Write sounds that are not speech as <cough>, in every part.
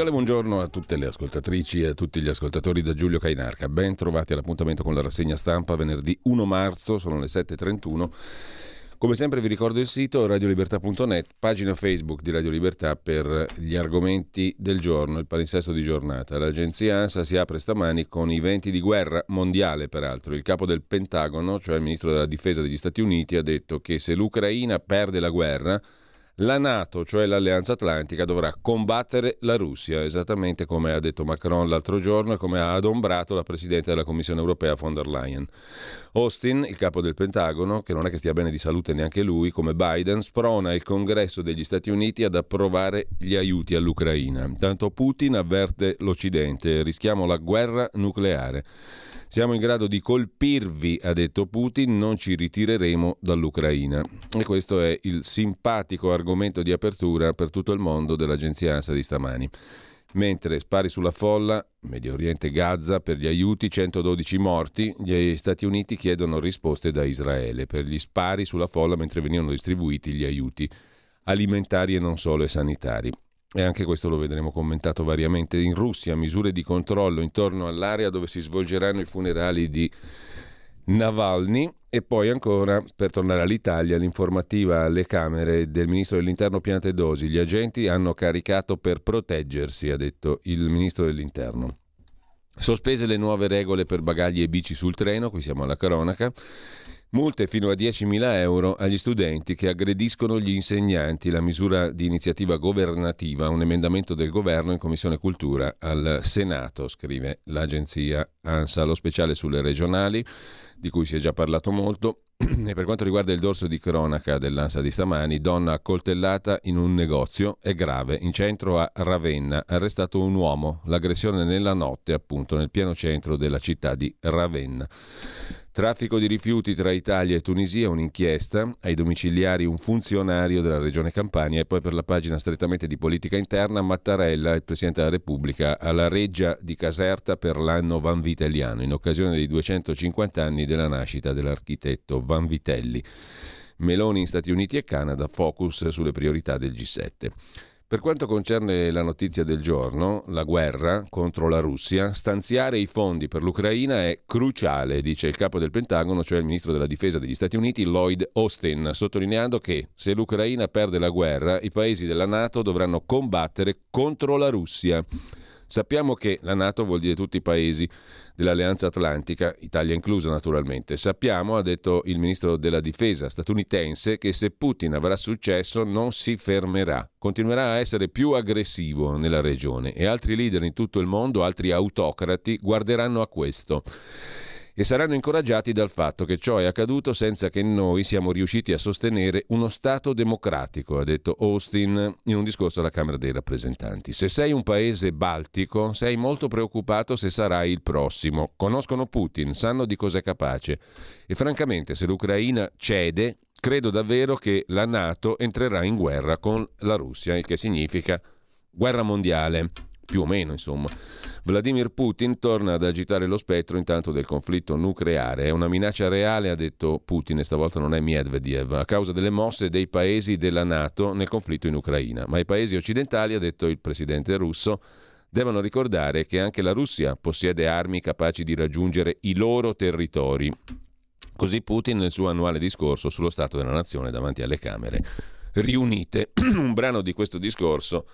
Cordiale buongiorno a tutte le ascoltatrici e a tutti gli ascoltatori da Giulio Cainarca. Ben trovati all'appuntamento con la rassegna stampa venerdì 1 marzo, sono le 7.31. Come sempre vi ricordo il sito radiolibertà.net, pagina Facebook di Radio Libertà per gli argomenti del giorno, il palinsesto di giornata. L'agenzia ANSA si apre stamani con i venti di guerra mondiale, peraltro. Il capo del Pentagono, cioè il ministro della difesa degli Stati Uniti, ha detto che se l'Ucraina perde la guerra la Nato, cioè l'Alleanza Atlantica, dovrà combattere la Russia, esattamente come ha detto Macron l'altro giorno e come ha adombrato la Presidente della Commissione europea von der Leyen. Austin, il capo del Pentagono, che non è che stia bene di salute neanche lui, come Biden, sprona il Congresso degli Stati Uniti ad approvare gli aiuti all'Ucraina. Intanto Putin avverte l'Occidente, rischiamo la guerra nucleare. Siamo in grado di colpirvi, ha detto Putin, non ci ritireremo dall'Ucraina. E questo è il simpatico argomento di apertura per tutto il mondo dell'agenzia ANSA di stamani. Mentre spari sulla folla, Medio Oriente Gaza per gli aiuti, 112 morti, gli Stati Uniti chiedono risposte da Israele per gli spari sulla folla mentre venivano distribuiti gli aiuti alimentari e non solo e sanitari. E anche questo lo vedremo commentato variamente. In Russia misure di controllo intorno all'area dove si svolgeranno i funerali di Navalny e poi ancora, per tornare all'Italia, l'informativa alle Camere del Ministro dell'Interno Piantedosi. Gli agenti hanno caricato per proteggersi, ha detto il Ministro dell'Interno. Sospese le nuove regole per bagagli e bici sul treno, qui siamo alla cronaca. Multe fino a 10.000 euro agli studenti che aggrediscono gli insegnanti, la misura di iniziativa governativa, un emendamento del governo in Commissione Cultura al Senato, scrive l'agenzia ANSA, lo speciale sulle regionali, di cui si è già parlato molto. <clears throat> E per quanto riguarda il dorso di cronaca dell'ANSA di stamani, donna accoltellata in un negozio è grave. In centro a Ravenna, arrestato un uomo, l'aggressione nella notte appunto nel pieno centro della città di Ravenna. Traffico di rifiuti tra Italia e Tunisia, un'inchiesta, ai domiciliari un funzionario della regione Campania e poi per la pagina strettamente di politica interna Mattarella, il Presidente della Repubblica, alla reggia di Caserta per l'anno vanvitelliano, in occasione dei 250 anni della nascita dell'architetto Vanvitelli. Meloni in Stati Uniti e Canada, focus sulle priorità del G7. Per quanto concerne la notizia del giorno, la guerra contro la Russia, stanziare i fondi per l'Ucraina è cruciale, dice il capo del Pentagono, cioè il ministro della difesa degli Stati Uniti, Lloyd Austin, sottolineando che se l'Ucraina perde la guerra, i paesi della Nato dovranno combattere contro la Russia. Sappiamo che la Nato vuol dire tutti i paesi dell'Alleanza Atlantica, Italia inclusa naturalmente. Sappiamo, ha detto il ministro della difesa statunitense, che se Putin avrà successo non si fermerà, continuerà a essere più aggressivo nella regione e altri leader in tutto il mondo, altri autocrati, guarderanno a questo e saranno incoraggiati dal fatto che ciò è accaduto senza che noi siamo riusciti a sostenere uno Stato democratico, ha detto Austin in un discorso alla Camera dei rappresentanti. Se sei un paese baltico, sei molto preoccupato se sarai il prossimo. Conoscono Putin, sanno di cosa è capace e francamente se l'Ucraina cede, credo davvero che la Nato entrerà in guerra con la Russia, il che significa guerra mondiale più o meno insomma. Vladimir Putin torna ad agitare lo spettro intanto del conflitto nucleare. È una minaccia reale, ha detto Putin, e stavolta non è Medvedev, a causa delle mosse dei paesi della Nato nel conflitto in Ucraina. Ma i paesi occidentali, ha detto il presidente russo, devono ricordare che anche la Russia possiede armi capaci di raggiungere i loro territori. Così Putin nel suo annuale discorso sullo Stato della Nazione davanti alle Camere riunite. <clears throat> Un brano di questo discorso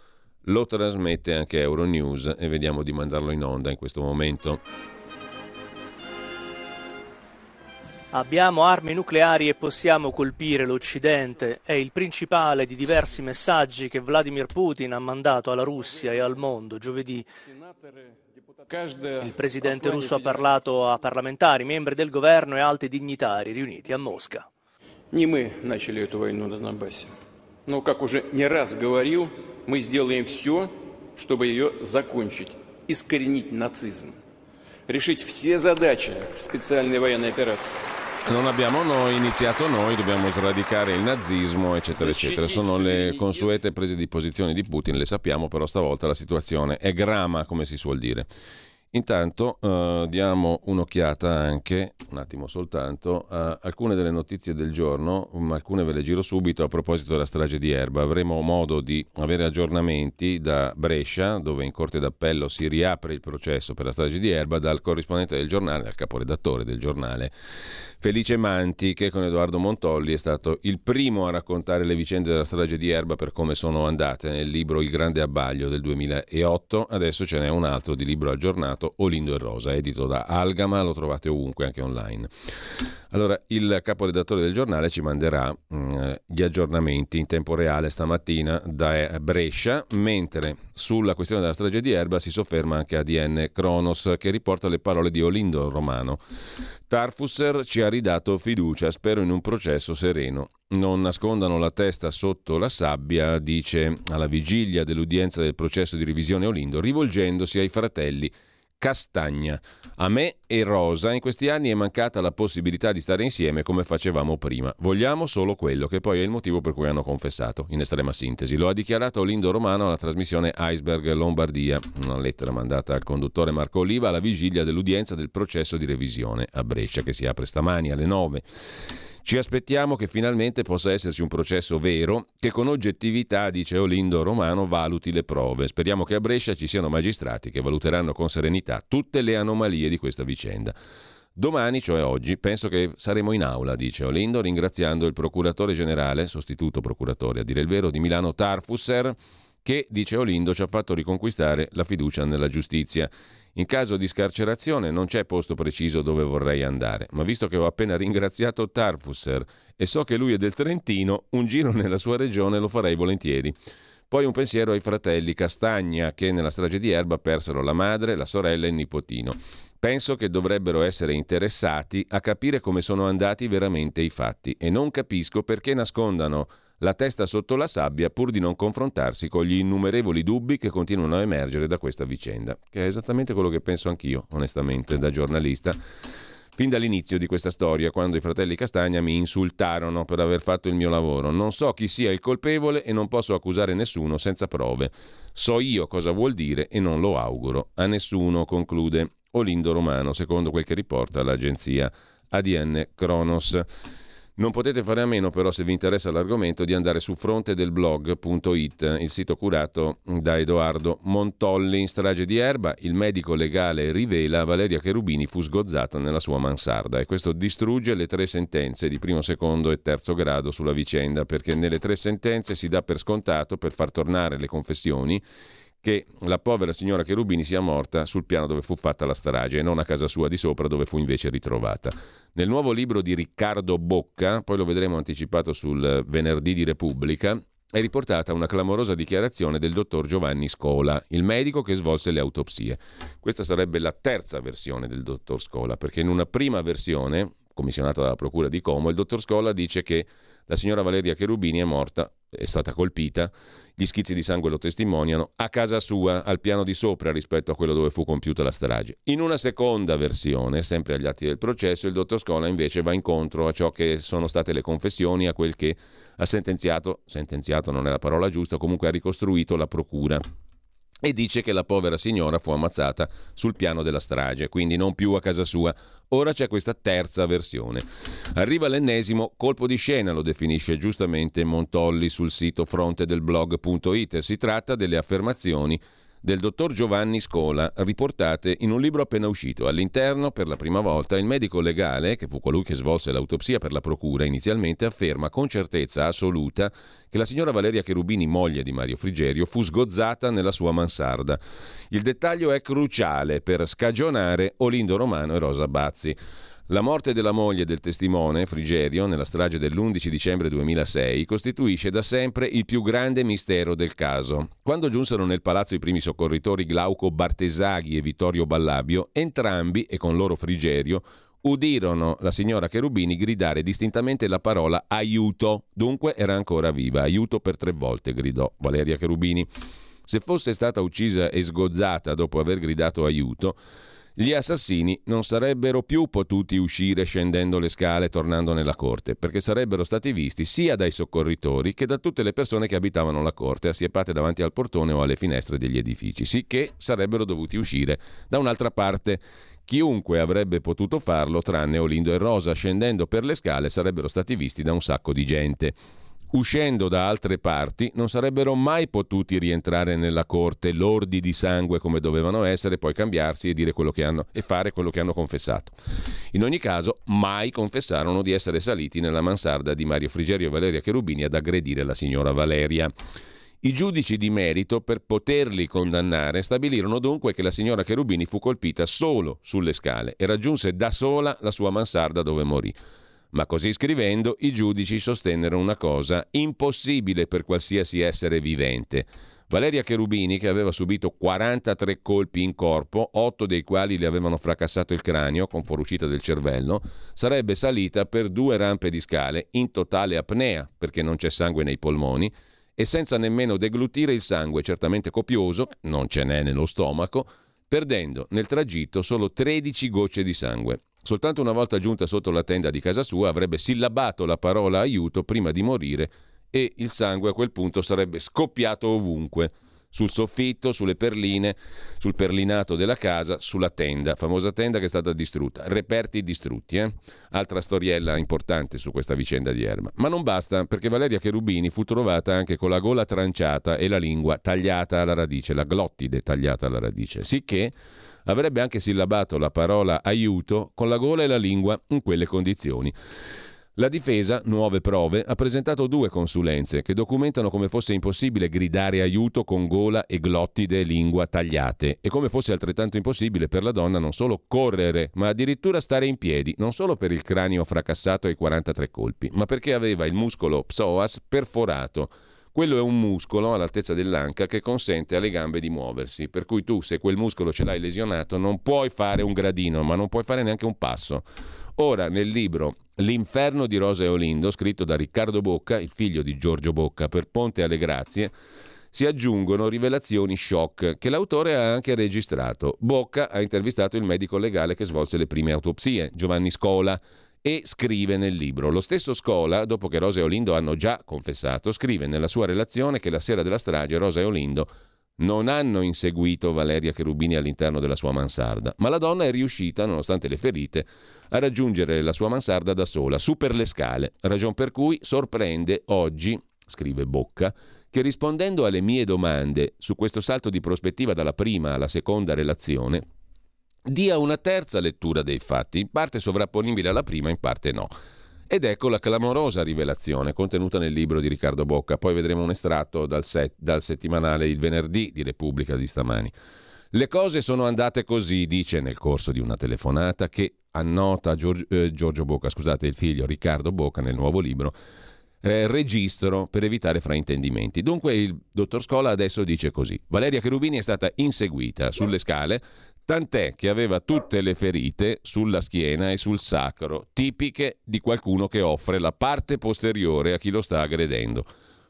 lo trasmette anche Euronews e vediamo di mandarlo in onda in questo momento. Abbiamo armi nucleari e possiamo colpire l'Occidente. È il principale di diversi messaggi che Vladimir Putin ha mandato alla Russia e al mondo giovedì. Il presidente russo ha parlato a parlamentari, membri del governo e alti dignitari riuniti a Mosca. Не мы начали эту войну на Донбассе. Но, как уже не раз говорил, мы сделаем все, чтобы ее закончить, искоренить нацизм, решить все задачи специальной военной операции. Non abbiamo noi iniziato noi, dobbiamo sradicare il nazismo, eccetera, eccetera. Sono le consuete prese di posizione di Putin, le sappiamo, però stavolta la situazione è grama, come si suol dire. Intanto eh, diamo un'occhiata anche, un attimo soltanto, a alcune delle notizie del giorno, um, alcune ve le giro subito a proposito della strage di Erba. Avremo modo di avere aggiornamenti da Brescia, dove in Corte d'Appello si riapre il processo per la strage di Erba, dal corrispondente del giornale, dal caporedattore del giornale Felice Manti, che con Edoardo Montolli è stato il primo a raccontare le vicende della strage di Erba per come sono andate nel libro Il grande abbaglio del 2008. Adesso ce n'è un altro di libro aggiornato, Olindo e Rosa, edito da Algama, lo trovate ovunque, anche online. Allora, il caporedattore del giornale ci manderà mh, mm, gli aggiornamenti in tempo reale stamattina da Brescia, mentre sulla questione della strage di Erba si sofferma anche ADN Kronos, che riporta le parole di Olindo Romano. Tarfusser ci ha ridato fiducia, spero in un processo sereno. Non nascondano la testa sotto la sabbia, dice alla vigilia dell'udienza del processo di revisione Olindo, rivolgendosi ai fratelli Castagna. A me e Rosa in questi anni è mancata la possibilità di stare insieme come facevamo prima. Vogliamo solo quello, che poi è il motivo per cui hanno confessato, in estrema sintesi. Lo ha dichiarato Olindo Romano alla trasmissione Iceberg Lombardia, una lettera mandata al conduttore Marco Oliva alla vigilia dell'udienza del processo di revisione a Brescia, che si apre stamani alle 9. Ci aspettiamo che finalmente possa esserci un processo vero che con oggettività, dice Olindo Romano, valuti le prove. Speriamo che a Brescia ci siano magistrati che valuteranno con serenità tutte le anomalie di questa vicenda. Domani, cioè oggi, penso che saremo in aula, dice Olindo, ringraziando il procuratore generale, sostituto procuratore a dire il vero, di Milano Tarfusser, che, dice Olindo, ci ha fatto riconquistare la fiducia nella giustizia. In caso di scarcerazione non c'è posto preciso dove vorrei andare, ma visto che ho appena ringraziato Tarfusser e so che lui è del Trentino, un giro nella sua regione lo farei volentieri. Poi un pensiero ai fratelli Castagna che nella strage di Erba persero la madre, la sorella e il nipotino. Penso che dovrebbero essere interessati a capire come sono andati veramente i fatti e non capisco perché nascondano la testa sotto la sabbia pur di non confrontarsi con gli innumerevoli dubbi che continuano a emergere da questa vicenda, che è esattamente quello che penso anch'io, onestamente, da giornalista. Fin dall'inizio di questa storia, quando i fratelli Castagna mi insultarono per aver fatto il mio lavoro. Non so chi sia il colpevole e non posso accusare nessuno senza prove. So io cosa vuol dire e non lo auguro a nessuno, conclude Olindo Romano, secondo quel che riporta l'agenzia ADN Kronos. Non potete fare a meno però se vi interessa l'argomento di andare su frontedelblog.it, il sito curato da Edoardo Montolli in strage di Erba. Il medico legale rivela Valeria Cherubini fu sgozzata nella sua mansarda e questo distrugge le tre sentenze di primo, secondo e terzo grado sulla vicenda perché nelle tre sentenze si dà per scontato per far tornare le confessioni che la povera signora Cherubini sia morta sul piano dove fu fatta la strage e non a casa sua di sopra dove fu invece ritrovata. Nel nuovo libro di Riccardo Bocca, poi lo vedremo anticipato sul venerdì di Repubblica, è riportata una clamorosa dichiarazione del dottor Giovanni Scola, il medico che svolse le autopsie. Questa sarebbe la terza versione del dottor Scola, perché in una prima versione, commissionata dalla Procura di Como, il dottor Scola dice che la signora Valeria Cherubini è morta, è stata colpita gli schizzi di sangue lo testimoniano, a casa sua, al piano di sopra rispetto a quello dove fu compiuta la strage. In una seconda versione, sempre agli atti del processo, il dottor Scola invece va incontro a ciò che sono state le confessioni, a quel che ha sentenziato, sentenziato non è la parola giusta, comunque ha ricostruito la procura e dice che la povera signora fu ammazzata sul piano della strage, quindi non più a casa sua. Ora c'è questa terza versione. Arriva l'ennesimo colpo di scena, lo definisce giustamente Montolli sul sito frontedelblog.it. Si tratta delle affermazioni del dottor Giovanni Scola, riportate in un libro appena uscito. All'interno, per la prima volta, il medico legale, che fu colui che svolse l'autopsia per la procura inizialmente, afferma con certezza assoluta che la signora Valeria Cherubini, moglie di Mario Frigerio, fu sgozzata nella sua mansarda. Il dettaglio è cruciale per scagionare Olindo Romano e Rosa Bazzi. La morte della moglie del testimone, Frigerio, nella strage dell'11 dicembre 2006, costituisce da sempre il più grande mistero del caso. Quando giunsero nel palazzo i primi soccorritori Glauco Bartesaghi e Vittorio Ballabio, entrambi, e con loro Frigerio, udirono la signora Cherubini gridare distintamente la parola aiuto. Dunque era ancora viva. Aiuto per tre volte, gridò Valeria Cherubini. Se fosse stata uccisa e sgozzata dopo aver gridato aiuto, gli assassini non sarebbero più potuti uscire scendendo le scale tornando nella corte, perché sarebbero stati visti sia dai soccorritori che da tutte le persone che abitavano la corte, assiepate davanti al portone o alle finestre degli edifici, sicché sarebbero dovuti uscire da un'altra parte. Chiunque avrebbe potuto farlo, tranne Olindo e Rosa, scendendo per le scale sarebbero stati visti da un sacco di gente uscendo da altre parti, non sarebbero mai potuti rientrare nella corte lordi di sangue come dovevano essere, poi cambiarsi e, hanno, e fare quello che hanno confessato. In ogni caso, mai confessarono di essere saliti nella mansarda di Mario Frigerio e Valeria Cherubini ad aggredire la signora Valeria. I giudici di merito, per poterli condannare, stabilirono dunque che la signora Cherubini fu colpita solo sulle scale e raggiunse da sola la sua mansarda dove morì. Ma così scrivendo i giudici sostennero una cosa impossibile per qualsiasi essere vivente. Valeria Cherubini, che aveva subito 43 colpi in corpo, 8 dei quali le avevano fracassato il cranio con fuoriuscita del cervello, sarebbe salita per due rampe di scale in totale apnea, perché non c'è sangue nei polmoni, e senza nemmeno deglutire il sangue certamente copioso, non ce n'è nello stomaco, perdendo nel tragitto solo 13 gocce di sangue. Soltanto una volta giunta sotto la tenda di casa sua avrebbe sillabato la parola aiuto prima di morire e il sangue a quel punto sarebbe scoppiato ovunque, sul soffitto, sulle perline, sul perlinato della casa, sulla tenda, famosa tenda che è stata distrutta, reperti distrutti. Eh? Altra storiella importante su questa vicenda di Erma. Ma non basta, perché Valeria Cherubini fu trovata anche con la gola tranciata e la lingua tagliata alla radice, la glottide tagliata alla radice, sicché avrebbe anche sillabato la parola aiuto con la gola e la lingua in quelle condizioni. La difesa, nuove prove, ha presentato due consulenze che documentano come fosse impossibile gridare aiuto con gola e glottide e lingua tagliate e come fosse altrettanto impossibile per la donna non solo correre, ma addirittura stare in piedi, non solo per il cranio fracassato ai 43 colpi, ma perché aveva il muscolo psoas perforato quello è un muscolo all'altezza dell'anca che consente alle gambe di muoversi, per cui tu se quel muscolo ce l'hai lesionato non puoi fare un gradino, ma non puoi fare neanche un passo. Ora, nel libro L'inferno di Rosa e Olindo, scritto da Riccardo Bocca, il figlio di Giorgio Bocca, per Ponte alle Grazie, si aggiungono rivelazioni shock che l'autore ha anche registrato. Bocca ha intervistato il medico legale che svolse le prime autopsie, Giovanni Scola, e scrive nel libro. Lo stesso Scola, dopo che Rosa e Olindo hanno già confessato, scrive nella sua relazione che la sera della strage Rosa e Olindo non hanno inseguito Valeria Cherubini all'interno della sua mansarda, ma la donna è riuscita, nonostante le ferite, a raggiungere la sua mansarda da sola, su per le scale, ragion per cui sorprende oggi, scrive Bocca, che rispondendo alle mie domande su questo salto di prospettiva dalla prima alla seconda relazione, dia una terza lettura dei fatti, in parte sovrapponibile alla prima, in parte no. Ed ecco la clamorosa rivelazione contenuta nel libro di Riccardo Bocca. Poi vedremo un estratto dal, set, dal settimanale Il venerdì di Repubblica di stamani. Le cose sono andate così, dice nel corso di una telefonata che annota Giorgio, eh, Giorgio Bocca, scusate, il figlio Riccardo Bocca nel nuovo libro. Eh, registro per evitare fraintendimenti. Dunque il dottor Scola adesso dice così. Valeria Cherubini è stata inseguita sulle scale tant'è che aveva tutte le ferite sulla schiena e sul sacro, tipiche di qualcuno che offre la parte posteriore a chi lo sta aggredendo.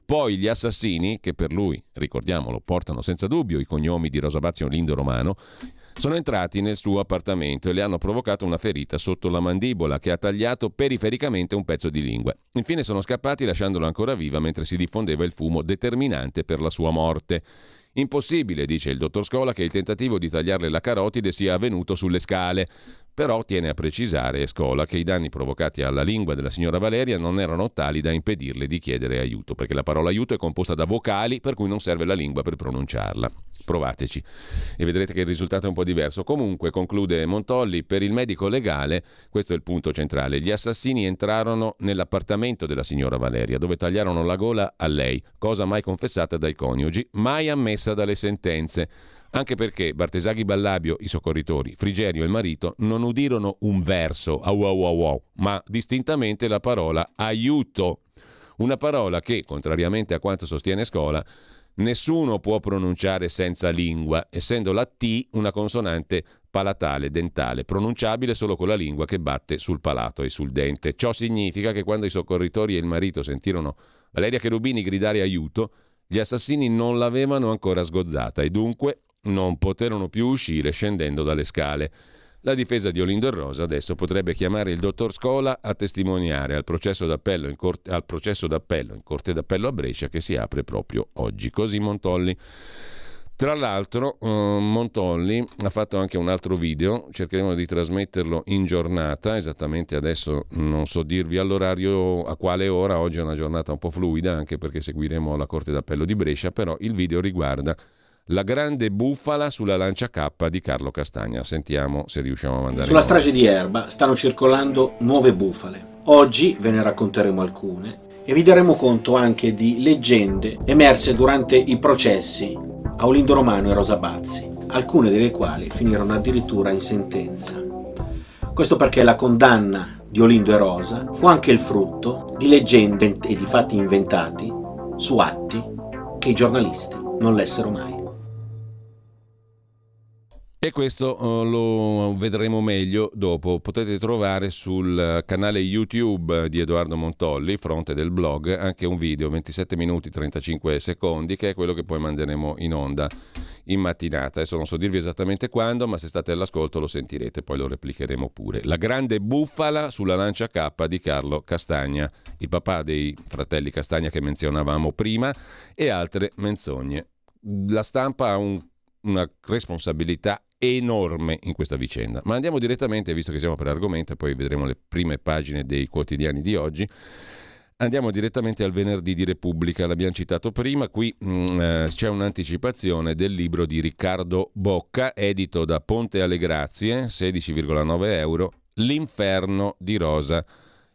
Poi gli assassini, che per lui, ricordiamolo, portano senza dubbio i cognomi di Rosabazio Lindo Romano, sono entrati nel suo appartamento e le hanno provocato una ferita sotto la mandibola che ha tagliato perifericamente un pezzo di lingua. Infine sono scappati lasciandolo ancora viva mentre si diffondeva il fumo determinante per la sua morte. Impossibile, dice il dottor Scola, che il tentativo di tagliarle la carotide sia avvenuto sulle scale. Però tiene a precisare Scola che i danni provocati alla lingua della signora Valeria non erano tali da impedirle di chiedere aiuto, perché la parola aiuto è composta da vocali per cui non serve la lingua per pronunciarla. Provateci e vedrete che il risultato è un po' diverso. Comunque, conclude Montolli, per il medico legale, questo è il punto centrale, gli assassini entrarono nell'appartamento della signora Valeria, dove tagliarono la gola a lei, cosa mai confessata dai coniugi, mai ammessa dalle sentenze anche perché Bartesaghi Ballabio, i soccorritori, Frigerio e il marito non udirono un verso, au au au au, ma distintamente la parola aiuto, una parola che, contrariamente a quanto sostiene Scola, Nessuno può pronunciare senza lingua, essendo la T una consonante palatale, dentale, pronunciabile solo con la lingua che batte sul palato e sul dente. Ciò significa che quando i soccorritori e il marito sentirono Valeria Cherubini gridare aiuto, gli assassini non l'avevano ancora sgozzata e dunque non poterono più uscire scendendo dalle scale. La difesa di Olindo e Rosa adesso potrebbe chiamare il dottor Scola a testimoniare al processo d'appello in corte, d'appello in corte d'appello a Brescia che si apre proprio oggi. Così Montolli. Tra l'altro uh, Montolli ha fatto anche un altro video, cercheremo di trasmetterlo in giornata, esattamente adesso non so dirvi all'orario a quale ora, oggi è una giornata un po' fluida anche perché seguiremo la Corte d'Appello di Brescia, però il video riguarda la grande bufala sulla lancia K di Carlo Castagna. Sentiamo se riusciamo a mandare. Sulla strage di Erba stanno circolando nuove bufale. Oggi ve ne racconteremo alcune e vi daremo conto anche di leggende emerse durante i processi a Olindo Romano e Rosa Bazzi, alcune delle quali finirono addirittura in sentenza. Questo perché la condanna di Olindo e Rosa fu anche il frutto di leggende e di fatti inventati su atti che i giornalisti non lessero mai. E questo uh, lo vedremo meglio dopo. Potete trovare sul canale YouTube di Edoardo Montolli, fronte del blog, anche un video 27 minuti 35 secondi, che è quello che poi manderemo in onda in mattinata. Adesso non so dirvi esattamente quando, ma se state all'ascolto lo sentirete, poi lo replicheremo pure. La grande bufala sulla lancia K di Carlo Castagna, il papà dei fratelli Castagna che menzionavamo prima, e altre menzogne. La stampa ha un una responsabilità enorme in questa vicenda. Ma andiamo direttamente, visto che siamo per argomento, poi vedremo le prime pagine dei quotidiani di oggi. Andiamo direttamente al venerdì di Repubblica, l'abbiamo citato prima, qui mh, mm, eh, c'è un'anticipazione del libro di Riccardo Bocca, edito da Ponte alle Grazie, 16,9 euro, L'inferno di Rosa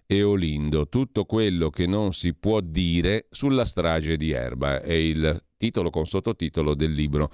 e Olindo, tutto quello che non si può dire sulla strage di Erba, è il titolo con sottotitolo del libro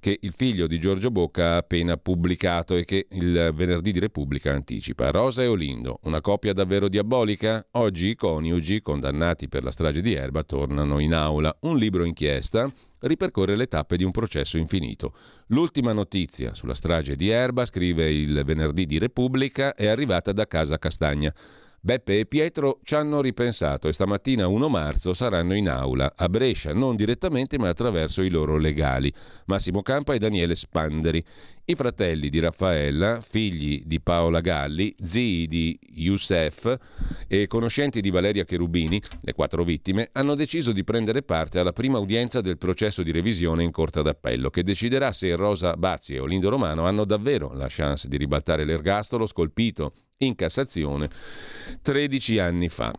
che il figlio di Giorgio Bocca ha appena pubblicato e che il venerdì di Repubblica anticipa. Rosa e Olindo, una coppia davvero diabolica? Oggi i coniugi, condannati per la strage di Erba, tornano in aula. Un libro inchiesta ripercorre le tappe di un processo infinito. L'ultima notizia sulla strage di Erba, scrive il venerdì di Repubblica, è arrivata da Casa Castagna. Beppe e Pietro ci hanno ripensato e stamattina 1 marzo saranno in aula a Brescia, non direttamente ma attraverso i loro legali, Massimo Campa e Daniele Spanderi. I fratelli di Raffaella, figli di Paola Galli, zii di Youssef e conoscenti di Valeria Cherubini, le quattro vittime, hanno deciso di prendere parte alla prima udienza del processo di revisione in Corte d'Appello, che deciderà se Rosa Bazzi e Olindo Romano hanno davvero la chance di ribaltare l'ergastolo scolpito in Cassazione 13 anni fa.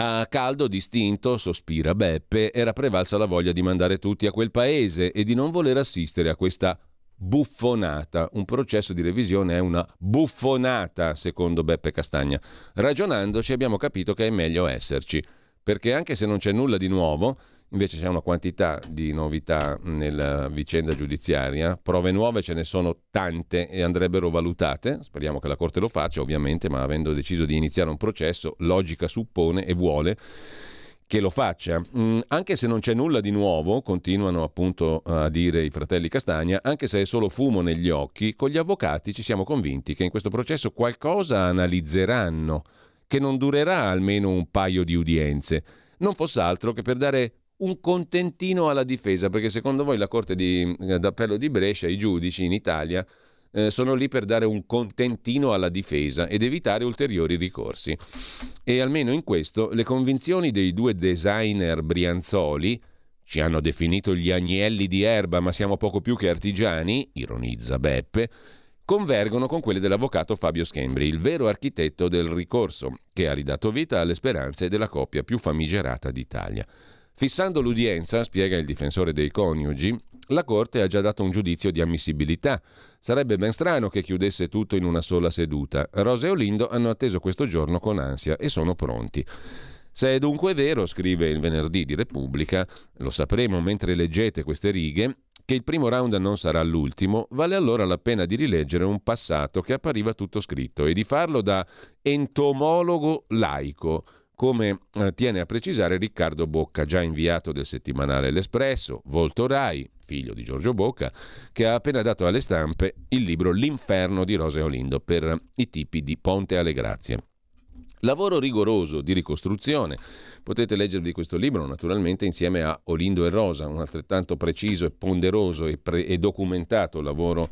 A caldo distinto, sospira Beppe, era prevalsa la voglia di mandare tutti a quel paese e di non voler assistere a questa buffonata. Un processo di revisione è una buffonata, secondo Beppe Castagna. Ragionandoci abbiamo capito che è meglio esserci, perché anche se non c'è nulla di nuovo, Invece c'è una quantità di novità nella vicenda giudiziaria, prove nuove ce ne sono tante e andrebbero valutate, speriamo che la Corte lo faccia ovviamente, ma avendo deciso di iniziare un processo, logica suppone e vuole che lo faccia. Mm, anche se non c'è nulla di nuovo, continuano appunto a dire i fratelli Castagna, anche se è solo fumo negli occhi, con gli avvocati ci siamo convinti che in questo processo qualcosa analizzeranno, che non durerà almeno un paio di udienze, non fosse altro che per dare un contentino alla difesa, perché secondo voi la Corte di, eh, d'Appello di Brescia, i giudici in Italia, eh, sono lì per dare un contentino alla difesa ed evitare ulteriori ricorsi. E almeno in questo le convinzioni dei due designer Brianzoli, ci hanno definito gli agnelli di erba, ma siamo poco più che artigiani, ironizza Beppe, convergono con quelle dell'avvocato Fabio Schembri, il vero architetto del ricorso, che ha ridato vita alle speranze della coppia più famigerata d'Italia. Fissando l'udienza, spiega il difensore dei coniugi, la Corte ha già dato un giudizio di ammissibilità. Sarebbe ben strano che chiudesse tutto in una sola seduta. Rosa e Olindo hanno atteso questo giorno con ansia e sono pronti. Se è dunque vero, scrive il venerdì di Repubblica, lo sapremo mentre leggete queste righe, che il primo round non sarà l'ultimo, vale allora la pena di rileggere un passato che appariva tutto scritto e di farlo da entomologo laico come eh, tiene a precisare Riccardo Bocca, già inviato del settimanale L'Espresso, Volto Rai, figlio di Giorgio Bocca, che ha appena dato alle stampe il libro L'inferno di Rosa e Olindo per i tipi di Ponte alle Grazie. Lavoro rigoroso di ricostruzione. Potete leggervi questo libro naturalmente insieme a Olindo e Rosa, un altrettanto preciso e ponderoso e, pre- e documentato lavoro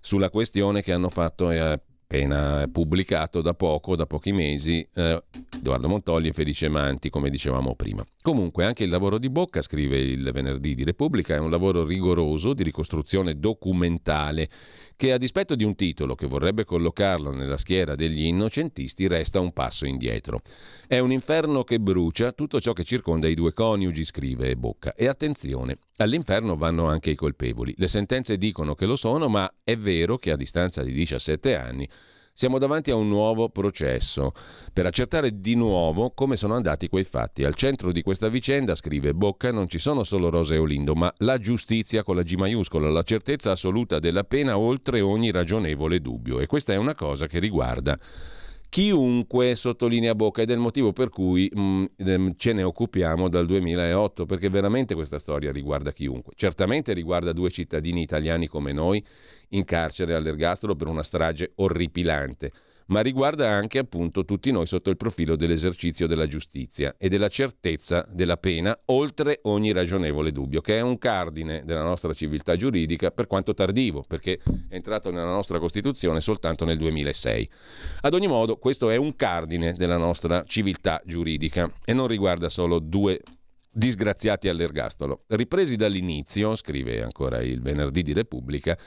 sulla questione che hanno fatto eh, appena pubblicato da poco, da pochi mesi, eh, Edoardo Montolli e Felice Manti, come dicevamo prima. Comunque anche il lavoro di Bocca, scrive il venerdì di Repubblica, è un lavoro rigoroso di ricostruzione documentale che a dispetto di un titolo che vorrebbe collocarlo nella schiera degli innocentisti resta un passo indietro. È un inferno che brucia tutto ciò che circonda i due coniugi, scrive Bocca. E attenzione, all'inferno vanno anche i colpevoli. Le sentenze dicono che lo sono, ma è vero che a distanza di 17 anni siamo davanti a un nuovo processo per accertare di nuovo come sono andati quei fatti. Al centro di questa vicenda, scrive Bocca, non ci sono solo Rosa e Olindo, ma la giustizia con la G maiuscola, la certezza assoluta della pena oltre ogni ragionevole dubbio. E questa è una cosa che riguarda chiunque sottolinea Bocca ed è il motivo per cui mh, mm, ehm, ce ne occupiamo dal 2008 perché veramente questa storia riguarda chiunque certamente riguarda due cittadini italiani come noi in carcere all'ergastolo per una strage orripilante ma riguarda anche appunto tutti noi sotto il profilo dell'esercizio della giustizia e della certezza della pena, oltre ogni ragionevole dubbio, che è un cardine della nostra civiltà giuridica per quanto tardivo, perché è entrato nella nostra Costituzione soltanto nel 2006. Ad ogni modo, questo è un cardine della nostra civiltà giuridica e non riguarda solo due disgraziati all'ergastolo. Ripresi dall'inizio, scrive ancora il venerdì di Repubblica,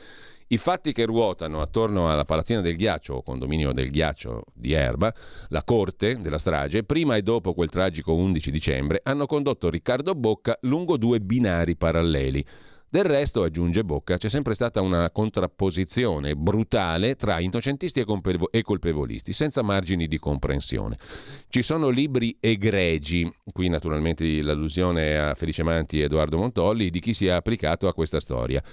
i fatti che ruotano attorno alla palazzina del ghiaccio o condominio del ghiaccio di Erba, la corte della strage, prima e dopo quel tragico 11 dicembre, hanno condotto Riccardo Bocca lungo due binari paralleli. Del resto, aggiunge Bocca, c'è sempre stata una contrapposizione brutale tra innocentisti e colpevolisti, senza margini di comprensione. Ci sono libri egregi, qui naturalmente l'allusione a Felice Manti e Edoardo Montolli, di chi si è applicato a questa storia.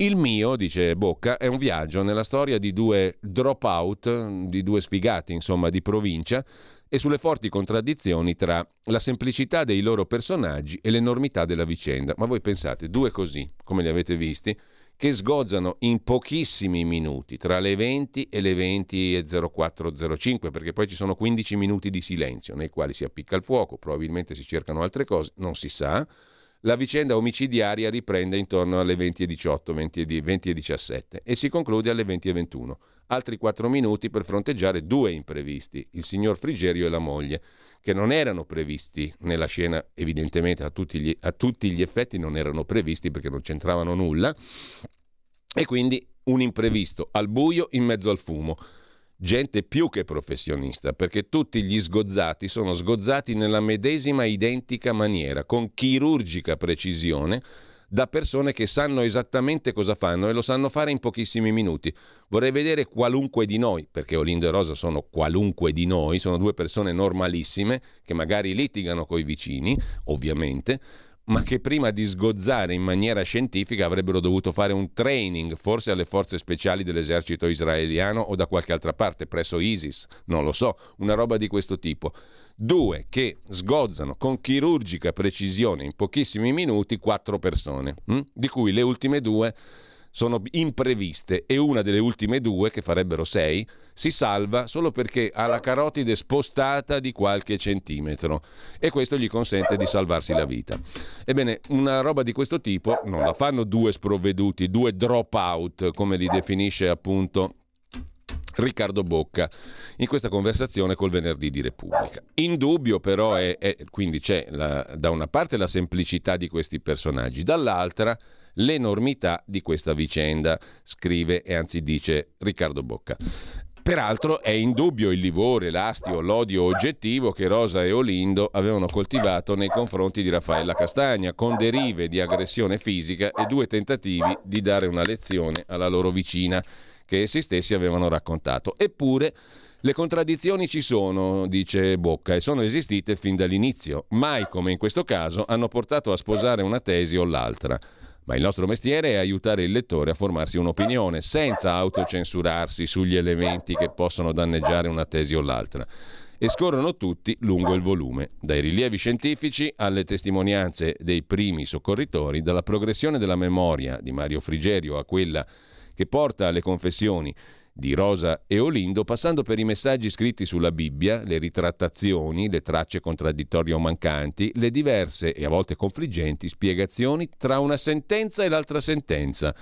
Il mio, dice Bocca, è un viaggio nella storia di due drop-out, di due sfigati, insomma, di provincia, e sulle forti contraddizioni tra la semplicità dei loro personaggi e l'enormità della vicenda. Ma voi pensate, due così, come li avete visti, che sgozzano in pochissimi minuti, tra le 20 e le 20 e 0405, perché poi ci sono 15 minuti di silenzio nei quali si appicca il fuoco, probabilmente si cercano altre cose, non si sa la vicenda omicidiaria riprende intorno alle 20.18, 20.17 e si conclude alle 20.21. Altri 4 minuti per fronteggiare due imprevisti, il signor Frigerio e la moglie, che non erano previsti nella scena, evidentemente a tutti gli, a tutti gli effetti non erano previsti perché non c'entravano nulla, e quindi un imprevisto al buio in mezzo al fumo gente più che professionista, perché tutti gli sgozzati sono sgozzati nella medesima identica maniera, con chirurgica precisione, da persone che sanno esattamente cosa fanno e lo sanno fare in pochissimi minuti. Vorrei vedere qualunque di noi, perché Olindo e Rosa sono qualunque di noi, sono due persone normalissime che magari litigano coi vicini, ovviamente, ma che prima di sgozzare in maniera scientifica avrebbero dovuto fare un training, forse alle forze speciali dell'esercito israeliano o da qualche altra parte, presso ISIS, non lo so, una roba di questo tipo. Due che sgozzano con chirurgica precisione in pochissimi minuti quattro persone, hm? di cui le ultime due sono impreviste e una delle ultime due, che farebbero sei, si salva solo perché ha la carotide spostata di qualche centimetro e questo gli consente di salvarsi la vita. Ebbene, una roba di questo tipo non la fanno due sprovveduti, due drop out, come li definisce appunto Riccardo Bocca in questa conversazione col venerdì di Repubblica. Indubbio però è, è quindi c'è la, da una parte la semplicità di questi personaggi, dall'altra l'enormità di questa vicenda, scrive e anzi dice Riccardo Bocca. Peraltro è indubbio il livore, l'astio, l'odio oggettivo che Rosa e Olindo avevano coltivato nei confronti di Raffaella Castagna, con derive di aggressione fisica e due tentativi di dare una lezione alla loro vicina che essi stessi avevano raccontato. Eppure le contraddizioni ci sono, dice Bocca, e sono esistite fin dall'inizio. Mai come in questo caso hanno portato a sposare una tesi o l'altra ma il nostro mestiere è aiutare il lettore a formarsi un'opinione senza autocensurarsi sugli elementi che possono danneggiare una tesi o l'altra. e scorrono tutti lungo il volume, dai rilievi scientifici alle testimonianze dei primi soccorritori, dalla progressione della memoria di Mario Frigerio a quella che porta alle confessioni di Rosa e Olindo, passando per i messaggi scritti sulla Bibbia, le ritrattazioni, le tracce contraddittorie o mancanti, le diverse e a volte confliggenti spiegazioni tra una sentenza e l'altra sentenza.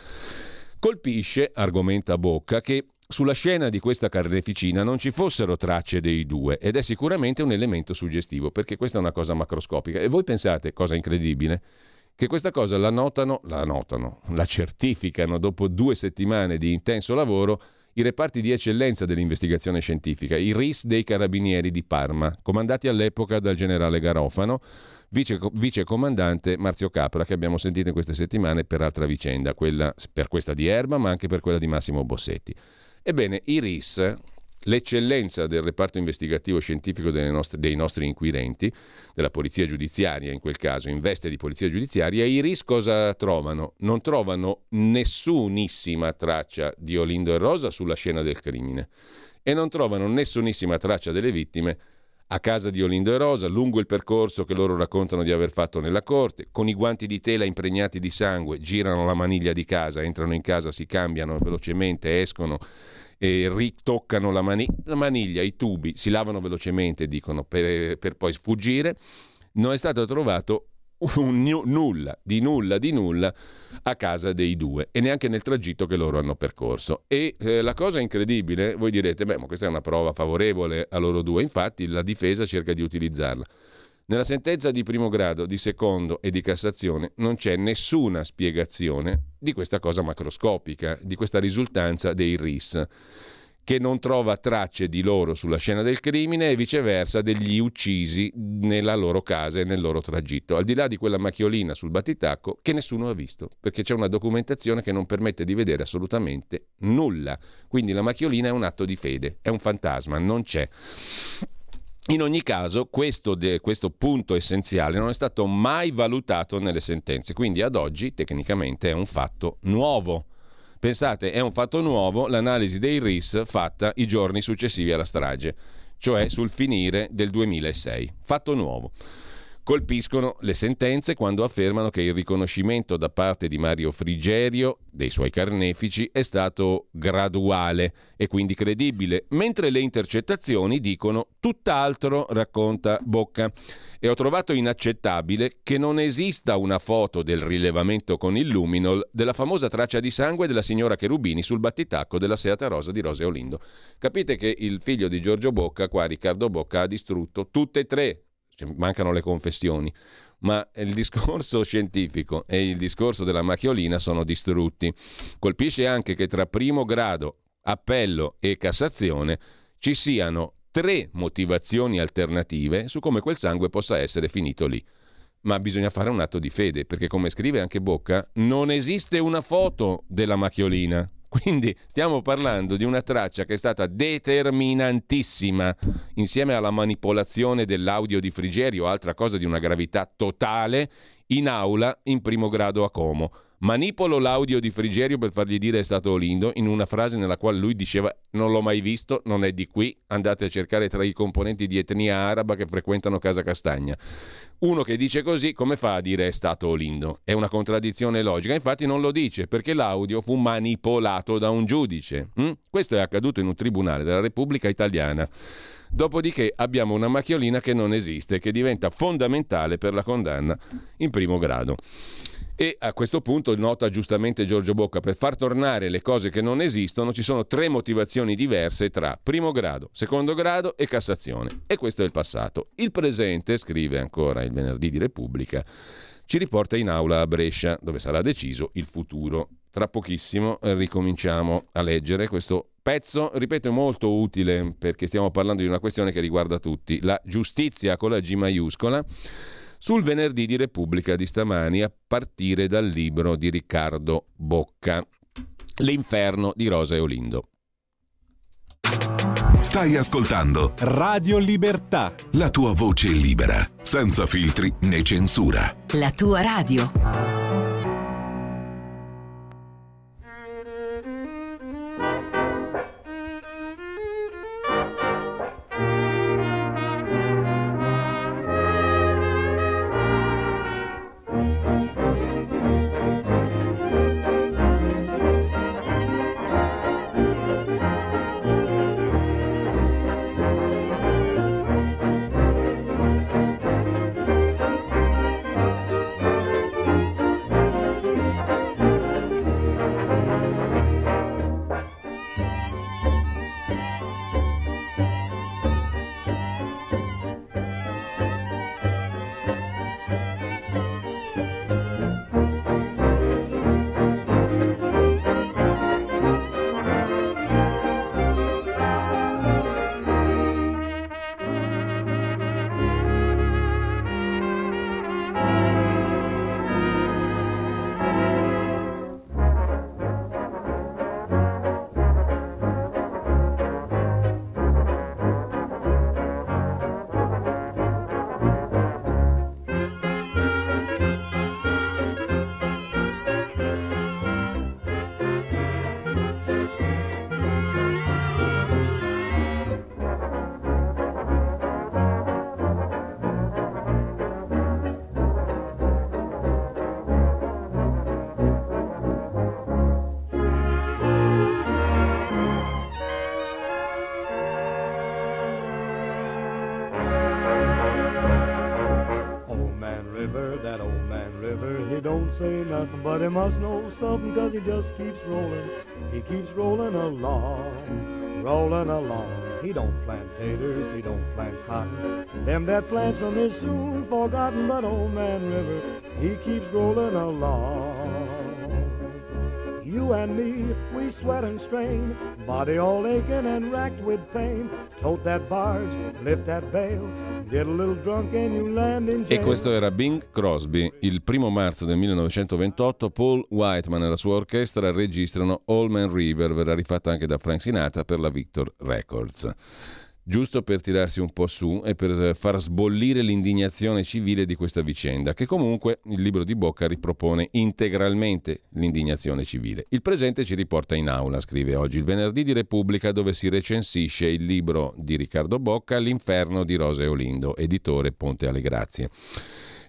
Colpisce, argomenta Bocca, che sulla scena di questa carneficina non ci fossero tracce dei due ed è sicuramente un elemento suggestivo perché questa è una cosa macroscopica. E voi pensate, cosa incredibile, che questa cosa la notano, la notano, la certificano dopo due settimane di intenso lavoro i reparti di eccellenza dell'investigazione scientifica, i RIS dei Carabinieri di Parma, comandati all'epoca dal generale Garofano, vice, comandante Marzio Capra, che abbiamo sentito in queste settimane per altra vicenda, quella, per questa di Erba, ma anche per quella di Massimo Bossetti. Ebbene, i RIS L'eccellenza del reparto investigativo scientifico nostre, dei nostri inquirenti, della polizia giudiziaria in quel caso, in veste di polizia giudiziaria, i RIS cosa trovano? Non trovano nessunissima traccia di Olindo e Rosa sulla scena del crimine e non trovano nessunissima traccia delle vittime a casa di Olindo e Rosa, lungo il percorso che loro raccontano di aver fatto nella corte, con i guanti di tela impregnati di sangue, girano la maniglia di casa, entrano in casa, si cambiano velocemente, escono e ritoccano la, mani- la maniglia, i tubi, si lavano velocemente, dicono, per, per poi sfuggire, non è stato trovato un nulla, di nulla, di nulla a casa dei due e neanche nel tragitto che loro hanno percorso. E eh, la cosa incredibile, voi direte, beh, ma questa è una prova favorevole a loro due, infatti la difesa cerca di utilizzarla. Nella sentenza di primo grado, di secondo e di Cassazione non c'è nessuna spiegazione di questa cosa macroscopica, di questa risultanza dei RIS, che non trova tracce di loro sulla scena del crimine e viceversa degli uccisi nella loro casa e nel loro tragitto, al di là di quella macchiolina sul battitacco che nessuno ha visto, perché c'è una documentazione che non permette di vedere assolutamente nulla. Quindi la macchiolina è un atto di fede, è un fantasma, non c'è. In ogni caso, questo, de, questo, punto essenziale non è stato mai valutato nelle sentenze, quindi ad oggi tecnicamente è un fatto nuovo. Pensate, è un fatto nuovo l'analisi dei RIS fatta i giorni successivi alla strage, cioè sul finire del 2006. Fatto nuovo. Colpiscono le sentenze quando affermano che il riconoscimento da parte di Mario Frigerio dei suoi carnefici è stato graduale e quindi credibile, mentre le intercettazioni dicono tutt'altro, racconta Bocca. E ho trovato inaccettabile che non esista una foto del rilevamento con il luminol della famosa traccia di sangue della signora Cherubini sul battitacco della Seata Rosa di Rose Olindo. Capite che il figlio di Giorgio Bocca, qua Riccardo Bocca, ha distrutto tutte e tre cioè, mancano le confessioni, ma il discorso <laughs> scientifico e il discorso della macchiolina sono distrutti. Colpisce anche che tra primo grado, appello e Cassazione ci siano tre motivazioni alternative su come quel sangue possa essere finito lì. Ma bisogna fare un atto di fede, perché come scrive anche Bocca, non esiste una foto della macchiolina. Quindi stiamo parlando di una traccia che è stata determinantissima insieme alla manipolazione dell'audio di Frigerio, altra cosa di una gravità totale, in aula in primo grado a Como. Manipolo l'audio di Frigerio per fargli dire è stato Olindo in una frase nella quale lui diceva non l'ho mai visto, non è di qui, andate a cercare tra i componenti di etnia araba che frequentano Casa Castagna. Uno che dice così come fa a dire è stato Olindo? È una contraddizione logica, infatti non lo dice perché l'audio fu manipolato da un giudice. Hm? Questo è accaduto in un tribunale della Repubblica Italiana. Dopodiché abbiamo una macchiolina che non esiste, che diventa fondamentale per la condanna in primo grado. E a questo punto nota giustamente Giorgio Bocca, per far tornare le cose che non esistono ci sono tre motivazioni diverse tra primo grado, secondo grado e Cassazione. E questo è il passato. Il presente, scrive ancora il venerdì di Repubblica, ci riporta in aula a Brescia, dove sarà deciso il futuro. Tra pochissimo ricominciamo a leggere questo pezzo, ripeto, molto utile perché stiamo parlando di una questione che riguarda tutti, la giustizia con la G maiuscola sul venerdì di Repubblica di stamani a partire dal libro di Riccardo Bocca, L'inferno di Rosa e Olindo. Stai ascoltando Radio Libertà. La tua voce libera, senza filtri né censura. La tua radio. But he must know something, cause he just keeps rolling. He keeps rolling along, rolling along. He don't plant taters, he don't plant cotton. Them that plants them is soon forgotten, but old man River, he keeps rolling along. You and me, we sweat and strain, body all aching and racked with pain. Tote that barge, lift that bale, E questo era Bing Crosby. Il primo marzo del 1928 Paul Whiteman e la sua orchestra registrano All Man River, verrà rifatta anche da Frank Sinatra per la Victor Records giusto per tirarsi un po' su e per far sbollire l'indignazione civile di questa vicenda, che comunque il libro di Bocca ripropone integralmente l'indignazione civile. Il presente ci riporta in aula, scrive oggi il venerdì di Repubblica, dove si recensisce il libro di Riccardo Bocca, L'inferno di Rose Olindo, editore Ponte alle Grazie.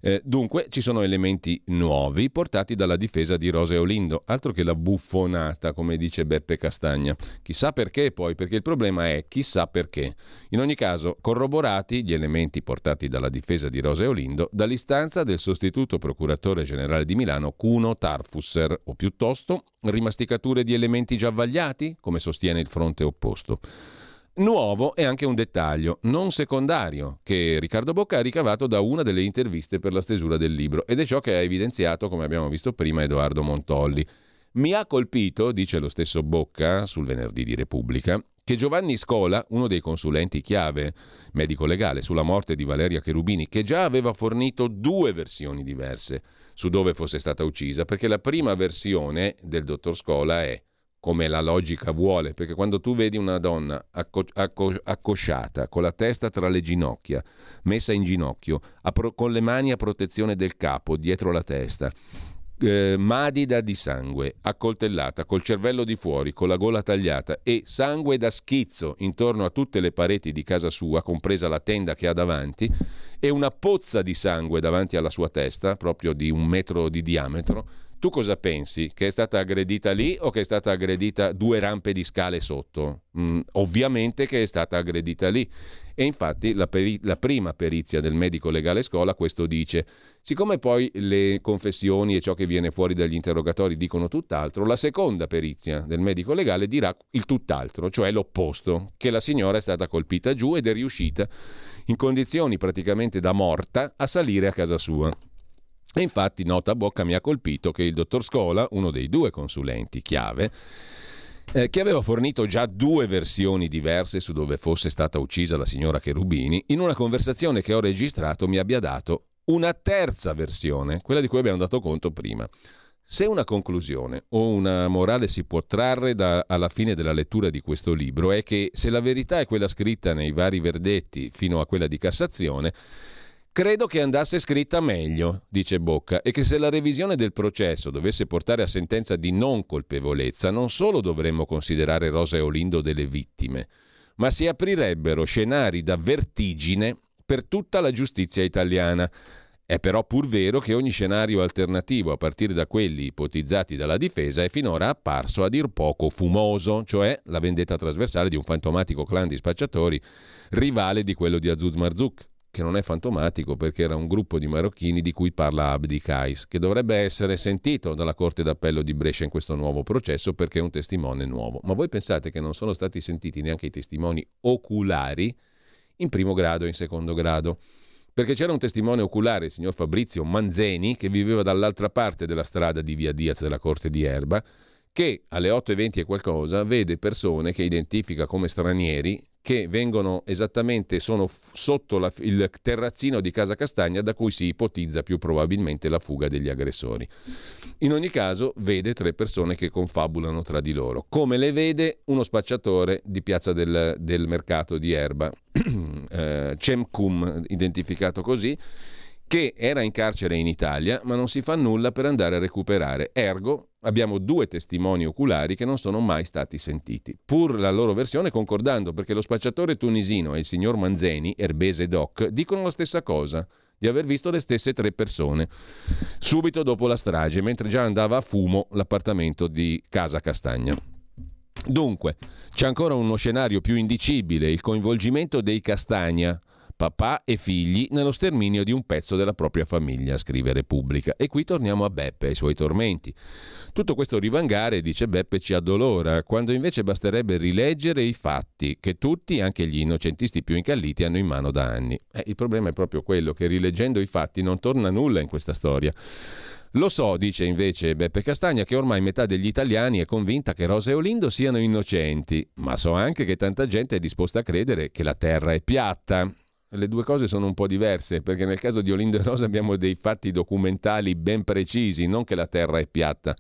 Eh, dunque ci sono elementi nuovi portati dalla difesa di Rose Olindo, altro che la buffonata, come dice Beppe Castagna. Chissà perché poi, perché il problema è chissà perché. In ogni caso, corroborati gli elementi portati dalla difesa di Rose Olindo dall'istanza del sostituto procuratore generale di Milano Cuno Tarfusser, o piuttosto rimasticature di elementi già vagliati, come sostiene il fronte opposto. Nuovo è anche un dettaglio, non secondario, che Riccardo Bocca ha ricavato da una delle interviste per la stesura del libro ed è ciò che ha evidenziato, come abbiamo visto prima, Edoardo Montolli. Mi ha colpito, dice lo stesso Bocca sul venerdì di Repubblica, che Giovanni Scola, uno dei consulenti chiave medico legale sulla morte di Valeria Cherubini, che già aveva fornito due versioni diverse su dove fosse stata uccisa, perché la prima versione del dottor Scola è come la logica vuole, perché quando tu vedi una donna acco- acco- accosciata, con la testa tra le ginocchia, messa in ginocchio, pro- con le mani a protezione del capo, dietro la testa, eh, madida di sangue, accoltellata, col cervello di fuori, con la gola tagliata e sangue da schizzo intorno a tutte le pareti di casa sua, compresa la tenda che ha davanti, e una pozza di sangue davanti alla sua testa, proprio di un metro di diametro, tu cosa pensi? Che è stata aggredita lì o che è stata aggredita due rampe di scale sotto? Mm, ovviamente che è stata aggredita lì. E infatti la, peri- la, prima perizia del medico legale scuola questo dice. Siccome poi le confessioni e ciò che viene fuori dagli interrogatori dicono tutt'altro, la seconda perizia del medico legale dirà il tutt'altro, cioè l'opposto, che la signora è stata colpita giù ed è riuscita in condizioni praticamente da morta a salire a casa sua. E infatti, nota a bocca, mi ha colpito che il dottor Scola, uno dei due consulenti chiave, eh, che aveva fornito già due versioni diverse su dove fosse stata uccisa la signora Cherubini, in una conversazione che ho registrato mi abbia dato una terza versione, quella di cui abbiamo dato conto prima. Se una conclusione o una morale si può trarre da, alla fine della lettura di questo libro è che se la verità è quella scritta nei vari verdetti fino a quella di Cassazione, Credo che andasse scritta meglio, dice Bocca, e che se la revisione del processo dovesse portare a sentenza di non colpevolezza, non solo dovremmo considerare Rosa e Olindo delle vittime, ma si aprirebbero scenari da vertigine per tutta la giustizia italiana. È però pur vero che ogni scenario alternativo, a partire da quelli ipotizzati dalla difesa, è finora apparso a dir poco fumoso, cioè la vendetta trasversale di un fantomatico clan di spacciatori rivale di quello di Azuz Marzouk, che non è fantomatico perché era un gruppo di marocchini di cui parla Abdi Kais, che dovrebbe essere sentito dalla Corte d'Appello di Brescia in questo nuovo processo perché è un testimone nuovo. Ma voi pensate che non sono stati sentiti neanche i testimoni oculari in primo grado e in secondo grado? Perché c'era un testimone oculare, il signor Fabrizio Manzeni, che viveva dall'altra parte della strada di via Diaz della Corte di Erba, che alle 8.20 e qualcosa vede persone che identifica come stranieri che vengono esattamente, sono sotto la, il terrazzino di Casa Castagna da cui si ipotizza più probabilmente la fuga degli aggressori. In ogni caso vede tre persone che confabulano tra di loro, come le vede? Uno spacciatore di Piazza del, del Mercato di Erba, <clears throat> eh, Cemcum, identificato così, che era in carcere in Italia ma non si fa nulla per andare a recuperare. Ergo abbiamo due testimoni oculari che non sono mai stati sentiti, pur la loro versione concordando perché lo spacciatore tunisino e il signor Manzeni, Erbese Doc, dicono la stessa cosa di aver visto le stesse tre persone subito dopo la strage, mentre già andava a fumo l'appartamento di Casa Castagna. Dunque, c'è ancora uno scenario più indicibile, il coinvolgimento dei Castagna papà e figli nello sterminio di un pezzo della propria famiglia, scrive Repubblica. E qui torniamo a Beppe e ai suoi tormenti. Tutto questo rivangare, dice Beppe, ci addolora, quando invece basterebbe rileggere i fatti che tutti, anche gli innocentisti più incalliti, hanno in mano da anni. Eh, il problema è proprio quello che rileggendo i fatti non torna nulla in questa storia. Lo so, dice invece Beppe Castagna, che ormai metà degli italiani è convinta che Rosa e Olindo siano innocenti, ma so anche che tanta gente è disposta a credere che la terra è piatta. Le due cose sono un po' diverse, perché nel caso di Olindo e Rosa abbiamo dei fatti documentali ben precisi, non che la terra è piatta.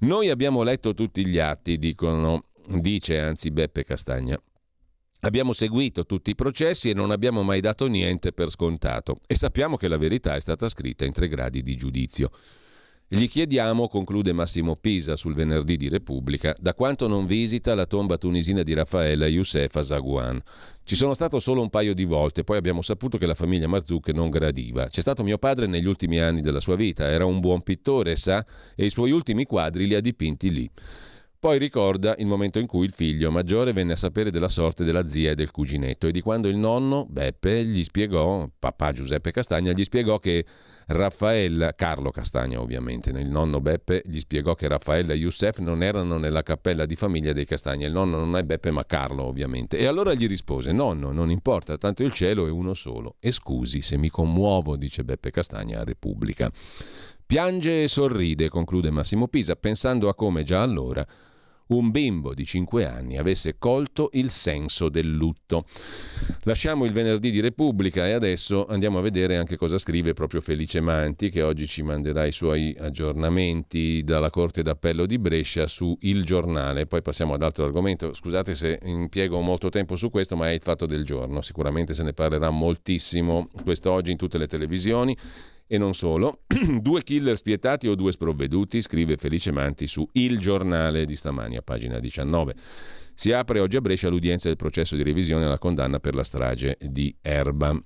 Noi abbiamo letto tutti gli atti, dicono, dice anzi Beppe Castagna. Abbiamo seguito tutti i processi e non abbiamo mai dato niente per scontato e sappiamo che la verità è stata scritta in tre gradi di giudizio. Gli chiediamo, conclude Massimo Pisa sul venerdì di Repubblica, da quanto non visita la tomba tunisina di Raffaella Youssef a Zaguan. Ci sono stato solo un paio di volte, poi abbiamo saputo che la famiglia Marzucche non gradiva. C'è stato mio padre negli ultimi anni della sua vita, era un buon pittore, sa, e i suoi ultimi quadri li ha dipinti lì. Poi ricorda il momento in cui il figlio maggiore venne a sapere della sorte della zia e del cuginetto e di quando il nonno, Beppe, gli spiegò, papà Giuseppe Castagna, gli spiegò che Raffaella, Carlo Castagna ovviamente, il nonno Beppe gli spiegò che Raffaella e Youssef non erano nella cappella di famiglia dei Castagna, il nonno non è Beppe ma Carlo ovviamente. E allora gli rispose, nonno, non importa, tanto il cielo è uno solo. E scusi se mi commuovo, dice Beppe Castagna a Repubblica. Piange e sorride, conclude Massimo Pisa, pensando a come già allora un bimbo di 5 anni avesse colto il senso del lutto. Lasciamo il venerdì di Repubblica e adesso andiamo a vedere anche cosa scrive proprio Felice Manti, che oggi ci manderà i suoi aggiornamenti dalla Corte d'Appello di Brescia su Il Giornale. Poi passiamo ad altro argomento. Scusate se impiego molto tempo su questo, ma è il fatto del giorno. Sicuramente se ne parlerà moltissimo quest'oggi in tutte le televisioni. E non solo, <clears throat> due killer spietati o due sprovveduti, scrive Felice Manti su Il Giornale di stamani a pagina 19. Si apre oggi a Brescia l'udienza del processo di revisione alla condanna per la strage di Erba,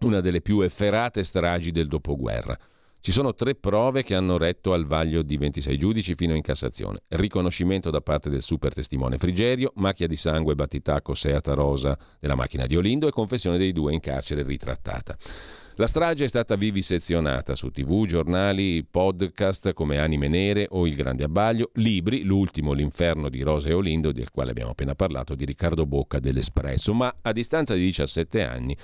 una delle più efferate stragi del dopoguerra. Ci sono tre prove che hanno retto al vaglio di 26 giudici fino in Cassazione. Riconoscimento da parte del super testimone Frigerio, macchia di sangue battitacco Seata Rosa della macchina di Olindo e confessione dei due in carcere ritrattata. La strage è stata vivisezionata su tv, giornali, podcast come Anime Nere o Il Grande Abbaglio, libri, l'ultimo L'inferno di Rosa e Olindo, del quale abbiamo appena parlato, di Riccardo Bocca dell'Espresso, ma a distanza di 17 anni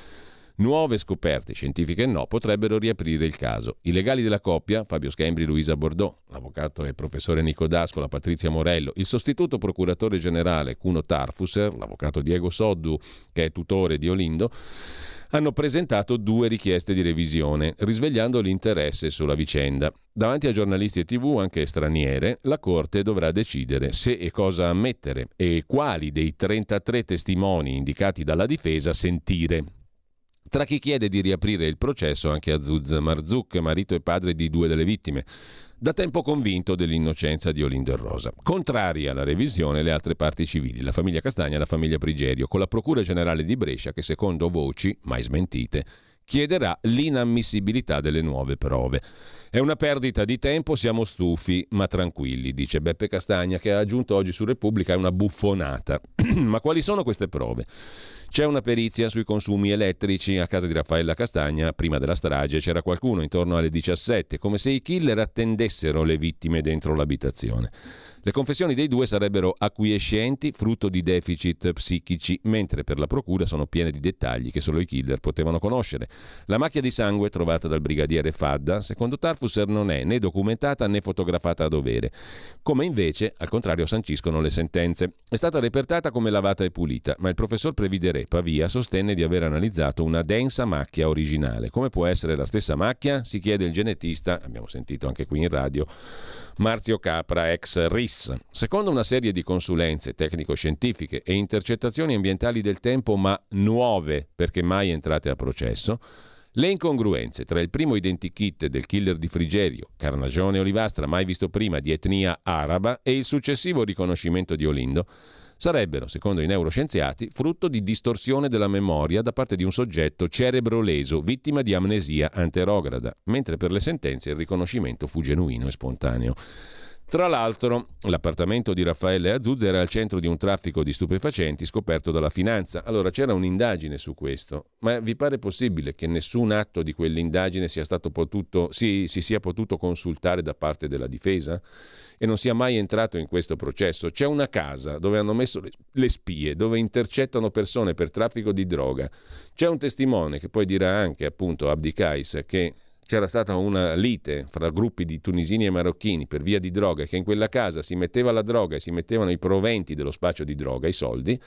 Nuove scoperte, scientifiche no, potrebbero riaprire il caso. I legali della coppia, Fabio Schembri, Luisa Bordeaux, l'avvocato e professore Nico D'Ascola, Patrizia Morello, il sostituto procuratore generale Cuno Tarfusser, l'avvocato Diego Soddu, che è tutore di Olindo, hanno presentato due richieste di revisione, risvegliando l'interesse sulla vicenda. Davanti a giornalisti e tv, anche straniere, la Corte dovrà decidere se e cosa ammettere e quali dei 33 testimoni indicati dalla difesa sentire. Tra chi chiede di riaprire il processo anche Azuz Marzouk, marito e padre di due delle vittime, da tempo convinto dell'innocenza di Olindo Rosa. Contrari alla revisione le altre parti civili, la famiglia Castagna e la famiglia Prigerio, con la Procura Generale di Brescia che secondo voci, mai smentite, chiederà l'inammissibilità delle nuove prove. È una perdita di tempo, siamo stufi, ma tranquilli, dice Beppe Castagna, che ha aggiunto oggi su Repubblica, è una buffonata. <clears throat> ma quali sono queste prove? C'è una perizia sui consumi elettrici a casa di Raffaella Castagna. Prima della strage c'era qualcuno intorno alle 17, come se i killer attendessero le vittime dentro l'abitazione. Le confessioni dei due sarebbero acquiescenti, frutto di deficit psichici, mentre per la procura sono piene di dettagli che solo i killer potevano conoscere. La macchia di sangue trovata dal brigadiere Fadda, secondo Tarfusser, non è né documentata né fotografata a dovere, come invece, al contrario, sanciscono le sentenze. È stata repertata come lavata e pulita, ma il professor Previdere Pavia sostenne di aver analizzato una densa macchia originale. Come può essere la stessa macchia? Si chiede il genetista, abbiamo sentito anche qui in radio, Marzio Capra, ex RIS. Secondo una serie di consulenze tecnico-scientifiche e intercettazioni ambientali del tempo, ma nuove perché mai entrate a processo, le incongruenze tra il primo identikit del killer di Frigerio, Carnagione Olivastra, mai visto prima di etnia araba, e il successivo riconoscimento di Olindo sarebbero, secondo i neuroscienziati, frutto di distorsione della memoria da parte di un soggetto cerebro leso, vittima di amnesia anterograda, mentre per le sentenze il riconoscimento fu genuino e spontaneo. Tra l'altro, l'appartamento di Raffaele Azuz era al centro di un traffico di stupefacenti scoperto dalla finanza. Allora c'era un'indagine su questo, ma vi pare possibile che nessun atto di quell'indagine sia stato potuto, si, si sia potuto consultare da parte della difesa? E non sia mai entrato in questo processo. C'è una casa dove hanno messo le spie, dove intercettano persone per traffico di droga. C'è un testimone che poi dirà anche, appunto, Abdi Kais, che c'era stata una lite fra gruppi di tunisini e marocchini per via di droga, che in quella casa si metteva la droga e si mettevano i proventi dello spaccio di droga, i soldi,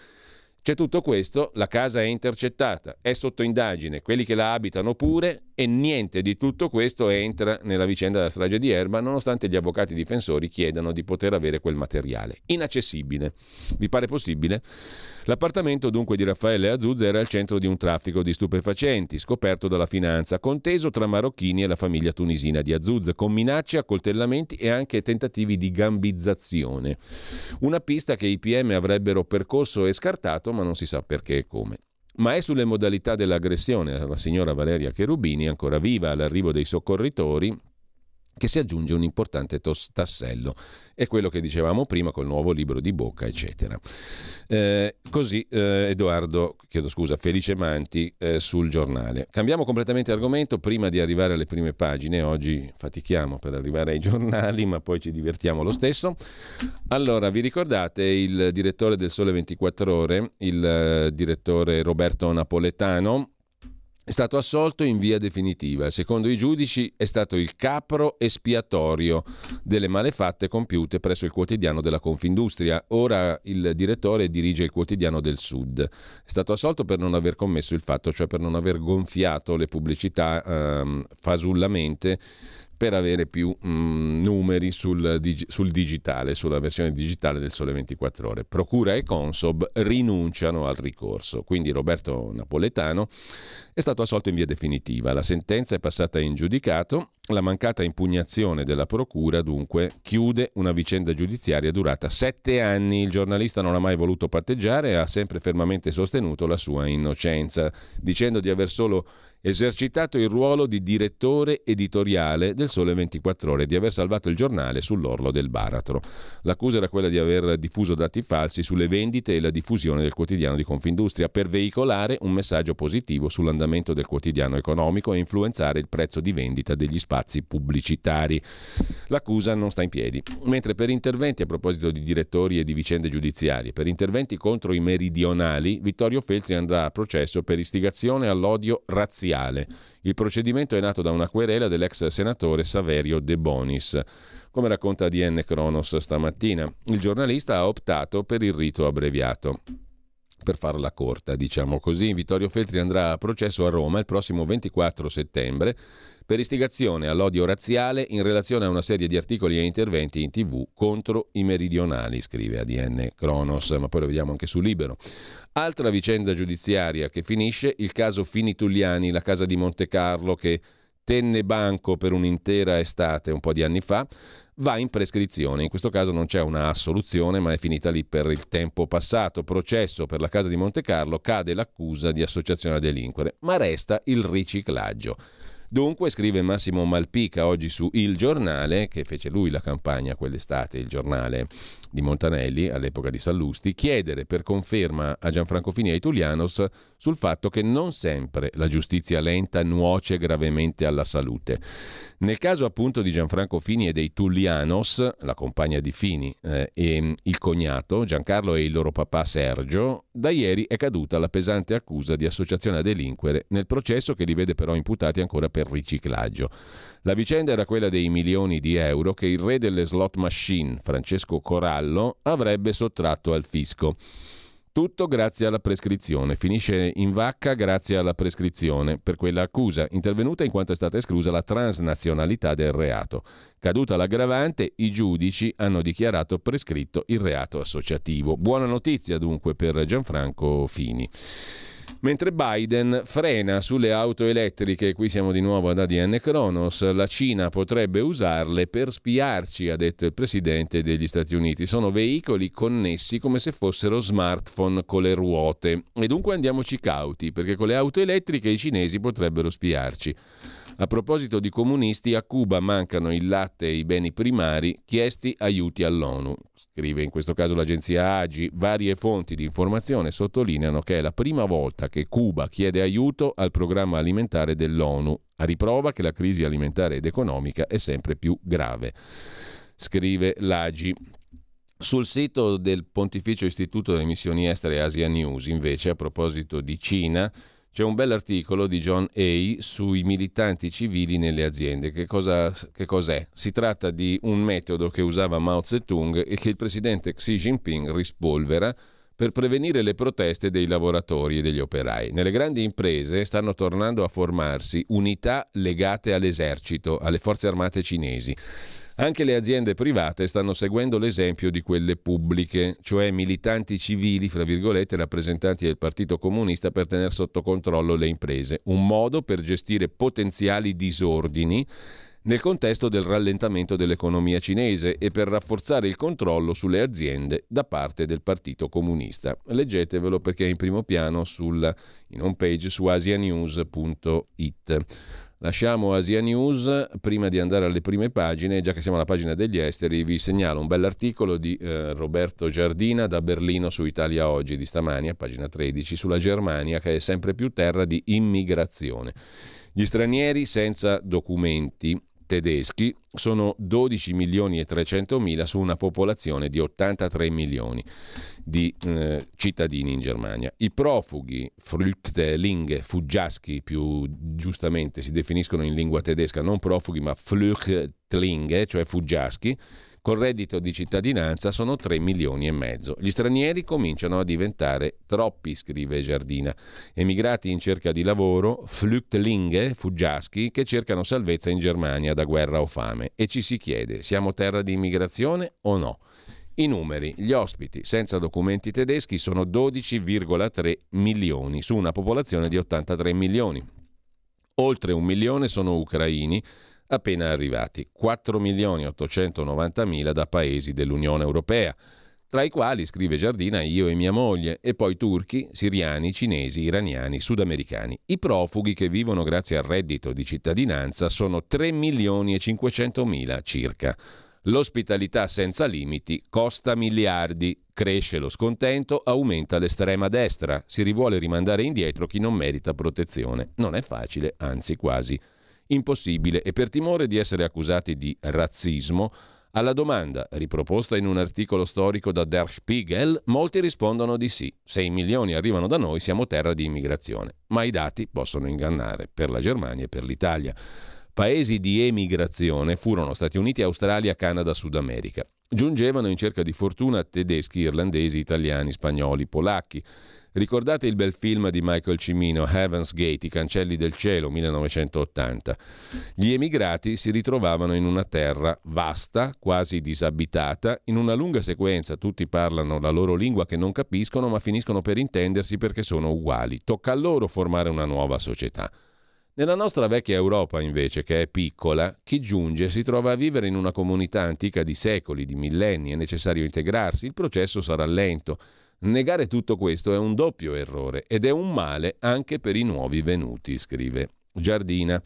c'è tutto questo, la casa è intercettata, è sotto indagine, quelli che la abitano pure e niente di tutto questo entra nella vicenda della strage di Erba, nonostante gli avvocati difensori chiedano di poter avere quel materiale. Inaccessibile. Vi pare possibile? L'appartamento dunque di Raffaele Azuz era al centro di un traffico di stupefacenti scoperto dalla finanza, conteso tra marocchini e la famiglia tunisina di Azuz, con minacce, accoltellamenti e anche tentativi di gambizzazione. Una pista che i PM avrebbero percorso e scartato, ma non si sa perché e come ma è sulle modalità dell'aggressione alla signora Valeria Cherubini, ancora viva all'arrivo dei soccorritori, che si aggiunge un importante tos- tassello. È quello che dicevamo prima col nuovo libro di Bocca, eccetera. Eh, così eh, Edoardo, chiedo scusa, Felice Manti eh, sul giornale. Cambiamo completamente argomento prima di arrivare alle prime pagine. Oggi fatichiamo per arrivare ai giornali, ma poi ci divertiamo lo stesso. Allora, vi ricordate il direttore del Sole 24 Ore, il eh, direttore Roberto Napoletano? È stato assolto in via definitiva. Secondo i giudici è stato il capro espiatorio delle malefatte compiute presso il quotidiano della Confindustria. Ora il direttore dirige il quotidiano del Sud. È stato assolto per non aver commesso il fatto, cioè per non aver gonfiato le pubblicità ehm, fasullamente per avere più mm, numeri sul, dig- sul, digitale, sulla versione digitale del Sole 24 Ore. Procura e Consob rinunciano al ricorso. Quindi Roberto Napoletano è stato assolto in via definitiva. La sentenza è passata in giudicato. La mancata impugnazione della Procura, dunque, chiude una vicenda giudiziaria durata sette anni. Il giornalista non ha mai voluto patteggiare e ha sempre fermamente sostenuto la sua innocenza, dicendo di aver solo esercitato il ruolo di direttore editoriale del Sole 24 Ore e di aver salvato il giornale sull'orlo del baratro. L'accusa era quella di aver diffuso dati falsi sulle vendite e la diffusione del quotidiano di Confindustria per veicolare un messaggio positivo sull'andamento del quotidiano economico e influenzare il prezzo di vendita degli spazi pubblicitari. L'accusa non sta in piedi, mentre per interventi a proposito di direttori e di vicende giudiziarie, per interventi contro i meridionali, Vittorio Feltri andrà a processo per istigazione all'odio razziale razziale. Il procedimento è nato da una querela dell'ex senatore Saverio De Bonis. Come racconta DN Kronos stamattina, il giornalista ha optato per il rito abbreviato. Per farla corta, diciamo così, Vittorio Feltri andrà a processo a Roma il prossimo 24 settembre per istigazione all'odio razziale in relazione a una serie di articoli e interventi in tv contro i meridionali, scrive ADN Kronos, ma poi lo vediamo anche su Libero. Altra vicenda giudiziaria che finisce, il caso Fini Tulliani, la casa di Monte Carlo che tenne banco per un'intera estate un po' di anni fa, va in prescrizione. In questo caso non c'è una assoluzione, ma è finita lì per il tempo passato. Processo per la casa di Monte Carlo, cade l'accusa di associazione a delinquere, ma resta il riciclaggio. Dunque, scrive Massimo Malpica oggi su Il Giornale, che fece lui la campagna quell'estate, il giornale di Montanelli all'epoca di Sallusti, chiedere per conferma a Gianfranco Fini e ai Tulianos sul fatto che non sempre la giustizia lenta nuoce gravemente alla salute. Nel caso appunto di Gianfranco Fini e dei Tullianos, la compagna di Fini eh, e il cognato Giancarlo e il loro papà Sergio, da ieri è caduta la pesante accusa di associazione a delinquere nel processo che li vede però imputati ancora per riciclaggio. La vicenda era quella dei milioni di euro che il re delle slot machine, Francesco Corallo, avrebbe sottratto al fisco. Tutto grazie alla prescrizione. Finisce in vacca grazie alla prescrizione per quella accusa, intervenuta in quanto è stata esclusa la transnazionalità del reato. Caduta l'aggravante, i giudici hanno dichiarato prescritto il reato associativo. Buona notizia dunque per Gianfranco Fini. Mentre Biden frena sulle auto elettriche, qui siamo di nuovo ad ADN Kronos, la Cina potrebbe usarle per spiarci, ha detto il presidente degli Stati Uniti. Sono veicoli connessi come se fossero smartphone con le ruote. E dunque andiamoci cauti, perché con le auto elettriche i cinesi potrebbero spiarci. A proposito di comunisti, a Cuba mancano il latte e i beni primari, chiesti aiuti all'ONU. Scrive in questo caso l'agenzia AGI, varie fonti di informazione sottolineano che è la prima volta che Cuba chiede aiuto al programma alimentare dell'ONU, a riprova che la crisi alimentare ed economica è sempre più grave. Scrive l'AGI. Sul sito del Pontificio Istituto delle Missioni Estere Asia News, invece, a proposito di Cina, c'è un bell'articolo di John Hay sui militanti civili nelle aziende. Che, cosa, che cos'è? Si tratta di un metodo che usava Mao Zedong e che il presidente Xi Jinping rispolvera per prevenire le proteste dei lavoratori e degli operai. Nelle grandi imprese stanno tornando a formarsi unità legate all'esercito, alle forze armate cinesi. Anche le aziende private stanno seguendo l'esempio di quelle pubbliche, cioè militanti civili, fra virgolette, rappresentanti del Partito Comunista per tenere sotto controllo le imprese, un modo per gestire potenziali disordini nel contesto del rallentamento dell'economia cinese e per rafforzare il controllo sulle aziende da parte del Partito Comunista. Leggetevelo perché è in primo piano sul, in home page su asianews.it. Lasciamo Asia News, prima di andare alle prime pagine, già che siamo alla pagina degli esteri, vi segnalo un bell'articolo di eh, Roberto Giardina da Berlino su Italia Oggi di stamani, a pagina 13, sulla Germania che è sempre più terra di immigrazione. Gli stranieri senza documenti tedeschi sono 12 milioni e 300 mila su una popolazione di 83 milioni di eh, cittadini in Germania. I profughi, Flüchtlinge, fuggiaschi più giustamente si definiscono in lingua tedesca, non profughi ma Flüchtlinge, cioè fuggiaschi, Col reddito di cittadinanza sono 3 milioni e mezzo. Gli stranieri cominciano a diventare troppi, scrive Giardina. Emigrati in cerca di lavoro, Flüchtlinge, fuggiaschi, che cercano salvezza in Germania da guerra o fame. E ci si chiede, siamo terra di immigrazione o no? I numeri, gli ospiti senza documenti tedeschi sono 12,3 milioni su una popolazione di 83 milioni. Oltre un milione sono ucraini, appena arrivati, 4 milioni 890 mila da paesi dell'Unione Europea, tra i quali, scrive Giardina, io e mia moglie, e poi turchi, siriani, cinesi, iraniani, sudamericani. I profughi che vivono grazie al reddito di cittadinanza sono 3 milioni e 500 mila circa. L'ospitalità senza limiti costa miliardi, cresce lo scontento, aumenta l'estrema destra, si rivuole rimandare indietro chi non merita protezione. Non è facile, anzi quasi impossibile e per timore di essere accusati di razzismo, alla domanda, riproposta in un articolo storico da Der Spiegel, molti rispondono di sì. 6 milioni arrivano da noi, siamo terra di immigrazione. Ma i dati possono ingannare per la Germania e per l'Italia. Paesi di emigrazione furono Stati Uniti, Australia, Canada, Sud America. Giungevano in cerca di fortuna tedeschi, irlandesi, italiani, spagnoli, polacchi. Ricordate il bel film di Michael Cimino, Heaven's Gate, I cancelli del cielo, 1980. Gli emigrati si ritrovavano in una terra vasta, quasi disabitata, in una lunga sequenza tutti parlano la loro lingua che non capiscono, ma finiscono per intendersi perché sono uguali. Tocca a loro formare una nuova società. Nella nostra vecchia Europa, invece, che è piccola, chi giunge si trova a vivere in una comunità antica di secoli, di millenni, è necessario integrarsi, il processo sarà lento Negare tutto questo è un doppio errore ed è un male anche per i nuovi venuti, scrive Giardina.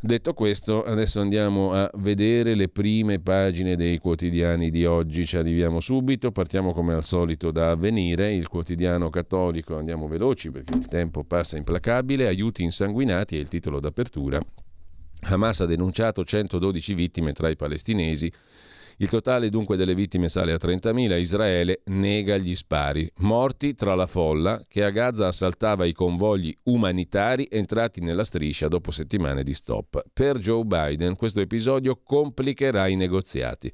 Detto questo, adesso andiamo a vedere le prime pagine dei quotidiani di oggi, ci arriviamo subito, partiamo come al solito da Avvenire, il quotidiano cattolico, andiamo veloci perché il tempo passa implacabile, aiuti insanguinati è il titolo d'apertura. Hamas ha denunciato 112 vittime tra i palestinesi il totale dunque delle vittime sale a 30.000. Israele nega gli spari. Morti tra la folla che a Gaza assaltava i convogli umanitari entrati nella striscia dopo settimane di stop. Per Joe Biden questo episodio complicherà i negoziati.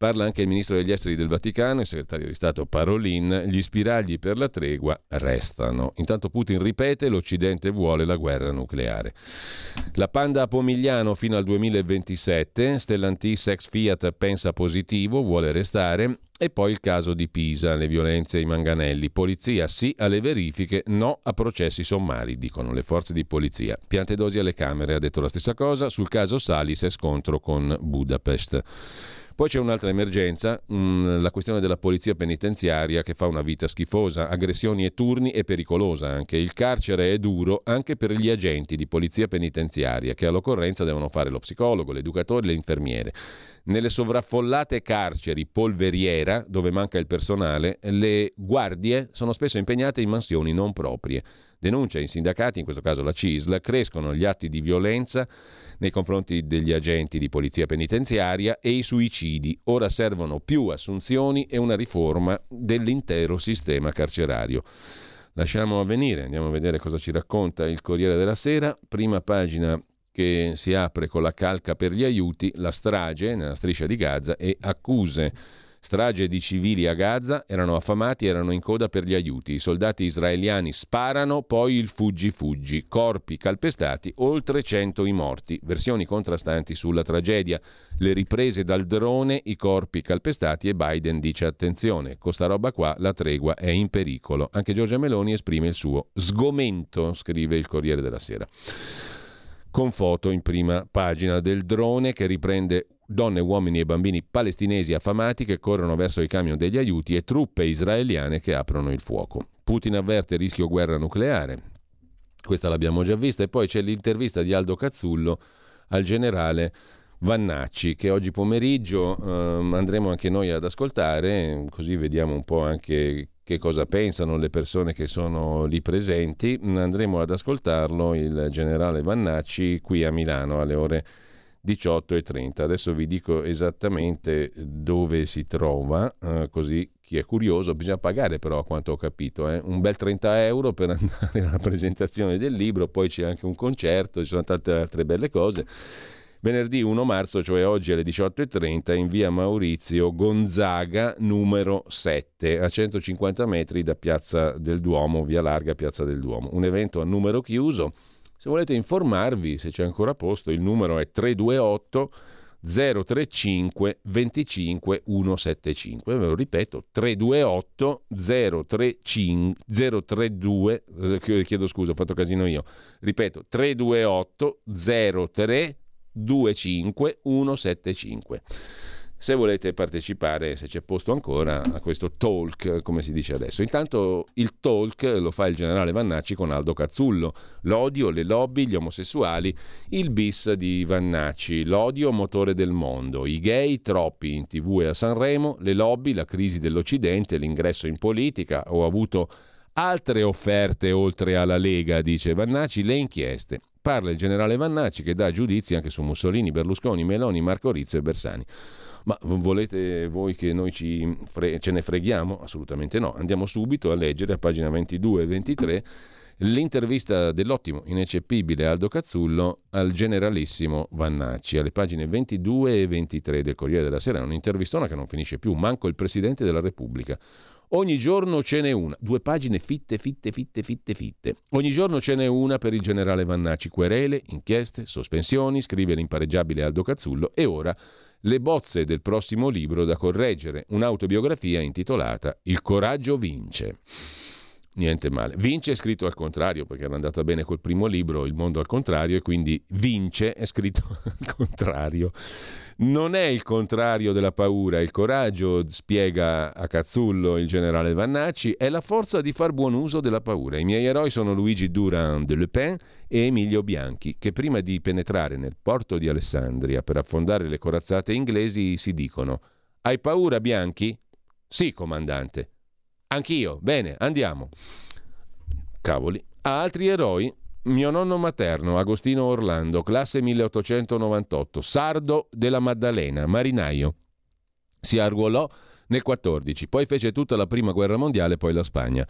Parla anche il ministro degli esteri del Vaticano, il segretario di Stato Parolin, gli spiragli per la tregua restano. Intanto Putin ripete l'Occidente vuole la guerra nucleare. La panda a Pomigliano fino al 2027, Stellantis ex Fiat pensa positivo, vuole restare. E poi il caso di Pisa, le violenze ai manganelli. Polizia sì alle verifiche, no a processi sommari, dicono le forze di polizia. Piantedosi alle Camere ha detto la stessa cosa sul caso Salis e scontro con Budapest. Poi c'è un'altra emergenza, mh, mm, la questione della polizia penitenziaria che fa una vita schifosa, aggressioni e turni e pericolosa anche. Il carcere è duro anche per gli agenti di polizia penitenziaria che all'occorrenza devono fare lo psicologo, l'educatore e le infermiere. Nelle sovraffollate carceri polveriera, dove manca il personale, le guardie sono spesso impegnate in mansioni non proprie. Denuncia i sindacati, in questo caso la CISL, crescono gli atti di violenza nei confronti degli agenti di polizia penitenziaria e i suicidi. Ora servono più assunzioni e una riforma dell'intero sistema carcerario. Lasciamo avvenire, andiamo a vedere cosa ci racconta il Corriere della Sera. Prima pagina che si apre con la calca per gli aiuti, la strage nella striscia di Gaza e accuse Strage di civili a Gaza erano affamati, erano in coda per gli aiuti. I soldati israeliani sparano, poi il fuggi-fuggi. Corpi calpestati, oltre 100 i morti. Versioni contrastanti sulla tragedia. Le riprese dal drone, i corpi calpestati e Biden dice attenzione, con sta roba qua la tregua è in pericolo. Anche Giorgia Meloni esprime il suo sgomento, scrive il Corriere della Sera con foto in prima pagina del drone che riprende donne, uomini e bambini palestinesi affamati che corrono verso i camion degli aiuti e truppe israeliane che aprono il fuoco. Putin avverte rischio guerra nucleare. Questa l'abbiamo già vista. E poi c'è l'intervista di Aldo Cazzullo al generale Vannacci che oggi pomeriggio eh, andremo anche noi ad ascoltare, così vediamo un po' anche che cosa pensano le persone che sono lì presenti. Andremo ad ascoltarlo il generale Vannacci qui a Milano alle ore 18.30. Adesso vi dico esattamente dove si trova, eh, così chi è curioso, bisogna pagare però a quanto ho capito, eh, un bel 30 euro per <laughs> andare alla presentazione del libro, poi c'è anche un concerto, ci sono tante altre belle cose. Venerdì 1 marzo, cioè oggi alle 18.30, in via Maurizio Gonzaga numero 7, a 150 metri da Piazza del Duomo, via larga Piazza del Duomo. Un evento a numero chiuso se volete informarvi, se c'è ancora posto, il numero è 328 035 25 175. Ve lo ripeto, 328 035 032 chiedo scusa, ho fatto casino io. Ripeto, 328 03 25 175 se volete partecipare, se c'è posto ancora, a questo talk, come si dice adesso. Intanto il talk lo fa il generale Vannacci con Aldo Cazzullo. L'odio, le lobby, gli omosessuali, il bis di Vannacci, l'odio motore del mondo, i gay troppi in tv e a Sanremo, le lobby, la crisi dell'Occidente, l'ingresso in politica. Ho avuto altre offerte oltre alla Lega, dice Vannacci, le inchieste. Parla il generale Vannacci che dà giudizi anche su Mussolini, Berlusconi, Meloni, Marco Rizzo e Bersani. Ma volete voi che noi fre- ce ne freghiamo? Assolutamente no. Andiamo subito a leggere a pagina 22 e 23 l'intervista dell'ottimo, ineccepibile Aldo Cazzullo al generalissimo Vannacci. Alle pagine 22 e 23 del Corriere della Sera, un'intervistona che non finisce più, manco il Presidente della Repubblica. Ogni giorno ce n'è una, due pagine fitte, fitte, fitte, fitte, fitte. Ogni giorno ce n'è una per il generale Vannacci, querele, inchieste, sospensioni, scrive l'impareggiabile Aldo Cazzullo e ora le bozze del prossimo libro da correggere, un'autobiografia intitolata Il coraggio vince. Niente male. Vince è scritto al contrario, perché era andata bene col primo libro, Il mondo al contrario, e quindi vince è scritto <laughs> al contrario. Non è il contrario della paura, il coraggio, spiega a Cazzullo il generale Vannacci, è la forza di far buon uso della paura. I miei eroi sono Luigi Durand de Le Pen e Emilio Bianchi, che prima di penetrare nel porto di Alessandria per affondare le corazzate inglesi si dicono Hai paura Bianchi? Sì, comandante. Anch'io. Bene, andiamo. Cavoli. A altri eroi mio nonno materno, Agostino Orlando, classe 1898, sardo della Maddalena, marinaio. Si arruolò nel 14, poi fece tutta la prima guerra mondiale, poi la Spagna.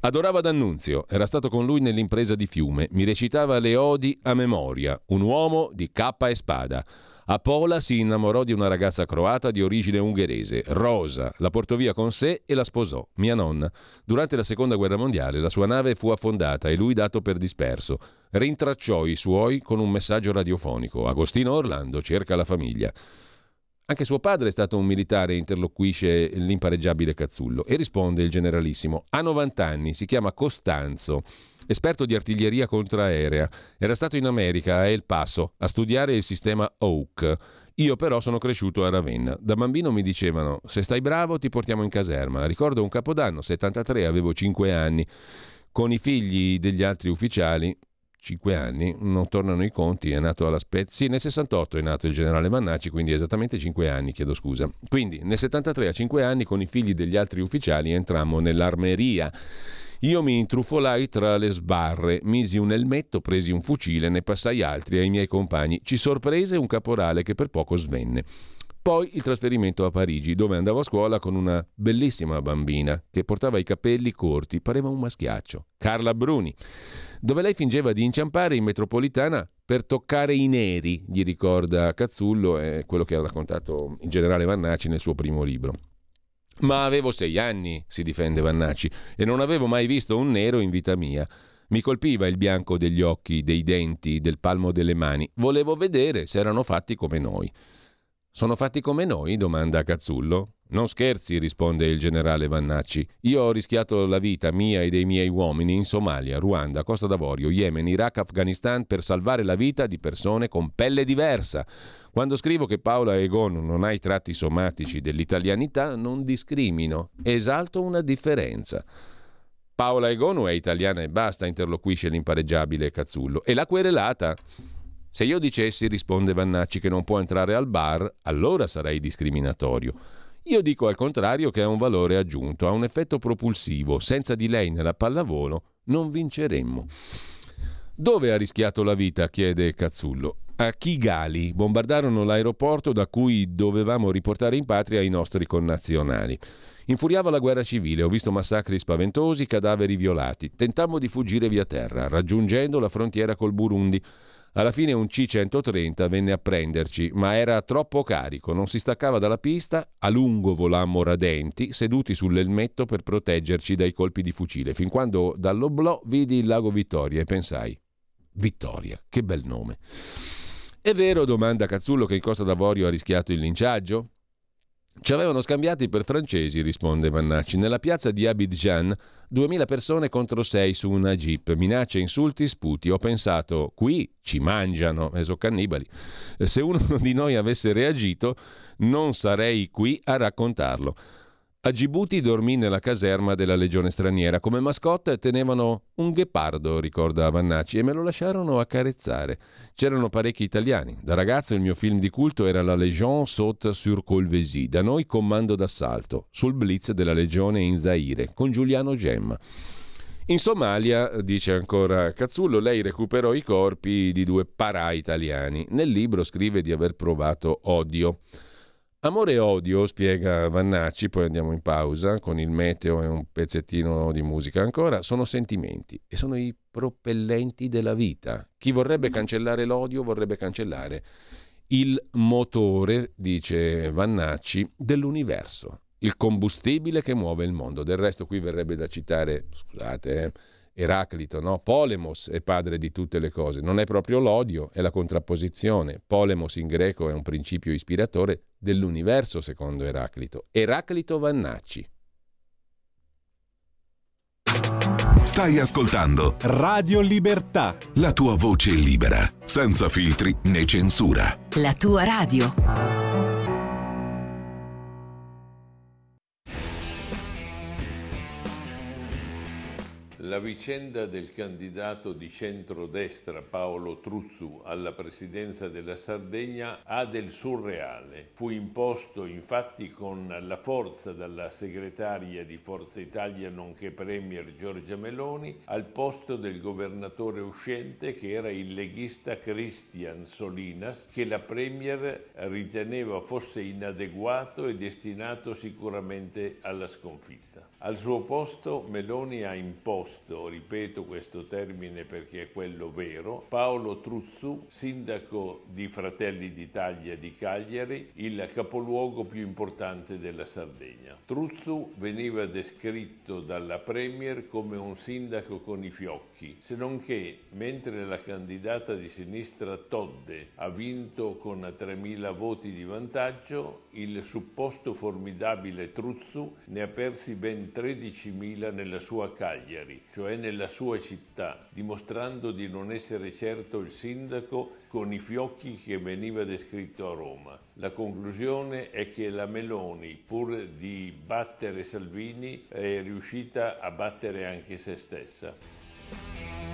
Adorava D'Annunzio, era stato con lui nell'impresa di Fiume, mi recitava le odi a memoria, un uomo di cappa e spada. A Pola si innamorò di una ragazza croata di origine ungherese, Rosa, la portò via con sé e la sposò, mia nonna. Durante la seconda guerra mondiale la sua nave fu affondata e lui dato per disperso. Rintracciò i suoi con un messaggio radiofonico. Agostino Orlando cerca la famiglia. Anche suo padre è stato un militare, interloquisce l'impareggiabile Cazzullo e risponde il generalissimo. Ha 90 anni, si chiama Costanzo esperto di artiglieria contraerea. Era stato in America, a El Paso, a studiare il sistema Oak. Io però sono cresciuto a Ravenna. Da bambino mi dicevano se stai bravo ti portiamo in caserma. Ricordo un capodanno, 73, avevo 5 anni, con i figli degli altri ufficiali 5 anni, non tornano i conti, è nato alla Spezia, sì nel 68 è nato il generale Mannacci, quindi esattamente 5 anni, chiedo scusa. Quindi nel 73 a 5 anni con i figli degli altri ufficiali entrammo nell'armeria. Io mi intrufolai tra le sbarre, misi un elmetto, presi un fucile, ne passai altri ai miei compagni. Ci sorprese un caporale che per poco svenne. Poi il trasferimento a Parigi, dove andavo a scuola con una bellissima bambina che portava i capelli corti, pareva un maschiaccio, Carla Bruni, dove lei fingeva di inciampare in metropolitana per toccare i neri, gli ricorda Cazzullo, è quello che ha raccontato il generale Vannacci nel suo primo libro. Ma avevo sei anni, si difende Vannacci, e non avevo mai visto un nero in vita mia. Mi colpiva il bianco degli occhi, dei denti, del palmo delle mani. Volevo vedere se erano fatti come noi. Sono fatti come noi? domanda Cazzullo. Non scherzi, risponde il generale Vannacci. Io ho rischiato la vita mia e dei miei uomini in Somalia, Ruanda, Costa d'Avorio, Yemen, Iraq, Afghanistan per salvare la vita di persone con pelle diversa. Quando scrivo che Paola Egon non ha i tratti somatici dell'italianità, non discrimino, esalto una differenza. Paola Egonu è italiana e basta, interloquisce l'impareggiabile Cazzullo. E la querelata? Se io dicessi, risponde Vannacci, che non può entrare al bar, allora sarei discriminatorio. Io dico al contrario che ha un valore aggiunto, ha un effetto propulsivo. Senza di lei nella pallavolo non vinceremmo. Dove ha rischiato la vita? chiede Cazzullo. A Kigali bombardarono l'aeroporto da cui dovevamo riportare in patria i nostri connazionali. Infuriava la guerra civile, ho visto massacri spaventosi, cadaveri violati. Tentammo di fuggire via terra, raggiungendo la frontiera col Burundi. Alla fine un C-130 venne a prenderci, ma era troppo carico, non si staccava dalla pista, a lungo volammo radenti, seduti sull'elmetto per proteggerci dai colpi di fucile, fin quando dall'oblò vidi il lago Vittoria e pensai, Vittoria, che bel nome. È vero, domanda Cazzullo, che in Costa d'Avorio ha rischiato il linciaggio? Ci avevano scambiati per francesi, risponde Vannacci. Nella piazza di Abidjan 2000 persone contro 6 su una jeep, minacce, insulti, sputi. Ho pensato, qui ci mangiano, e sono cannibali. Se uno <laughs> di noi avesse reagito, non sarei qui a raccontarlo. A Gibuti dormì nella caserma della legione straniera. Come mascotte tenevano un ghepardo, ricorda Vannacci, e me lo lasciarono accarezzare. C'erano parecchi italiani. Da ragazzo il mio film di culto era La Légion saute sur Colvesi, da noi Comando d'assalto, sul blitz della legione in Zaire, con Giuliano Gemma. In Somalia, dice ancora Cazzullo, lei recuperò i corpi di due parà italiani. Nel libro scrive di aver provato odio. Amore e odio, spiega Vannacci, poi andiamo in pausa con il meteo e un pezzettino di musica ancora, sono sentimenti e sono i propellenti della vita. Chi vorrebbe cancellare l'odio vorrebbe cancellare il motore, dice Vannacci, dell'universo, il combustibile che muove il mondo. Del resto qui verrebbe da citare, scusate, eh, Eraclito, no? Polemos è padre di tutte le cose, non è proprio l'odio, è la contrapposizione. Polemos in greco è un principio ispiratore dell'universo, secondo Eraclito. Eraclito Vannacci. Stai ascoltando Radio Libertà. la tua voce libera, senza filtri né censura. La tua radio. La vicenda del candidato di centrodestra Paolo Truzzu alla presidenza della Sardegna ha del surreale. Fu imposto infatti con la forza dalla segretaria di Forza Italia nonché Premier Giorgia Meloni al posto del governatore uscente che era il leghista Christian Solinas che la Premier riteneva fosse inadeguato e destinato sicuramente alla sconfitta. Al suo posto Meloni ha imposto, ripeto questo termine perché è quello vero, Paolo Truzzu, sindaco di Fratelli d'Italia di Cagliari, il capoluogo più importante della Sardegna. Truzzu veniva descritto dalla Premier come un sindaco con i fiocchi, se non che mentre la candidata di sinistra Todde ha vinto con 3.000 voti di vantaggio, il supposto formidabile Truzzu ne ha persi ben 13.000 nella sua Cagliari, cioè nella sua città, dimostrando di non essere certo il sindaco con i fiocchi che veniva descritto a Roma. La conclusione è che la Meloni, pur di battere Salvini, è riuscita a battere anche se stessa.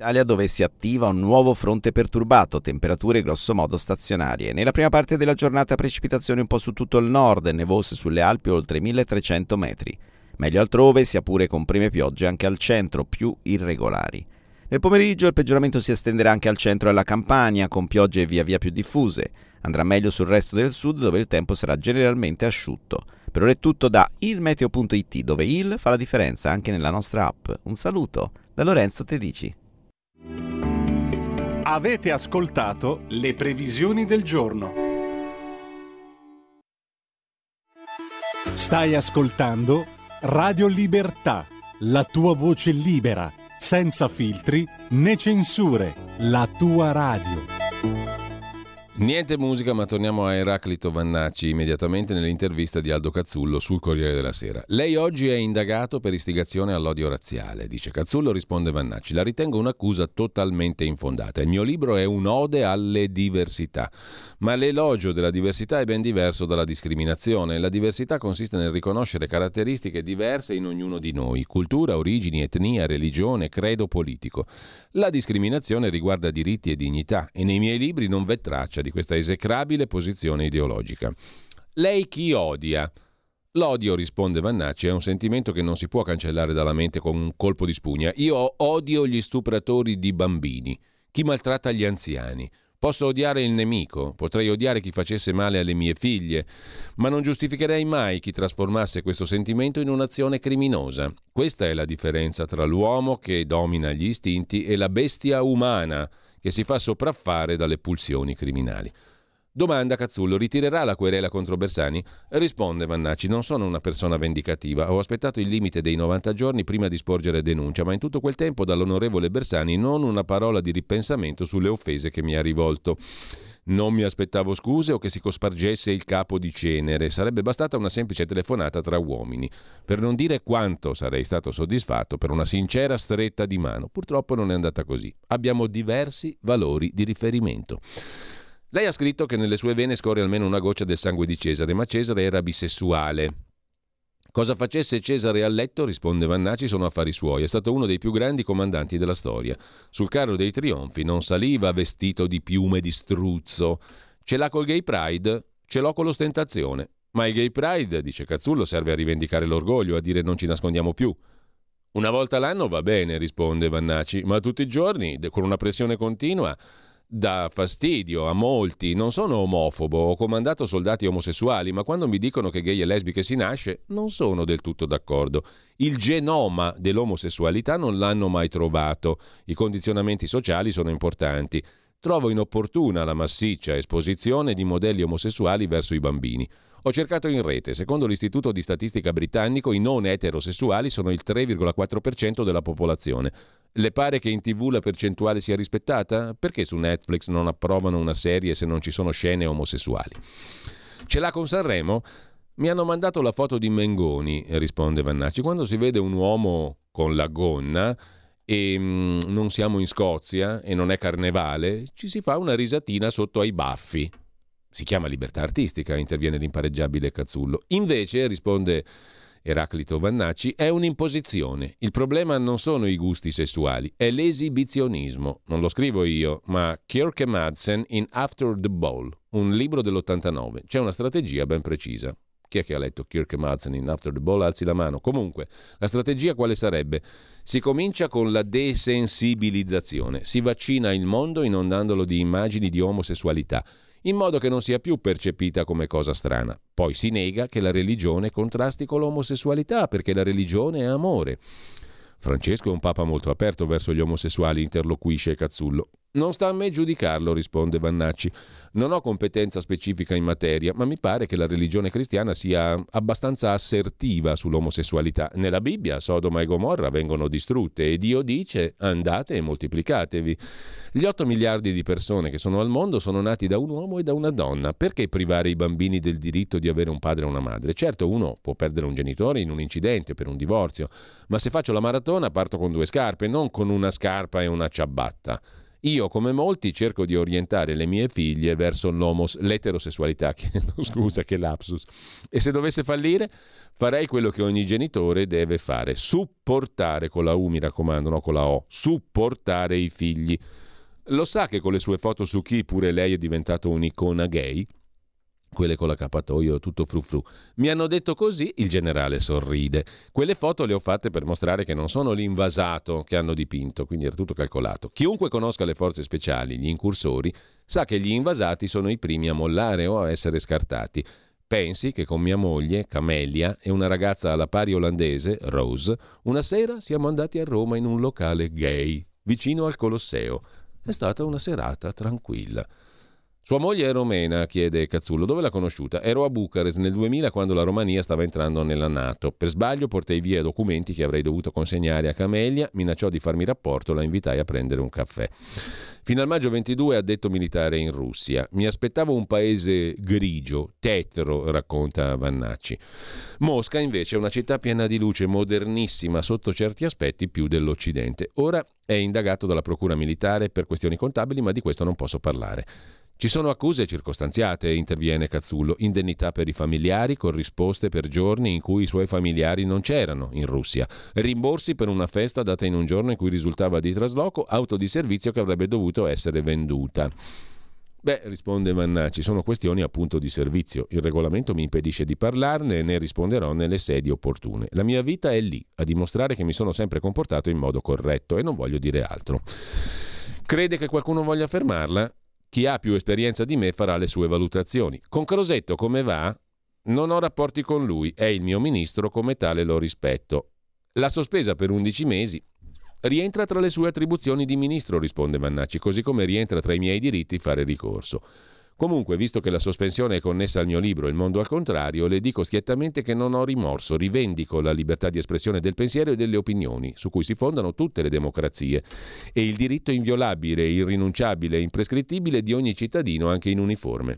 Italia dove si attiva un nuovo fronte perturbato, temperature grossomodo stazionarie. Nella prima parte della giornata precipitazioni un po' su tutto il nord, nevose sulle Alpi oltre 1300 metri. Meglio altrove, sia pure con prime piogge anche al centro, più irregolari. Nel pomeriggio il peggioramento si estenderà anche al centro e alla Campania, con piogge via via più diffuse. Andrà meglio sul resto del sud, dove il tempo sarà generalmente asciutto. Per ora è tutto da ilmeteo.it, dove il fa la differenza anche nella nostra app. Un saluto da Lorenzo Tedici. Avete ascoltato le previsioni del giorno. Stai ascoltando Radio Libertà, la tua voce libera, senza filtri né censure, la tua radio. Niente musica, ma torniamo a Eraclito Vannacci immediatamente nell'intervista di Aldo Cazzullo sul Corriere della Sera. Lei oggi è indagato per istigazione all'odio razziale, dice Cazzullo, risponde Vannacci. La ritengo un'accusa totalmente infondata. Il mio libro è un'ode alle diversità, ma l'elogio della diversità è ben diverso dalla discriminazione. La diversità consiste nel riconoscere caratteristiche diverse in ognuno di noi, cultura, origini, etnia, religione, credo politico. La discriminazione riguarda diritti e dignità e nei miei libri non v'è traccia di di questa esecrabile posizione ideologica. Lei chi odia? L'odio, risponde Vannacci, è un sentimento che non si può cancellare dalla mente con un colpo di spugna. Io odio gli stupratori di bambini, chi maltratta gli anziani. Posso odiare il nemico, potrei odiare chi facesse male alle mie figlie, ma non giustificherei mai chi trasformasse questo sentimento in un'azione criminosa. Questa è la differenza tra l'uomo che domina gli istinti e la bestia umana che si fa sopraffare dalle pulsioni criminali. Domanda Cazzullo, ritirerà la querela contro Bersani? Risponde Vannacci, non sono una persona vendicativa, ho aspettato il limite dei 90 giorni prima di sporgere denuncia, ma in tutto quel tempo dall'onorevole Bersani non una parola di ripensamento sulle offese che mi ha rivolto. Non mi aspettavo scuse o che si cospargesse il capo di cenere, sarebbe bastata una semplice telefonata tra uomini, per non dire quanto sarei stato soddisfatto per una sincera stretta di mano. Purtroppo non è andata così. Abbiamo diversi valori di riferimento. Lei ha scritto che nelle sue vene scorre almeno una goccia del sangue di Cesare, ma Cesare era bisessuale. Cosa facesse Cesare a letto, risponde Vannacci, sono affari suoi. È stato uno dei più grandi comandanti della storia. Sul carro dei trionfi non saliva vestito di piume di struzzo. Ce l'ha col gay pride? Ce l'ho con l'ostentazione. Ma il gay pride, dice Cazzullo, serve a rivendicare l'orgoglio, a dire non ci nascondiamo più. Una volta l'anno va bene, risponde Vannacci, ma tutti i giorni, con una pressione continua, dà fastidio a molti. Non sono omofobo, ho comandato soldati omosessuali, ma quando mi dicono che gay e lesbiche si nasce, non sono del tutto d'accordo. Il genoma dell'omosessualità non l'hanno mai trovato. I condizionamenti sociali sono importanti. Trovo inopportuna la massiccia esposizione di modelli omosessuali verso i bambini. Ho cercato in rete, secondo l'Istituto di Statistica britannico i non eterosessuali sono il 3,4% della popolazione. Le pare che in tv la percentuale sia rispettata? Perché su Netflix non approvano una serie se non ci sono scene omosessuali? Ce l'ha con Sanremo? Mi hanno mandato la foto di Mengoni, risponde Vannacci. Quando si vede un uomo con la gonna e mm, non siamo in Scozia e non è carnevale, ci si fa una risatina sotto ai baffi. Si chiama libertà artistica, interviene l'impareggiabile Cazzullo. Invece, risponde Eraclito Vannacci, è un'imposizione. Il problema non sono i gusti sessuali, è l'esibizionismo. Non lo scrivo io, ma Kirk Madsen in After the Ball, un libro dell'89. C'è una strategia ben precisa. Chi è che ha letto Kirk Madsen in After the Ball? Alzi la mano. Comunque, la strategia quale sarebbe? Si comincia con la desensibilizzazione. Si vaccina il mondo inondandolo di immagini di omosessualità in modo che non sia più percepita come cosa strana. Poi si nega che la religione contrasti con l'omosessualità, perché la religione è amore. Francesco è un papa molto aperto verso gli omosessuali, interloquisce Cazzullo. Non sta a me giudicarlo, risponde Vannacci. Non ho competenza specifica in materia, ma mi pare che la religione cristiana sia abbastanza assertiva sull'omosessualità. Nella Bibbia Sodoma e Gomorra vengono distrutte e Dio dice andate e moltiplicatevi. Gli 8 miliardi di persone che sono al mondo sono nati da un uomo e da una donna. Perché privare i bambini del diritto di avere un padre e una madre? Certo, uno può perdere un genitore in un incidente, per un divorzio, ma se faccio la maratona parto con due scarpe, non con una scarpa e una ciabatta. Io, come molti, cerco di orientare le mie figlie verso l'eterosessualità. <laughs> Scusa, che lapsus. E se dovesse fallire, farei quello che ogni genitore deve fare: supportare con la U, mi raccomando, no con la O, supportare i figli. Lo sa che con le sue foto su chi pure lei è diventato un'icona gay? Quelle con l'accappatoio tutto frufru. Mi hanno detto così, il generale sorride. Quelle foto le ho fatte per mostrare che non sono l'invasato che hanno dipinto, quindi era tutto calcolato. Chiunque conosca le forze speciali, gli incursori, sa che gli invasati sono i primi a mollare o a essere scartati. Pensi che con mia moglie, Camelia, e una ragazza alla pari olandese, Rose, una sera siamo andati a Roma in un locale gay, vicino al Colosseo. È stata una serata tranquilla. Sua moglie è romena, chiede Cazzullo. Dove l'ha conosciuta? Ero a Bucarest nel 2000 quando la Romania stava entrando nella Nato. Per sbaglio portai via documenti che avrei dovuto consegnare a Camelia, minacciò di farmi rapporto, la invitai a prendere un caffè. Fino al maggio 22 ha detto militare in Russia. Mi aspettavo un paese grigio, tetro, racconta Vannacci. Mosca invece è una città piena di luce, modernissima sotto certi aspetti più dell'Occidente. Ora è indagato dalla Procura militare per questioni contabili, ma di questo non posso parlare. Ci sono accuse circostanziate, interviene Cazzullo, indennità per i familiari corrisposte per giorni in cui i suoi familiari non c'erano in Russia, rimborsi per una festa data in un giorno in cui risultava di trasloco, auto di servizio che avrebbe dovuto essere venduta. Beh, risponde Mannacci, sono questioni appunto di servizio. Il regolamento mi impedisce di parlarne e ne risponderò nelle sedi opportune. La mia vita è lì, a dimostrare che mi sono sempre comportato in modo corretto e non voglio dire altro. Crede che qualcuno voglia fermarla? Chi ha più esperienza di me farà le sue valutazioni. Con Crosetto come va? Non ho rapporti con lui, è il mio ministro, come tale lo rispetto. La sospesa per 11 mesi rientra tra le sue attribuzioni di ministro, risponde Mannacci, così come rientra tra i miei diritti fare ricorso. Comunque, visto che la sospensione è connessa al mio libro Il mondo al contrario, le dico schiettamente che non ho rimorso, rivendico la libertà di espressione del pensiero e delle opinioni, su cui si fondano tutte le democrazie, e il diritto inviolabile, irrinunciabile e imprescrittibile di ogni cittadino, anche in uniforme.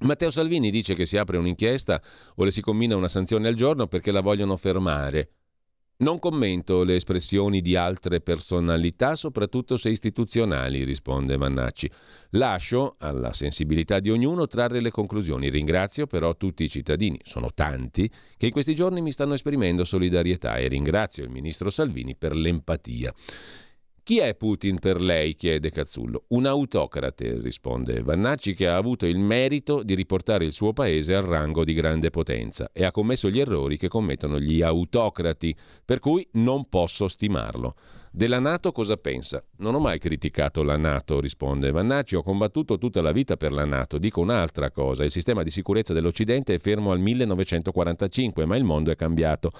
Matteo Salvini dice che si apre un'inchiesta o le si combina una sanzione al giorno perché la vogliono fermare. Non commento le espressioni di altre personalità, soprattutto se istituzionali, risponde Mannacci. Lascio alla sensibilità di ognuno trarre le conclusioni. Ringrazio però tutti i cittadini, sono tanti, che in questi giorni mi stanno esprimendo solidarietà e ringrazio il ministro Salvini per l'empatia. Chi è Putin per lei? chiede Cazzullo. Un autocrate, risponde Vannacci, che ha avuto il merito di riportare il suo paese al rango di grande potenza e ha commesso gli errori che commettono gli autocrati, per cui non posso stimarlo. Della Nato cosa pensa? Non ho mai criticato la Nato, risponde Vannacci, ho combattuto tutta la vita per la Nato. Dico un'altra cosa, il sistema di sicurezza dell'Occidente è fermo al 1945, ma il mondo è cambiato.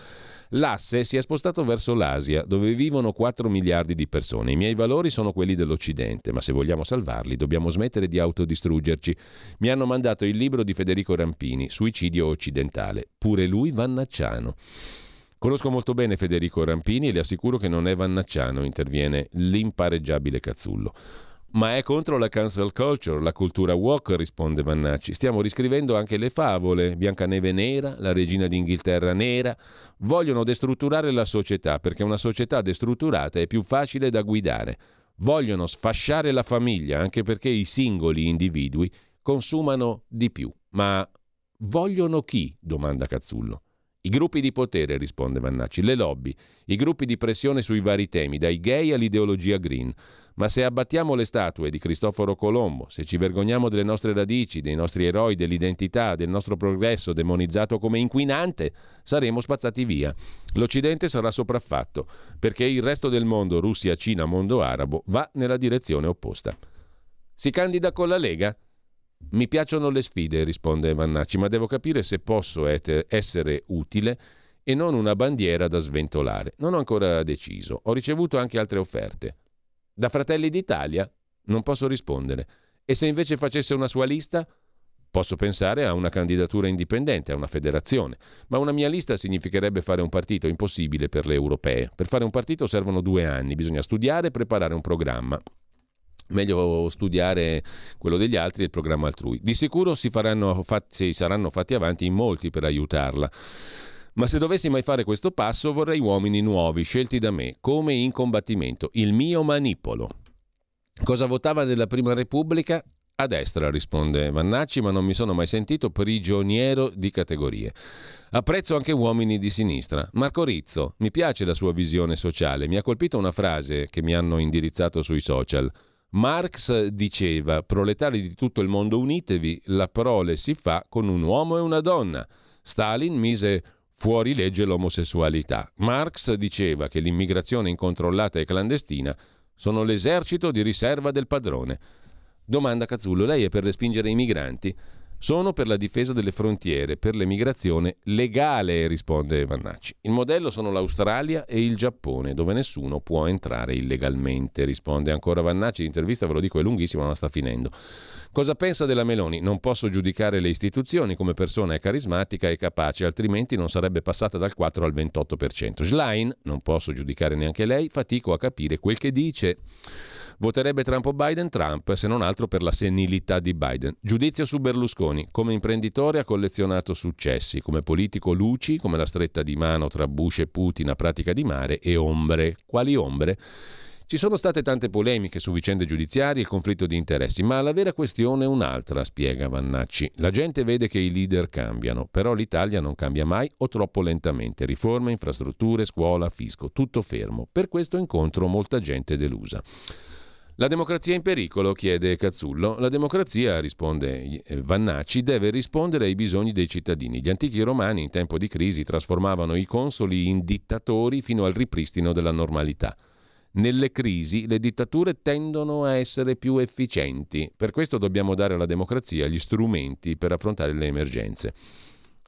L'asse si è spostato verso l'Asia, dove vivono 4 miliardi di persone. I miei valori sono quelli dell'Occidente, ma se vogliamo salvarli dobbiamo smettere di autodistruggerci. Mi hanno mandato il libro di Federico Rampini, Suicidio occidentale. Pure lui vannacciano. Conosco molto bene Federico Rampini e le assicuro che non è vannacciano, interviene l'impareggiabile Cazzullo. Ma è contro la cancel culture, la cultura walk, risponde Vannacci. Stiamo riscrivendo anche le favole. Biancaneve nera, la regina d'Inghilterra nera. Vogliono destrutturare la società perché una società destrutturata è più facile da guidare. Vogliono sfasciare la famiglia anche perché i singoli individui consumano di più. Ma vogliono chi? domanda Cazzullo. I gruppi di potere, risponde Vannacci, le lobby, i gruppi di pressione sui vari temi, dai gay all'ideologia green. Ma se abbattiamo le statue di Cristoforo Colombo, se ci vergogniamo delle nostre radici, dei nostri eroi, dell'identità, del nostro progresso demonizzato come inquinante, saremo spazzati via. L'Occidente sarà sopraffatto, perché il resto del mondo, Russia, Cina, mondo arabo, va nella direzione opposta. Si candida con la Lega? Mi piacciono le sfide, risponde Vannacci, ma devo capire se posso essere utile e non una bandiera da sventolare. Non ho ancora deciso. Ho ricevuto anche altre offerte. Da Fratelli d'Italia? Non posso rispondere. E se invece facesse una sua lista? Posso pensare a una candidatura indipendente, a una federazione, ma una mia lista significherebbe fare un partito impossibile per le europee. Per fare un partito servono due anni, bisogna studiare e preparare un programma. Meglio studiare quello degli altri e il programma altrui. Di sicuro si, fatti, saranno fatti avanti in molti per aiutarla. Ma se dovessi mai fare questo passo vorrei uomini nuovi, scelti da me, come in combattimento, il mio manipolo. Cosa votava della Prima Repubblica? A destra, risponde Vannacci, ma non mi sono mai sentito prigioniero di categorie. Apprezzo anche uomini di sinistra. Marco Rizzo, mi piace la sua visione sociale. Mi ha colpito una frase che mi hanno indirizzato sui social. Marx diceva, proletari di tutto il mondo unitevi, la prole si fa con un uomo e una donna. Stalin mise fuori legge l'omosessualità. Marx diceva che l'immigrazione incontrollata e clandestina sono l'esercito di riserva del padrone. Domanda Cazzullo, lei è per respingere i migranti? Sono per la difesa delle frontiere, per l'emigrazione legale, risponde Vannacci. Il modello sono l'Australia e il Giappone, dove nessuno può entrare illegalmente, risponde ancora Vannacci. L'intervista, ve lo dico, è lunghissima, ma sta finendo. Cosa pensa della Meloni? Non posso giudicare le istituzioni come persona è carismatica e capace, altrimenti non sarebbe passata dal 4 al 28%. Schlein, non posso giudicare neanche lei, fatico a capire quel che dice. Voterebbe Trump o Biden? Trump, se non altro per la senilità di Biden. Giudizio su Berlusconi. Come imprenditore ha collezionato successi, come politico luci, come la stretta di mano tra Bush e Putin a pratica di mare, e ombre. Quali ombre? Ci sono state tante polemiche su vicende giudiziarie e conflitto di interessi, ma la vera questione è un'altra, spiega Vannacci. La gente vede che i leader cambiano, però l'Italia non cambia mai o troppo lentamente. Riforme, infrastrutture, scuola, fisco, tutto fermo. Per questo incontro molta gente delusa. La democrazia è in pericolo? chiede Cazzullo. La democrazia, risponde eh, Vannacci, deve rispondere ai bisogni dei cittadini. Gli antichi romani in tempo di crisi trasformavano i consoli in dittatori fino al ripristino della normalità. Nelle crisi le dittature tendono a essere più efficienti, per questo dobbiamo dare alla democrazia gli strumenti per affrontare le emergenze.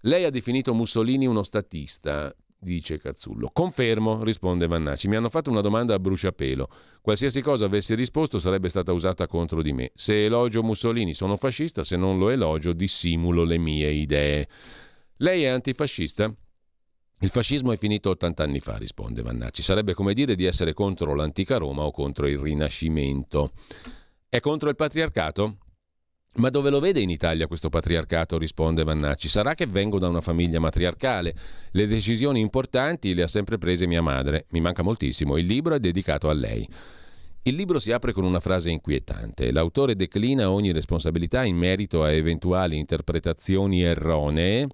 Lei ha definito Mussolini uno statista, dice Cazzullo. Confermo, risponde Vannacci. Mi hanno fatto una domanda a bruciapelo. Qualsiasi cosa avessi risposto sarebbe stata usata contro di me. Se elogio Mussolini sono fascista, se non lo elogio dissimulo le mie idee. Lei è antifascista? Il fascismo è finito 80 anni fa, risponde Vannacci. Sarebbe come dire di essere contro l'antica Roma o contro il Rinascimento. È contro il patriarcato? Ma dove lo vede in Italia questo patriarcato? risponde Vannacci. Sarà che vengo da una famiglia matriarcale. Le decisioni importanti le ha sempre prese mia madre. Mi manca moltissimo. Il libro è dedicato a lei. Il libro si apre con una frase inquietante. L'autore declina ogni responsabilità in merito a eventuali interpretazioni erronee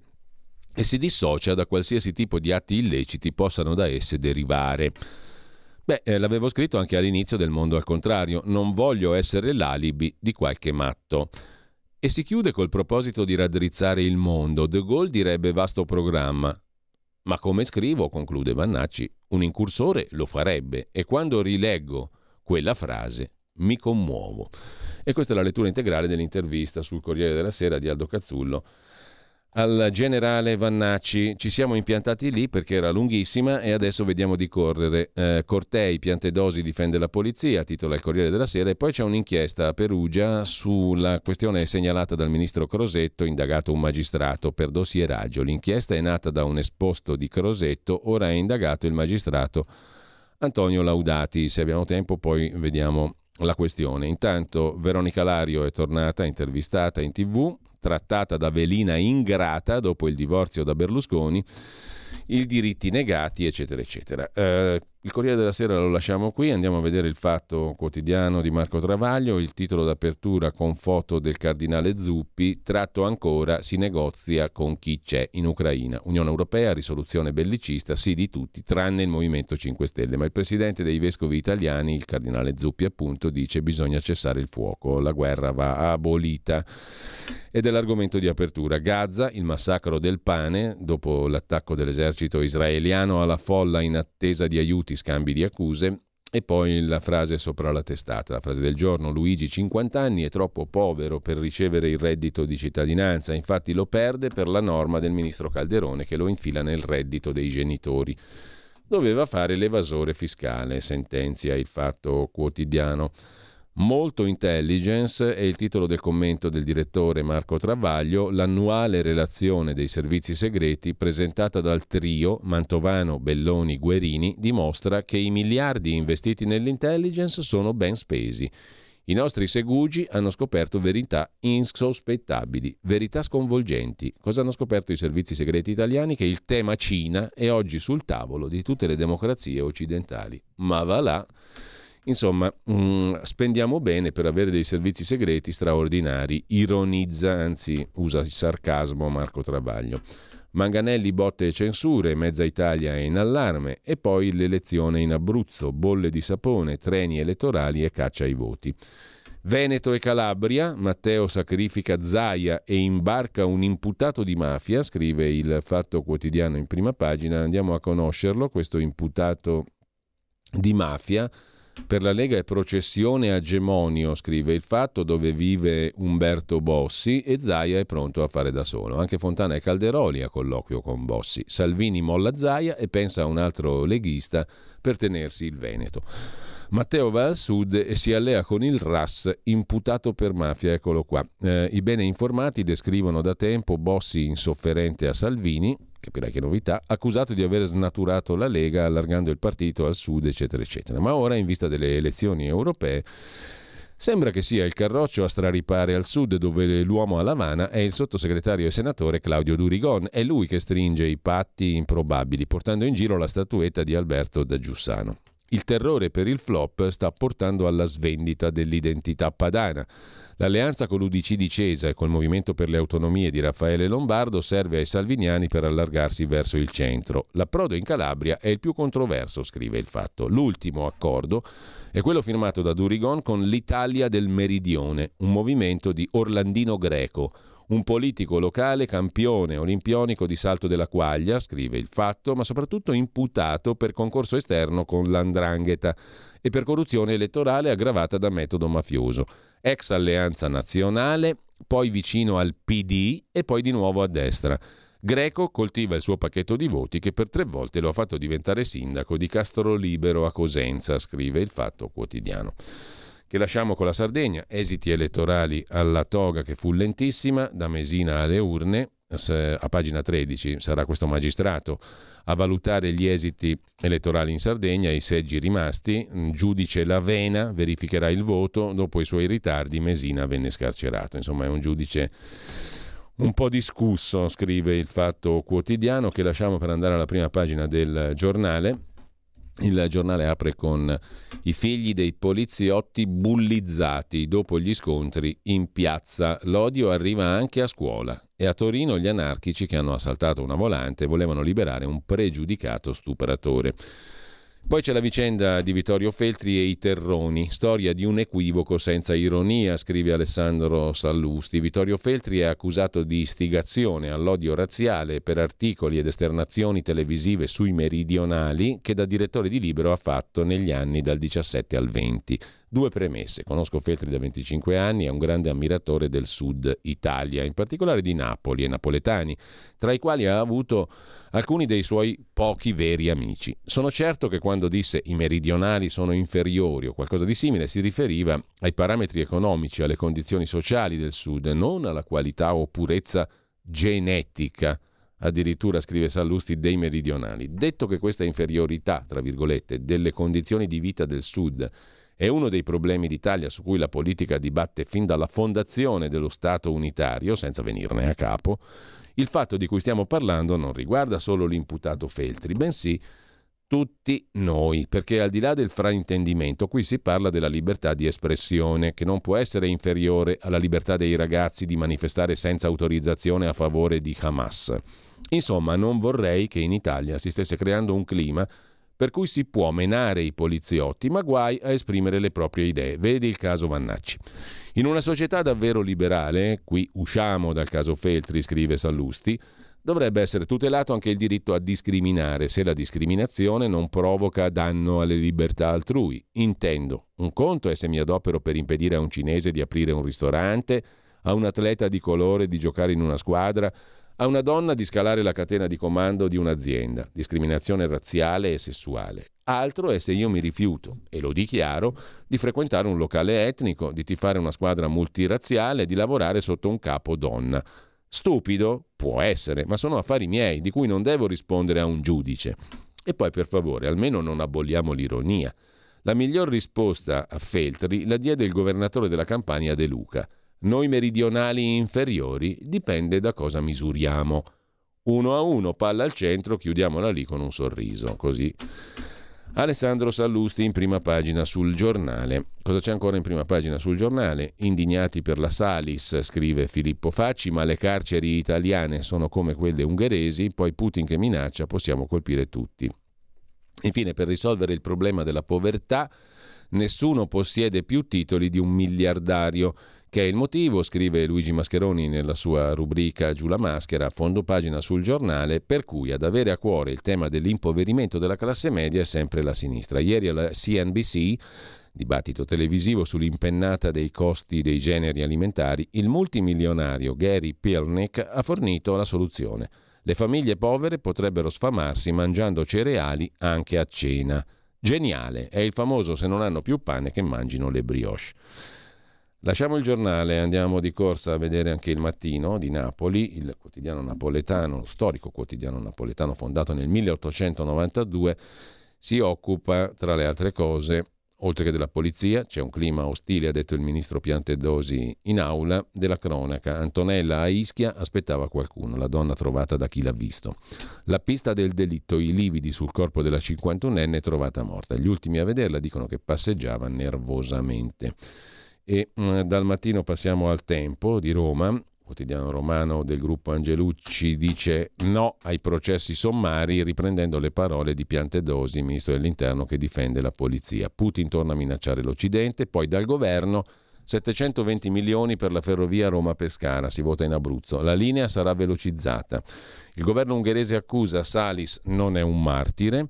e si dissocia da qualsiasi tipo di atti illeciti possano da esse derivare. Beh, eh, l'avevo scritto anche all'inizio del mondo al contrario, non voglio essere l'alibi di qualche matto. E si chiude col proposito di raddrizzare il mondo. De Gaulle direbbe vasto programma. Ma come scrivo, conclude Vannacci, un incursore lo farebbe e quando rileggo quella frase mi commuovo. E questa è la lettura integrale dell'intervista sul Corriere della Sera di Aldo Cazzullo al generale Vannacci. Ci siamo impiantati lì perché era lunghissima e adesso vediamo di correre. Eh, Cortei, Piantedosi difende la polizia, titola il Corriere della Sera, e poi c'è un'inchiesta a Perugia sulla questione segnalata dal ministro Crosetto, indagato un magistrato per dossieraggio. L'inchiesta è nata da un esposto di Crosetto, ora è indagato il magistrato Antonio Laudati. Se abbiamo tempo poi vediamo la questione. Intanto Veronica Lario è tornata intervistata in tv, trattata da velina ingrata dopo il divorzio da Berlusconi, i diritti negati, eccetera, eccetera. Eh, il Corriere della Sera lo lasciamo qui, andiamo a vedere il fatto quotidiano di Marco Travaglio, il titolo d'apertura con foto del cardinale Zuppi, tratto ancora, si negozia con chi c'è in Ucraina. Unione Europea, risoluzione bellicista, sì di tutti, tranne il Movimento 5 Stelle, ma il presidente dei vescovi italiani, il cardinale Zuppi appunto, dice bisogna cessare il fuoco, la guerra va abolita. Ed è l'argomento di apertura. Gaza, il massacro del pane, dopo l'attacco dell'esercito israeliano alla folla in attesa di aiuti scambi di accuse, E poi la frase sopra la testata, la frase del giorno, Luigi 50 anni è troppo povero per ricevere il reddito di cittadinanza, infatti lo perde per la norma del ministro Calderone che lo infila nel reddito dei genitori. Doveva fare l'evasore fiscale, sentenzia il fatto quotidiano. Molto intelligence è il titolo del commento del direttore Marco Travaglio, l'annuale relazione dei servizi segreti presentata dal trio Mantovano, Belloni, Guerini dimostra che i miliardi investiti nell'intelligence sono ben spesi. I nostri segugi hanno scoperto verità insospettabili, verità sconvolgenti. Cosa hanno scoperto i servizi segreti italiani? Che il tema Cina è oggi sul tavolo di tutte le democrazie occidentali. Ma va là. Insomma, mh, mm, spendiamo bene per avere dei servizi segreti straordinari, ironizza, anzi usa il sarcasmo Marco Travaglio. Manganelli, botte e censure, mezza Italia è in allarme e poi l'elezione in Abruzzo, bolle di sapone, treni elettorali e caccia ai voti. Veneto e Calabria, Matteo sacrifica Zaia e imbarca un imputato di mafia, scrive il Fatto Quotidiano in prima pagina, andiamo a conoscerlo, questo imputato di mafia per la Lega è processione a Gemonio, scrive il fatto, dove vive Umberto Bossi e Zaia è pronto a fare da solo. Anche Fontana e Calderoli a colloquio con Bossi. Salvini molla Zaia e pensa a un altro leghista per tenersi il Veneto. Matteo va al sud e si allea con il RAS, imputato per mafia. Eccolo qua. Eh, I bene informati descrivono da tempo Bossi insofferente a Salvini, capirai che novità, accusato di aver snaturato la Lega allargando il partito al sud, eccetera, eccetera. Ma ora, in vista delle elezioni europee, Sembra che sia il carroccio a straripare al sud dove l'uomo a Lavana è il sottosegretario e senatore Claudio Durigon. È lui che stringe i patti improbabili, portando in giro la statuetta di Alberto da Giussano. Il terrore per il flop sta portando alla svendita dell'identità padana. L'alleanza con l'UDC di Cesa e col Movimento per le Autonomie di Raffaele Lombardo serve ai salviniani per allargarsi verso il centro. L'approdo in Calabria è il più controverso, scrive il fatto. L'ultimo accordo è quello firmato da Durigon con l'Italia del Meridione, un movimento di Orlandino Greco, un politico locale campione olimpionico di salto della quaglia, scrive il fatto, ma soprattutto imputato per concorso esterno con l'andrangheta e per corruzione elettorale aggravata da metodo mafioso. Ex alleanza nazionale, poi vicino al PD e poi di nuovo a destra. Greco coltiva il suo pacchetto di voti che per tre volte lo ha fatto diventare sindaco di Castro Libero a Cosenza, scrive il Fatto Quotidiano. Che lasciamo con la Sardegna, esiti elettorali alla toga che fu lentissima, da Mesina alle urne, a pagina 13 sarà questo magistrato a valutare gli esiti elettorali in Sardegna i seggi rimasti, giudice Lavena verificherà il voto, dopo i suoi ritardi Mesina venne scarcerato, insomma è un giudice un po' discusso, scrive il Fatto Quotidiano che lasciamo per andare alla prima pagina del giornale. Il giornale apre con i figli dei poliziotti bullizzati dopo gli scontri in piazza. L'odio arriva anche a scuola e a Torino gli anarchici che hanno assaltato una volante volevano liberare un pregiudicato stupratore. Poi c'è la vicenda di Vittorio Feltri e i Terroni, storia di un equivoco senza ironia, scrive Alessandro Sallusti. Vittorio Feltri è accusato di istigazione all'odio razziale per articoli ed esternazioni televisive sui meridionali che da direttore di Libero ha fatto negli anni dal 17 al 20. Due premesse. Conosco Feltri da 25 anni, è un grande ammiratore del sud Italia, in particolare di Napoli e napoletani, tra i quali ha avuto alcuni dei suoi pochi veri amici. Sono certo che quando disse i meridionali sono inferiori o qualcosa di simile si riferiva ai parametri economici, alle condizioni sociali del sud, non alla qualità o purezza genetica addirittura scrive Sallusti dei meridionali. Detto che questa inferiorità, tra virgolette, delle condizioni di vita del Sud è uno dei problemi d'Italia su cui la politica dibatte fin dalla fondazione dello Stato unitario, senza venirne a capo. Il fatto di cui stiamo parlando non riguarda solo l'imputato Feltri, bensì tutti noi, perché al di là del fraintendimento qui si parla della libertà di espressione, che non può essere inferiore alla libertà dei ragazzi di manifestare senza autorizzazione a favore di Hamas. Insomma, non vorrei che in Italia si stesse creando un clima per cui si può menare i poliziotti, ma guai a esprimere le proprie idee. Vedi il caso Vannacci. In una società davvero liberale, qui usciamo dal caso Feltri, scrive Sallusti, Dovrebbe essere tutelato anche il diritto a discriminare se la discriminazione non provoca danno alle libertà altrui. Intendo, un conto è se mi adopero per impedire a un cinese di aprire un ristorante, a un atleta di colore di giocare in una squadra, a una donna di scalare la catena di comando di un'azienda, discriminazione razziale e sessuale. Altro è se io mi rifiuto, e lo dichiaro, di frequentare un locale etnico, di tifare una squadra multirazziale, di lavorare sotto un capo donna. Stupido? Può essere, ma sono affari miei, di cui non devo rispondere a un giudice. E poi, per favore, almeno non aboliamo l'ironia. La miglior risposta a Feltri la diede il governatore della Campania De Luca. Noi meridionali inferiori dipende da cosa misuriamo. Uno a uno, palla al centro, chiudiamola lì con un sorriso, così. Alessandro Sallusti in prima pagina sul giornale. Cosa c'è ancora in prima pagina sul giornale? Indignati per la Salis, scrive Filippo Facci, ma le carceri italiane sono come quelle ungheresi, poi Putin che minaccia, possiamo colpire tutti. Infine, per risolvere il problema della povertà, nessuno possiede più titoli di un miliardario che è il motivo, scrive Luigi Mascheroni nella sua rubrica Giù la maschera, fondo pagina sul giornale, per cui ad avere a cuore il tema dell'impoverimento della classe media è sempre la sinistra. Ieri alla CNBC, dibattito televisivo sull'impennata dei costi dei generi alimentari, il multimilionario Gary Pilnick ha fornito la soluzione. Le famiglie povere potrebbero sfamarsi mangiando cereali anche a cena. Geniale, è il famoso se non hanno più pane che mangino le brioche. Lasciamo il giornale, andiamo di corsa a vedere anche il mattino di Napoli, il quotidiano napoletano, lo storico quotidiano napoletano fondato nel 1892, si occupa, tra le altre cose, oltre che della polizia, c'è un clima ostile, ha detto il ministro Piantedosi in aula, della cronaca. Antonella a Ischia aspettava qualcuno, la donna trovata da chi l'ha visto. La pista del delitto, i lividi sul corpo della 51enne trovata morta. Gli ultimi a vederla dicono che passeggiava nervosamente. E mh, mm, dal mattino passiamo al tempo di Roma. Quotidiano romano del gruppo Angelucci dice no ai processi sommari, riprendendo le parole di Piantedosi, ministro dell'interno che difende la polizia. Putin torna a minacciare l'Occidente, poi dal governo 720 milioni per la ferrovia Roma-Pescara, si vota in Abruzzo. La linea sarà velocizzata. Il governo ungherese accusa Salis non è un martire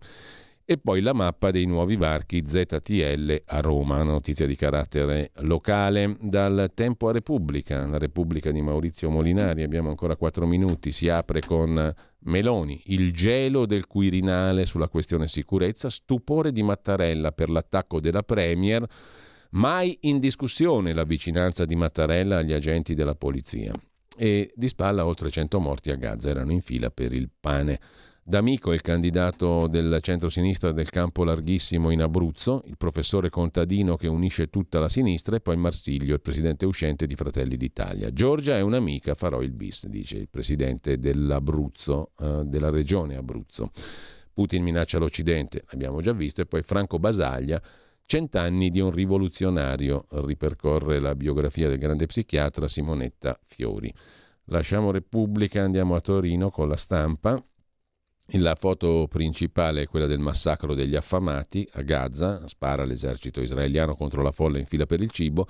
e poi la mappa dei nuovi varchi ZTL a Roma, notizia di carattere locale. Dal tempo a Repubblica, la Repubblica di Maurizio Molinari, abbiamo ancora quattro minuti, si apre con Meloni, il gelo del Quirinale sulla questione sicurezza, stupore di Mattarella per l'attacco della Premier, mai in discussione la vicinanza di Mattarella agli agenti della polizia. E di spalla oltre 100 morti a Gaza erano in fila per il pane. D'Amico è il candidato del centro-sinistra del campo larghissimo in Abruzzo, il professore contadino che unisce tutta la sinistra e poi Marsiglio, il presidente uscente di Fratelli d'Italia. Giorgia è un'amica, farò il bis, dice il presidente dell'Abruzzo, eh, della regione Abruzzo. Putin minaccia l'Occidente, abbiamo già visto, e poi Franco Basaglia, cent'anni di un rivoluzionario, ripercorre la biografia del grande psichiatra Simonetta Fiori. Lasciamo Repubblica, andiamo a Torino con la stampa. La foto principale è quella del massacro degli affamati a Gaza, spara l'esercito israeliano contro la folla in fila per il cibo,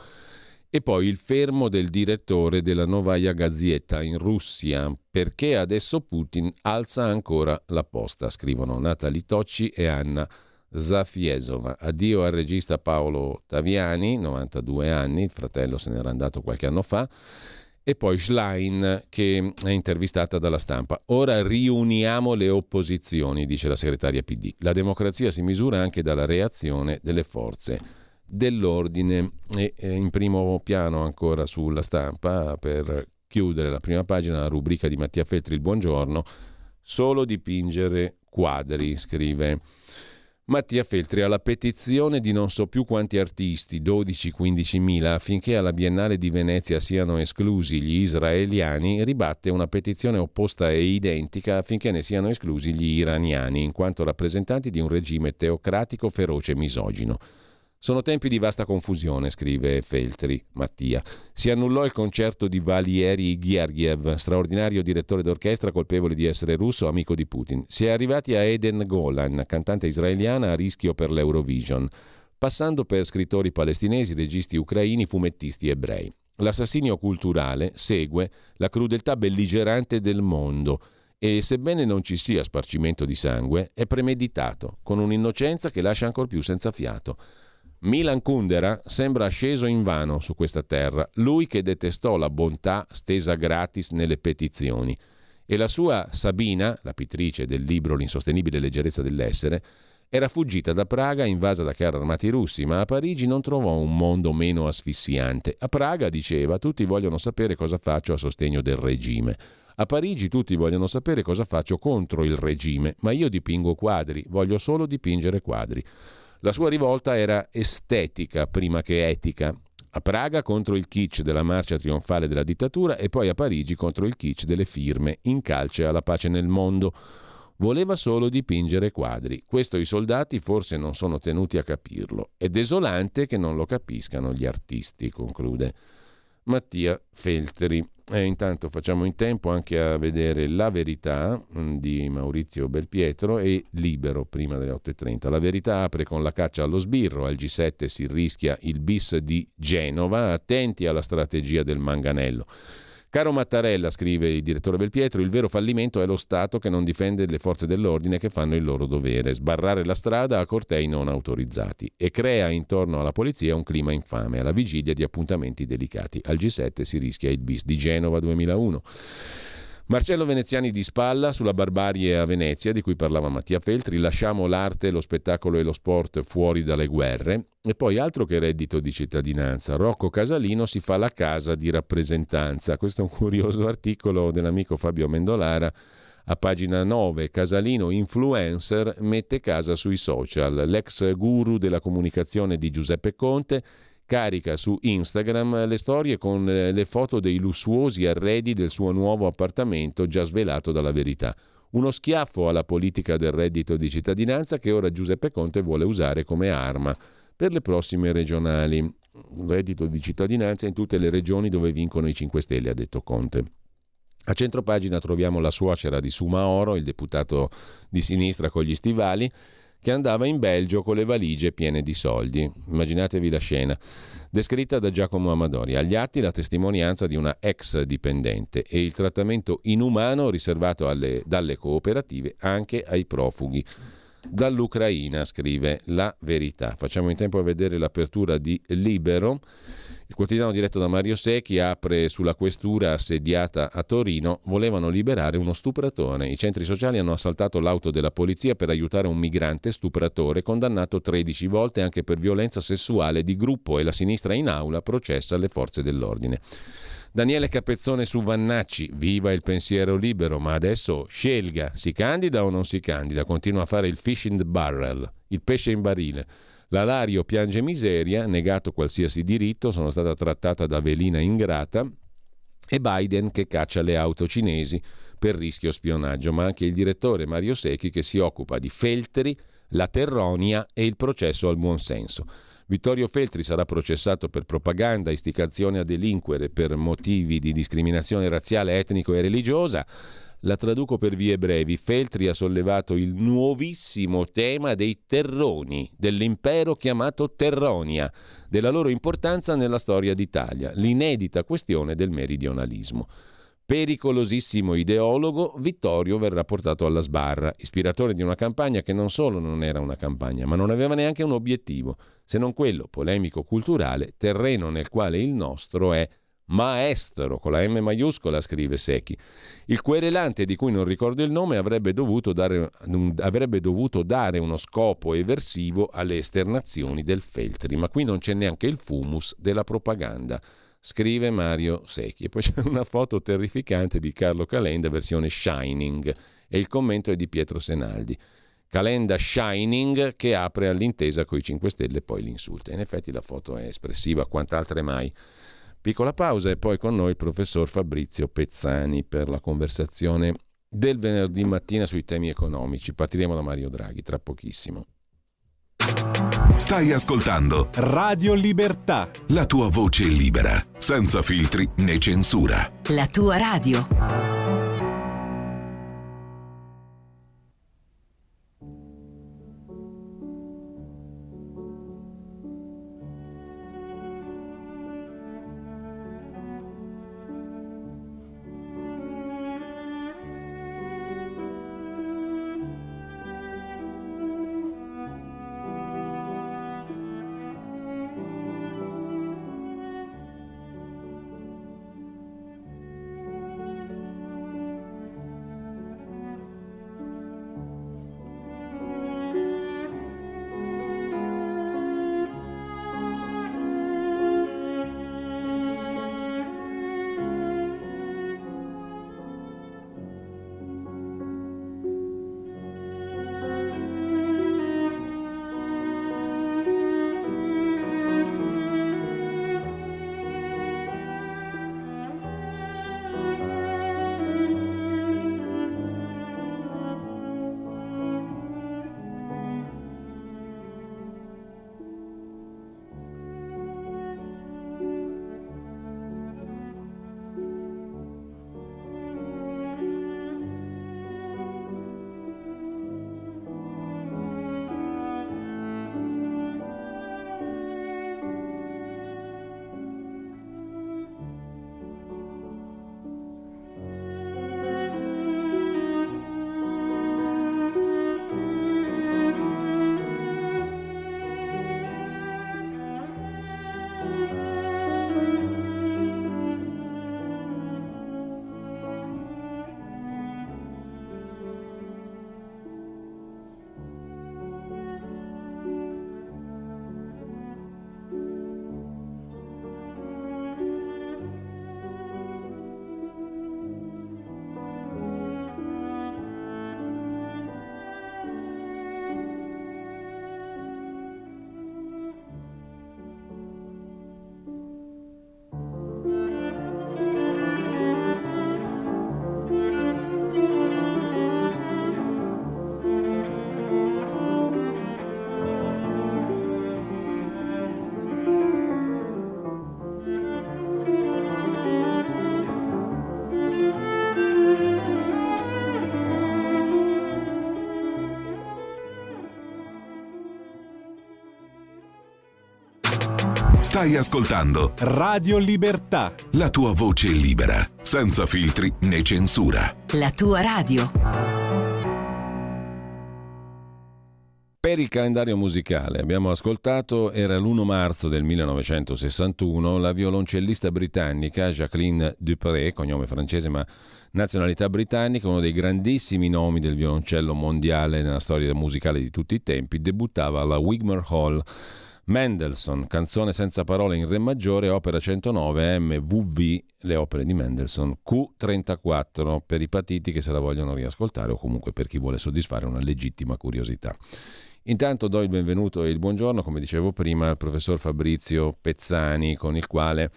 e poi il fermo del direttore della Novaya Gazeta in Russia, perché adesso Putin alza ancora la posta, scrivono Natalie Tocci e Anna Zafiesova. Addio al regista Paolo Taviani, 92 anni, il fratello se n'era andato qualche anno fa e poi Schlein che è intervistata dalla stampa. Ora riuniamo le opposizioni, dice la segretaria PD. La democrazia si misura anche dalla reazione delle forze dell'ordine e in primo piano ancora sulla stampa per chiudere la prima pagina la rubrica di Mattia Feltri il buongiorno solo dipingere quadri scrive Mattia Feltri ha la petizione di non so più quanti artisti, 12-15 mila, affinché alla Biennale di Venezia siano esclusi gli israeliani, ribatte una petizione opposta e identica affinché ne siano esclusi gli iraniani, in quanto rappresentanti di un regime teocratico feroce e misogino. Sono tempi di vasta confusione, scrive Feltri Mattia. Si annullò il concerto di Valieri Gheorgiev, straordinario direttore d'orchestra colpevole di essere russo, amico di Putin. Si è arrivati a Eden Golan, cantante israeliana a rischio per l'Eurovision, passando per scrittori palestinesi, registi ucraini, fumettisti ebrei. L'assassinio culturale segue la crudeltà belligerante del mondo e sebbene non ci sia sparcimento di sangue, è premeditato, con un'innocenza che lascia ancor più senza fiato. Milan Kundera sembra sceso in vano su questa terra, lui che detestò la bontà stesa gratis nelle petizioni. E la sua Sabina, la pittrice del libro L'insostenibile leggerezza dell'essere, era fuggita da Praga invasa da carri armati russi, ma a Parigi non trovò un mondo meno asfissiante. A Praga, diceva, tutti vogliono sapere cosa faccio a sostegno del regime. A Parigi tutti vogliono sapere cosa faccio contro il regime, ma io dipingo quadri, voglio solo dipingere quadri. La sua rivolta era estetica prima che etica. A Praga contro il kitsch della marcia trionfale della dittatura e poi a Parigi contro il kitsch delle firme in calce alla pace nel mondo. Voleva solo dipingere quadri. Questo i soldati forse non sono tenuti a capirlo. È desolante che non lo capiscano gli artisti, conclude. Mattia Feltri. E intanto facciamo in tempo anche a vedere La verità mm, di Maurizio Belpietro e Libero prima delle 8.30. La verità apre con la caccia allo sbirro, al G7 si rischia il bis di Genova, attenti alla strategia del manganello. Caro Mattarella, scrive il direttore Belpietro, il vero fallimento è lo Stato che non difende le forze dell'ordine che fanno il loro dovere, sbarrare la strada a cortei non autorizzati e crea intorno alla polizia un clima infame alla vigilia di appuntamenti delicati. Al G7 si rischia il bis di Genova 2001. Marcello Veneziani di spalla sulla barbarie a Venezia, di cui parlava Mattia Feltri, lasciamo l'arte, lo spettacolo e lo sport fuori dalle guerre, e poi altro che reddito di cittadinanza. Rocco Casalino si fa la casa di rappresentanza. Questo è un curioso articolo dell'amico Fabio Mendolara a pagina 9. Casalino influencer mette casa sui social. L'ex guru della comunicazione di Giuseppe Conte carica su Instagram le storie con eh, le foto dei lussuosi arredi del suo nuovo appartamento già svelato dalla verità. Uno schiaffo alla politica del reddito di cittadinanza che ora Giuseppe Conte vuole usare come arma per le prossime regionali. Un reddito di cittadinanza in tutte le regioni dove vincono i 5 Stelle, ha detto Conte. A centropagina troviamo la suocera di Sumaoro, il deputato di sinistra con gli stivali, che andava in Belgio con le valigie piene di soldi. Immaginatevi la scena. Descritta da Giacomo Amadori. Agli atti la testimonianza di una ex dipendente e il trattamento inumano riservato alle, dalle cooperative anche ai profughi. Dall'Ucraina, scrive La Verità. Facciamo in tempo a vedere l'apertura di Libero. Il quotidiano diretto da Mario Secchi apre sulla questura assediata a Torino. Volevano liberare uno stupratore. I centri sociali hanno assaltato l'auto della polizia per aiutare un migrante stupratore condannato 13 volte anche per violenza sessuale di gruppo e la sinistra in aula processa le forze dell'ordine. Daniele Capezzone su Vannacci, viva il pensiero libero, ma adesso scelga, si candida o non si candida, continua a fare il fish in the barrel, il pesce in barile. La Lario piange miseria, negato qualsiasi diritto, sono stata trattata da velina ingrata e Biden che caccia le auto cinesi per rischio spionaggio, ma anche il direttore Mario Secchi che si occupa di Feltri, la Terronia e il processo al buonsenso. Vittorio Feltri sarà processato per propaganda, istigazione a delinquere per motivi di discriminazione razziale, etnico e religiosa. La traduco per vie brevi. Feltri ha sollevato il nuovissimo tema dei terroni, dell'impero chiamato Terronia, della loro importanza nella storia d'Italia, l'inedita questione del meridionalismo. Pericolosissimo ideologo, Vittorio verrà portato alla sbarra, ispiratore di una campagna che non solo non era una campagna, ma non aveva neanche un obiettivo, se non quello polemico-culturale, terreno nel quale il nostro è Maestro, con la M maiuscola, scrive Secchi. Il querelante, di cui non ricordo il nome, avrebbe dovuto, dare, avrebbe dovuto dare uno scopo eversivo alle esternazioni del Feltri, ma qui non c'è neanche il fumus della propaganda, scrive Mario Secchi. E poi c'è una foto terrificante di Carlo Calenda, versione Shining, e il commento è di Pietro Senaldi. Calenda Shining che apre all'intesa con i 5 Stelle e poi l'insulta. In effetti la foto è espressiva, quant'altre mai. Piccola pausa e poi con noi il professor Fabrizio Pezzani per la conversazione del venerdì mattina sui temi economici. Partiremo da Mario Draghi tra pochissimo. Stai ascoltando Radio Libertà. La tua voce libera, senza filtri né censura. La tua radio. Stai ascoltando Radio Libertà. la tua voce libera, senza filtri né censura. La tua radio. Per il calendario musicale abbiamo ascoltato, era l'1 marzo del 1961, la violoncellista britannica Jacqueline Dupré, cognome francese ma nazionalità britannica, uno dei grandissimi nomi del violoncello mondiale nella storia musicale di tutti i tempi, debuttava alla Wigmore Hall Mendelssohn, canzone senza parole in Re maggiore, opera 109 MVV, le opere di Mendelssohn Q34 per i patiti che se la vogliono riascoltare o comunque per chi vuole soddisfare una legittima curiosità. Intanto do il benvenuto e il buongiorno, come dicevo prima, al professor Fabrizio Pezzani, con il quale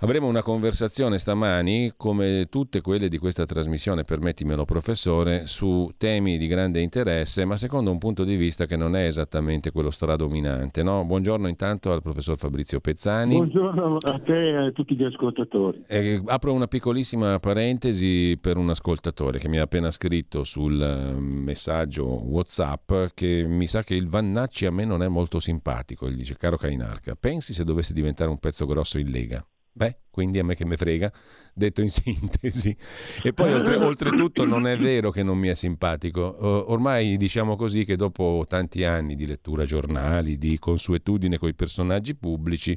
Avremo una conversazione stamani, come tutte quelle di questa trasmissione, permettimelo professore, su temi di grande interesse, ma secondo un punto di vista che non è esattamente quello stradominante. No? Buongiorno intanto al professor Fabrizio Pezzani. Buongiorno a te e a tutti gli ascoltatori. Eh, apro una piccolissima parentesi per un ascoltatore che mi ha appena scritto sul eh, messaggio WhatsApp che mi sa che il Vannacci a me non è molto simpatico. Gli dice, caro Cainarca, pensi se dovesse diventare un pezzo grosso in Lega? Beh, quindi a me che me frega, detto in <laughs> sintesi. E poi oltre, <laughs> oltretutto non è vero che non mi è simpatico. Ormai diciamo così che dopo tanti anni di lettura giornali, di consuetudine con i personaggi pubblici,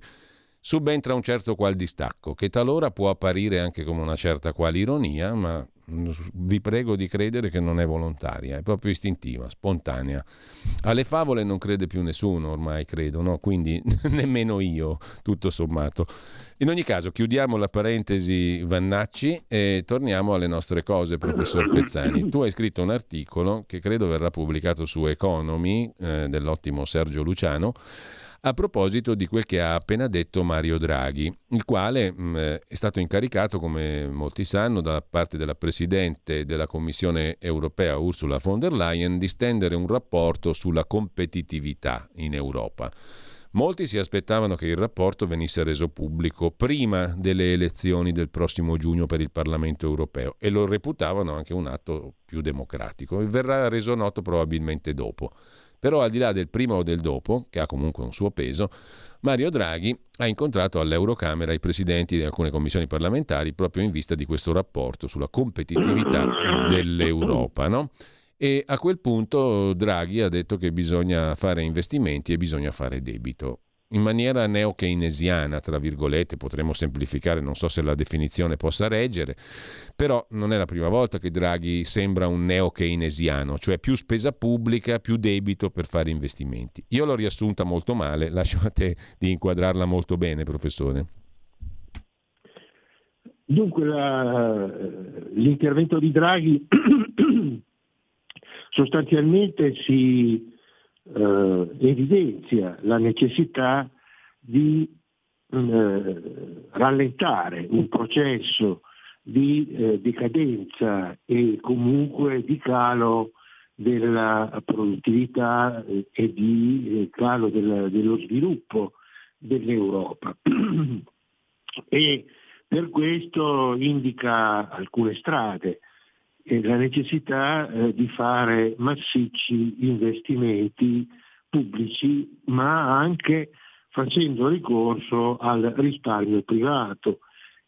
subentra un certo qual distacco, che talora può apparire anche come una certa qual ironia, ma vi prego di credere che non è volontaria, è proprio istintiva, spontanea. Alle favole non crede più nessuno ormai, credo, no? quindi <laughs> nemmeno io, tutto sommato. In ogni caso, chiudiamo la parentesi Vannacci e torniamo alle nostre cose, professor Pezzani. Tu hai scritto un articolo che credo verrà pubblicato su Economy eh, dell'ottimo Sergio Luciano a proposito di quel che ha appena detto Mario Draghi, il quale mh, è stato incaricato, come molti sanno, da parte della Presidente della Commissione europea Ursula von der Leyen di stendere un rapporto sulla competitività in Europa. Molti si aspettavano che il rapporto venisse reso pubblico prima delle elezioni del prossimo giugno per il Parlamento europeo e lo reputavano anche un atto più democratico e verrà reso noto probabilmente dopo. Però al di là del prima o del dopo, che ha comunque un suo peso, Mario Draghi ha incontrato all'Eurocamera i presidenti di alcune commissioni parlamentari proprio in vista di questo rapporto sulla competitività dell'Europa. No? E a quel punto Draghi ha detto che bisogna fare investimenti e bisogna fare debito in maniera neo-keynesiana, tra virgolette, potremmo semplificare, non so se la definizione possa reggere, però non è la prima volta che Draghi sembra un neo-keynesiano, cioè più spesa pubblica, più debito per fare investimenti. Io l'ho riassunta molto male, <laughs> lascio a te di inquadrarla molto bene, professore. Dunque la, l'intervento di Draghi <clears throat> sostanzialmente si eh, evidenzia la necessità di eh, rallentare un processo di eh, decadenza e comunque di calo della produttività eh, e di eh, calo del, dello sviluppo dell'Europa. <clears throat> e per questo indica alcune strade la necessità eh, di fare massicci investimenti pubblici, ma anche facendo ricorso al risparmio privato,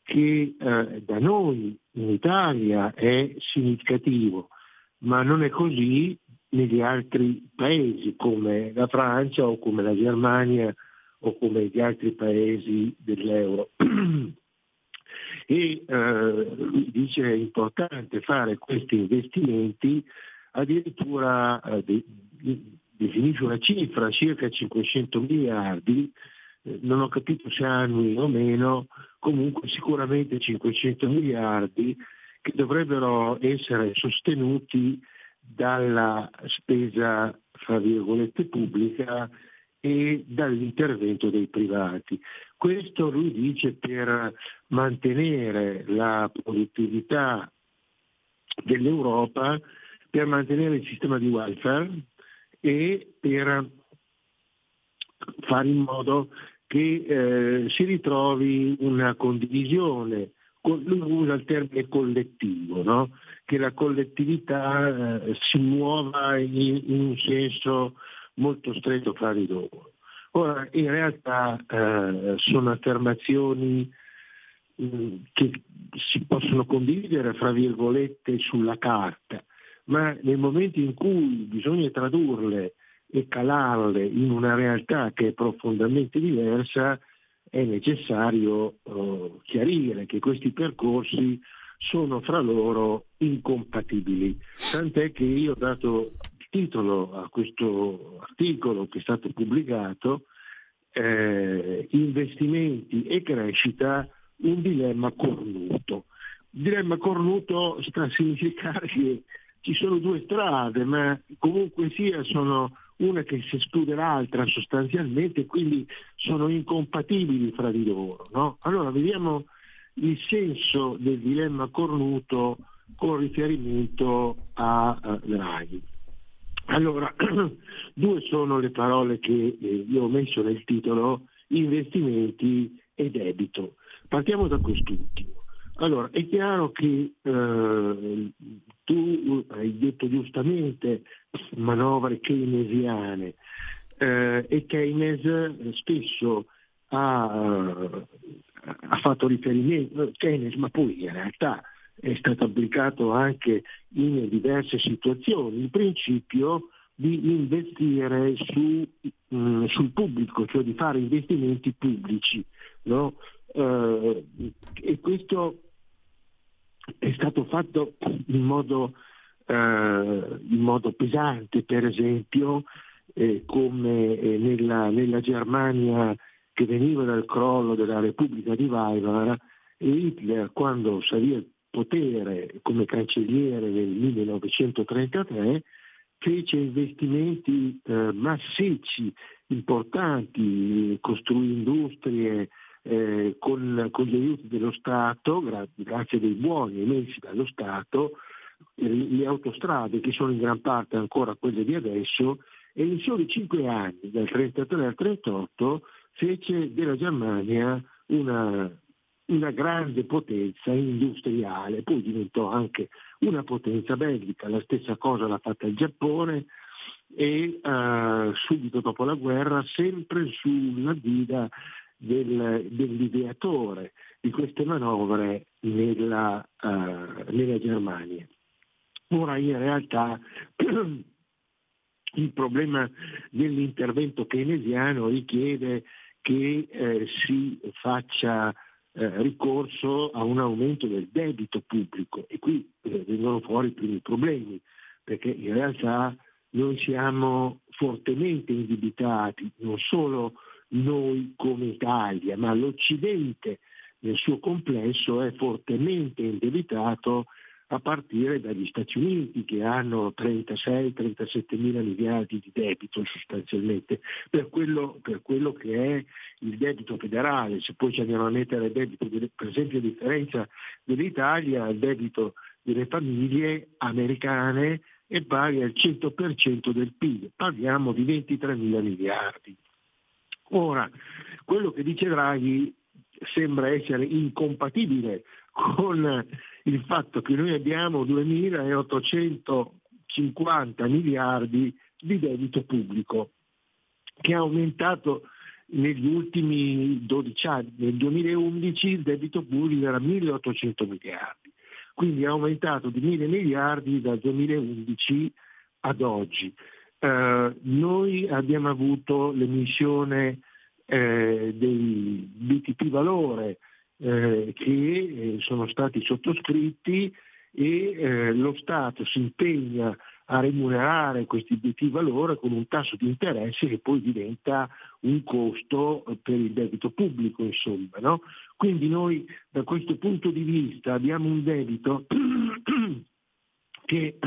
che eh, da noi in Italia è significativo, ma non è così negli altri paesi come la Francia o come la Germania o come gli altri paesi dell'euro. <clears throat> e eh, dice è importante fare questi investimenti, addirittura eh, de, definisce una cifra, circa 500 miliardi, eh, non ho capito se annui o meno, comunque sicuramente 500 miliardi che dovrebbero essere sostenuti dalla spesa, fra virgolette, pubblica e dall'intervento dei privati. Questo lui dice per mantenere la produttività dell'Europa, per mantenere il sistema di welfare e per fare in modo che eh, si ritrovi una condivisione, lui usa il termine collettivo, no? che la collettività eh, si muova in, in un senso molto stretto fra di loro. Ora, in realtà eh, sono affermazioni che si possono condividere, fra virgolette, sulla carta, ma nel momento in cui bisogna tradurle e calarle in una realtà che è profondamente diversa, è necessario eh, chiarire che questi percorsi sono fra loro incompatibili. Tant'è che io ho dato titolo a questo articolo che è stato pubblicato, eh, Investimenti e crescita, un dilemma cornuto. Il dilemma cornuto sta a significare che ci sono due strade, ma comunque sia sono una che si esclude l'altra sostanzialmente, quindi sono incompatibili fra di loro. No? Allora vediamo il senso del dilemma cornuto con riferimento a Draghi. Allora, <clears throat> due sono le parole che eh, io ho messo nel titolo, investimenti e debito. Partiamo da quest'ultimo. Allora, è chiaro che eh, tu hai detto giustamente <clears throat> manovre keynesiane eh, e Keynes spesso ha, ha fatto riferimento, Keynes, ma poi in realtà è stato applicato anche in diverse situazioni, il principio di investire su, mh, mm, sul pubblico, cioè di fare investimenti pubblici. No? Eh, e questo è stato fatto in modo, eh, in modo pesante, per esempio, eh, come eh, nella, nella, Germania che veniva dal crollo della Repubblica di Weimar Hitler quando salì al potere come cancelliere nel 1933 fece investimenti eh, massicci, importanti, costruì industrie, eh, con, con, gli aiuti dello Stato, gra- grazie ai buoni emessi dallo Stato, eh, le autostrade che sono in gran parte ancora quelle di adesso e in soli cinque anni, dal 1933 al 1938, fece della Germania una, una grande potenza industriale, poi diventò anche una potenza bellica, la stessa cosa l'ha fatta il Giappone e uh, subito dopo la guerra sempre sulla guida del, dell'ideatore di queste manovre nella, uh, nella Germania. Ora in realtà <clears throat> il problema dell'intervento keynesiano richiede che eh, si faccia eh, ricorso a un aumento del debito pubblico. E qui eh, vengono fuori i primi problemi, perché in realtà noi siamo fortemente indebitati, non solo noi come Italia, ma l'Occidente nel suo complesso è fortemente indebitato a partire dagli Stati Uniti che hanno 36-37 mila miliardi di debito sostanzialmente per quello, per quello, che è il debito federale, se poi ci andiamo a mettere il debito, per esempio a differenza dell'Italia, il debito delle famiglie americane è pari al 100% del PIL, parliamo di 23 mila miliardi. Ora, quello che dice Draghi sembra essere incompatibile con il fatto che noi abbiamo 2.850 miliardi di debito pubblico, che ha aumentato negli ultimi 12 anni. Nel 2011 il debito pubblico era 1.800 miliardi, quindi ha aumentato di 1.000 miliardi dal 2011 ad oggi. Eh, noi abbiamo avuto l'emissione eh, dei BTP valore eh, che eh, sono stati sottoscritti e eh, lo Stato si impegna a remunerare questi BTP valore con un tasso di interesse che poi diventa un costo per il debito pubblico, insomma. No? Quindi noi da questo punto di vista abbiamo un debito <clears throat> che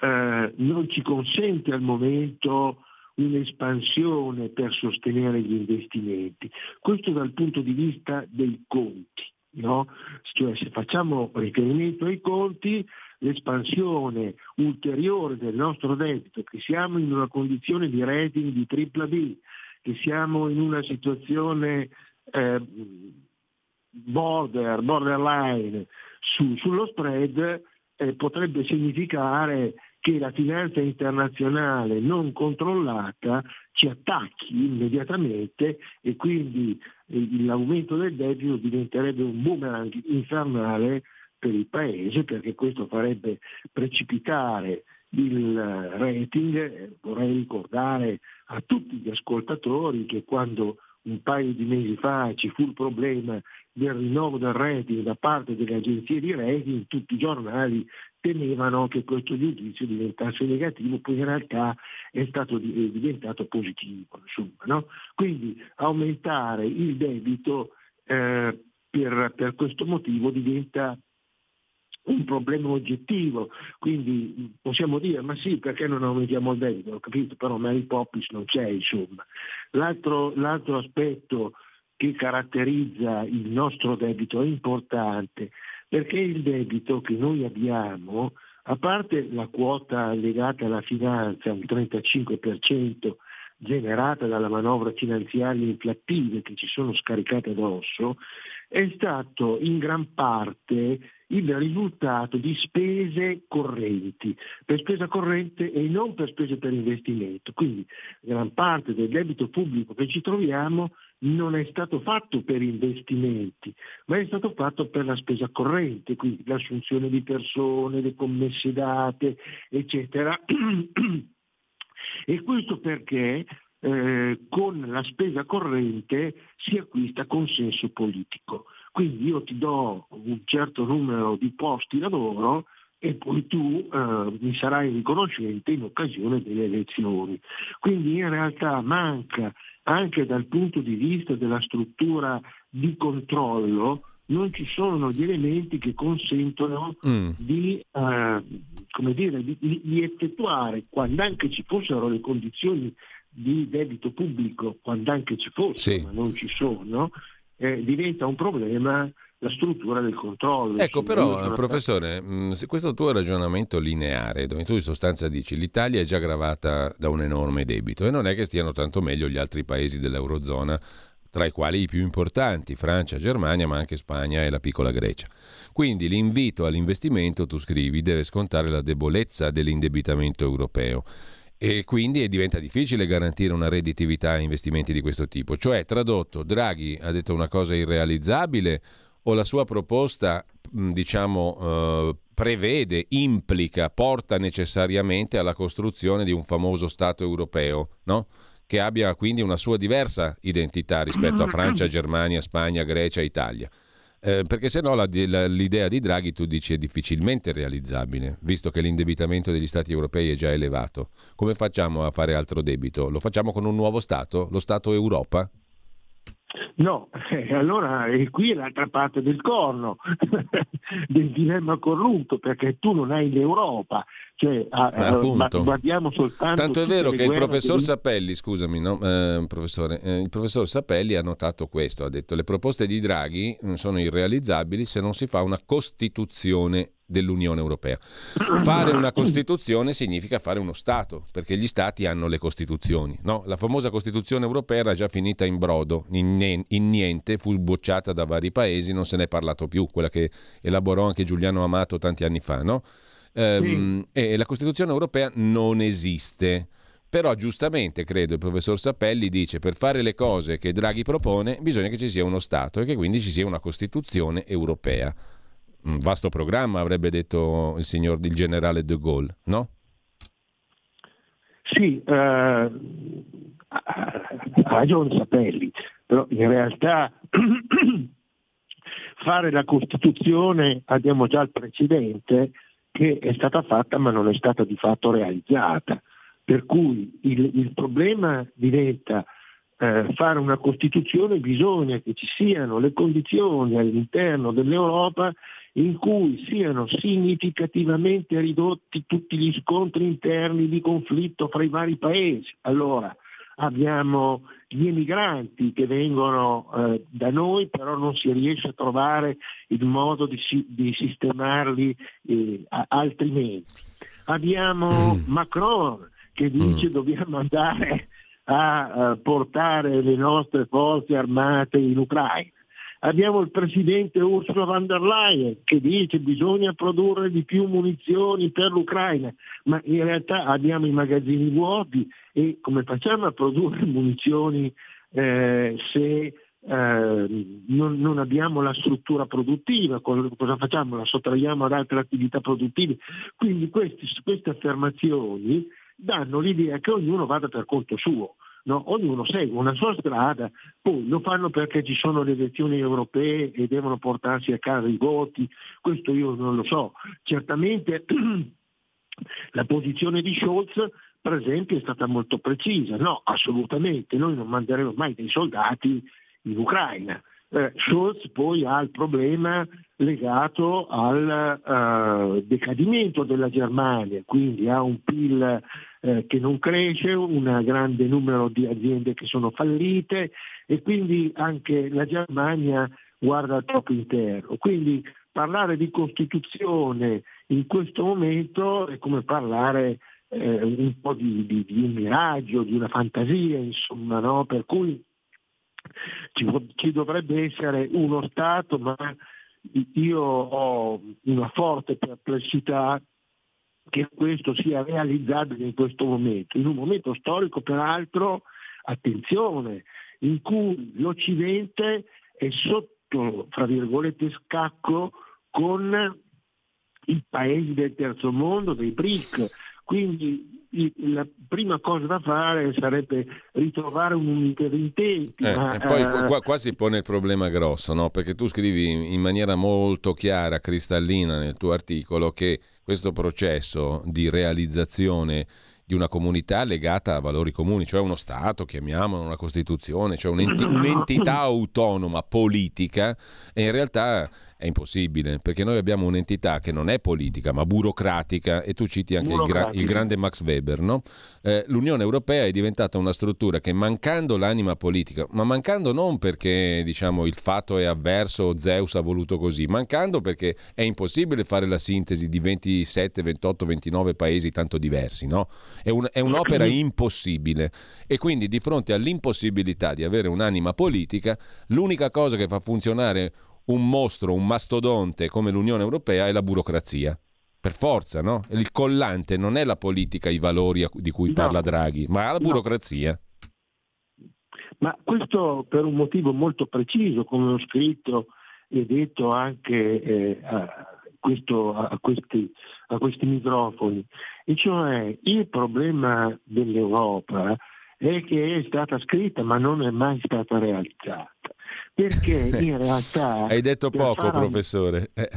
eh, non ci consente al momento un'espansione per sostenere gli investimenti. Questo dal punto di vista dei conti. No? Cioè se facciamo riferimento ai conti, l'espansione ulteriore del nostro debito, che siamo in una condizione di rating di tripla B, che siamo in una situazione eh, border, borderline su, sullo spread, eh, potrebbe significare che la finanza internazionale non controllata ci attacchi immediatamente e quindi l'aumento del debito diventerebbe un boomerang infernale per il Paese perché questo farebbe precipitare il rating. Vorrei ricordare a tutti gli ascoltatori che quando un paio di mesi fa ci fu il problema del rinnovo del rating da parte delle agenzie di rating, tutti i giornali temevano che questo giudizio diventasse negativo, poi in realtà è stato è diventato positivo. Insomma, no? Quindi aumentare il debito eh, per, per questo motivo diventa un problema oggettivo, quindi possiamo dire ma sì perché non aumentiamo il debito, capito, però Mary Poppins non c'è insomma. L'altro, l'altro aspetto che caratterizza il nostro debito è importante perché il debito che noi abbiamo, a parte la quota legata alla finanza, un 35%, generata dalla manovra finanziaria inflattive che ci sono scaricate addosso, è stato in gran parte il risultato di spese correnti, per spesa corrente e non per spese per investimento. Quindi gran parte del debito pubblico che ci troviamo non è stato fatto per investimenti, ma è stato fatto per la spesa corrente, quindi l'assunzione di persone, le commesse date, eccetera. <clears throat> E questo perché eh, con la spesa corrente si acquista consenso politico. Quindi io ti do un certo numero di posti lavoro e poi tu eh, mi sarai riconoscente in occasione delle elezioni. Quindi in realtà manca anche dal punto di vista della struttura di controllo non ci sono gli elementi che consentono mm. di, eh, dire, di, di, effettuare, quando anche ci fossero le condizioni di debito pubblico, quando anche ci fossero, sì. ma non ci sono, eh, diventa un problema la struttura del controllo. Ecco, però, professore, mh, mm, se questo tuo ragionamento lineare, dove tu in sostanza dici l'Italia è già gravata da un enorme debito e non è che stiano tanto meglio gli altri paesi dell'Eurozona, tra i quali i più importanti, Francia, Germania, ma anche Spagna e la piccola Grecia. Quindi l'invito all'investimento, tu scrivi, deve scontare la debolezza dell'indebitamento europeo. E quindi diventa difficile garantire una redditività a investimenti di questo tipo. Cioè, tradotto, Draghi ha detto una cosa irrealizzabile o la sua proposta, diciamo, eh, prevede, implica, porta necessariamente alla costruzione di un famoso Stato europeo, no? Che abbia quindi una sua diversa identità rispetto a Francia, Germania, Spagna, Grecia, Italia. Eh, perché se no la, la, l'idea di Draghi tu dici è difficilmente realizzabile, visto che l'indebitamento degli Stati europei è già elevato. Come facciamo a fare altro debito? Lo facciamo con un nuovo Stato? Lo Stato Europa? No, eh, allora è qui l'altra parte del corno, <laughs> del dilemma corrutto, perché tu non hai l'Europa, cioè, a, a, guardiamo soltanto... Tanto è vero che il professor degli... Sapelli, scusami, no? eh, professore, eh, il professor Sapelli ha notato questo, ha detto le proposte di Draghi mm, sono irrealizzabili se non si fa una Costituzione dell'Unione Europea. Fare una Costituzione significa fare uno Stato, perché gli Stati hanno le Costituzioni. No? La famosa Costituzione europea era già finita in brodo, in, niente, fu bocciata da vari paesi, non se ne è parlato più, quella che elaborò anche Giuliano Amato tanti anni fa. No? Ehm, sì. E la Costituzione europea non esiste. Però giustamente, credo, il professor Sapelli dice per fare le cose che Draghi propone bisogna che ci sia uno Stato e che quindi ci sia una Costituzione europea un vasto programma, avrebbe detto il signor il generale de Gaulle, no? Sì, eh, ha ragione Sapelli, però in realtà <clears throat> fare la Costituzione abbiamo già il precedente che è stata fatta ma non è stata di fatto realizzata. Per cui il, il problema diventa eh, fare una Costituzione bisogna che ci siano le condizioni all'interno dell'Europa in cui siano significativamente ridotti tutti gli scontri interni di conflitto fra i vari paesi. Allora abbiamo gli emigranti che vengono eh, da noi, però non si riesce a trovare il modo di, di sistemarli eh, altrimenti. Abbiamo mm. Macron che dice mm. dobbiamo andare a, a portare le nostre forze armate in Ucraina Abbiamo il presidente Ursula von der Leyen che dice che bisogna produrre di più munizioni per l'Ucraina, ma in realtà abbiamo i magazzini vuoti e come facciamo a produrre munizioni eh, se eh, non, non, abbiamo la struttura produttiva, cosa facciamo? La sottraiamo ad altre attività produttive. Quindi questi, queste affermazioni danno l'idea che ognuno vada per conto suo. No? Ognuno segue una sua strada, poi lo fanno perché ci sono le elezioni europee e devono portarsi a casa i voti, questo io non lo so. Certamente <clears throat> la posizione di Scholz per esempio è stata molto precisa, no, assolutamente, noi non manderemo mai dei soldati in Ucraina. Eh, Scholz poi ha il problema legato al uh, decadimento della Germania, quindi ha un PIL eh, che non cresce, un grande numero di aziende che sono fallite e quindi anche la Germania guarda al proprio interno. Quindi parlare di Costituzione in questo momento è come parlare eh, un po' di, di, di, un miraggio, di una fantasia, insomma, no? per cui ci, dovrebbe essere uno Stato, ma io ho una forte perplessità che questo sia realizzabile in questo momento, in un momento storico peraltro, attenzione, in cui l'Occidente è sotto, fra virgolette, scacco con i paesi del terzo mondo, dei BRIC. Quindi la prima cosa da fare sarebbe ritrovare un interintenti. Eh, ma, e poi uh... qua, qua, si pone il problema grosso, no? perché tu scrivi in maniera molto chiara, cristallina nel tuo articolo che questo processo di realizzazione di una comunità legata a valori comuni, cioè uno Stato, chiamiamolo una Costituzione, cioè un'enti- <laughs> un'entità autonoma politica, e in realtà è impossibile, perché noi abbiamo un'entità che non è politica, ma burocratica, e tu citi anche il, gra- il, grande Max Weber, no? eh, l'Unione Europea è diventata una struttura che mancando l'anima politica, ma mancando non perché diciamo, il fatto è avverso o Zeus ha voluto così, mancando perché è impossibile fare la sintesi di 27, 28, 29 paesi tanto diversi, no? è, un- è un'opera impossibile e quindi di fronte all'impossibilità di avere un'anima politica, l'unica cosa che fa funzionare un mostro, un mastodonte come l'Unione Europea è la burocrazia. Per forza, no? Il collante non è la politica, i valori di cui no. parla Draghi, ma la burocrazia. No. Ma questo per un motivo molto preciso, come ho scritto e detto anche eh, a, questo, a, questi, a questi microfoni, e cioè il problema dell'Europa è che è stata scritta ma non è mai stata realizzata perché in <laughs> realtà... Hai detto poco, fare... professore. Eh,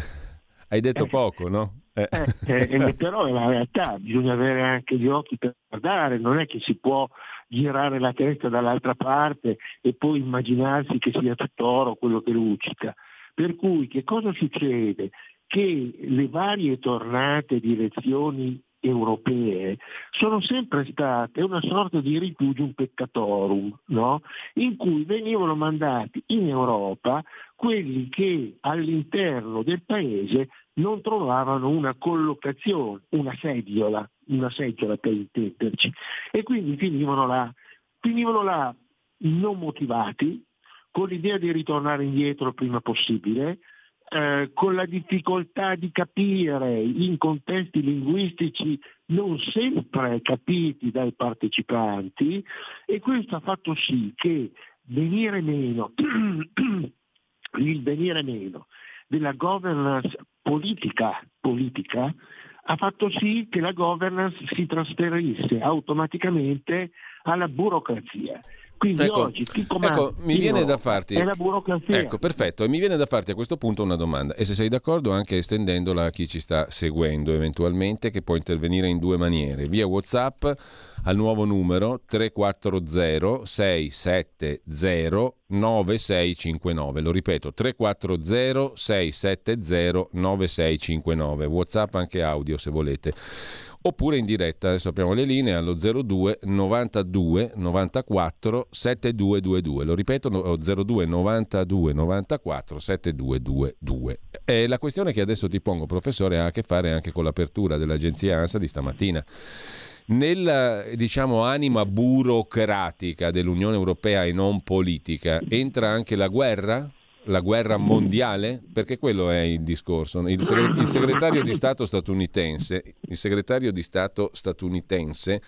hai detto eh, poco, no? Eh. eh. eh però è la realtà, bisogna avere anche gli occhi per guardare, non è che si può girare la testa dall'altra parte e poi immaginarsi che sia tutto oro quello che luccica. Per cui che cosa succede? Che le varie tornate di elezioni europee sono sempre state una sorta di rifugium peccatorum, no? in cui venivano mandati in Europa quelli che all'interno del paese non trovavano una collocazione, una seggiola, una seggiola per intenderci, e quindi finivano là, finivano là non motivati, con l'idea di ritornare indietro il prima possibile, eh, con la difficoltà di capire in contesti linguistici non sempre capiti dai partecipanti e questo ha fatto sì che venire meno, <clears throat> il venire meno della governance politica, politica ha fatto sì che la governance si trasferisse automaticamente alla burocrazia. Quindi ecco, oggi chi comanda ecco, mi viene da farti, è la burocrazia. Ecco, perfetto. E mi viene da farti a questo punto una domanda. E se sei d'accordo anche estendendola a chi ci sta seguendo eventualmente, che può intervenire in due maniere. Via WhatsApp al nuovo numero 340 670 9659. Lo ripeto, 340 670 9659. WhatsApp anche audio se volete oppure in diretta, adesso apriamo le linee allo 02 92 94 7222, lo ripeto 02 92 94 7222. E la questione che adesso ti pongo professore ha a che fare anche con l'apertura dell'agenzia ANSA di stamattina. Nella diciamo, anima burocratica dell'Unione Europea e non politica entra anche la guerra? La guerra mondiale? Perché quello è il discorso. Il, segre- il, segretario di Stato statunitense, il segretario di Stato statunitense,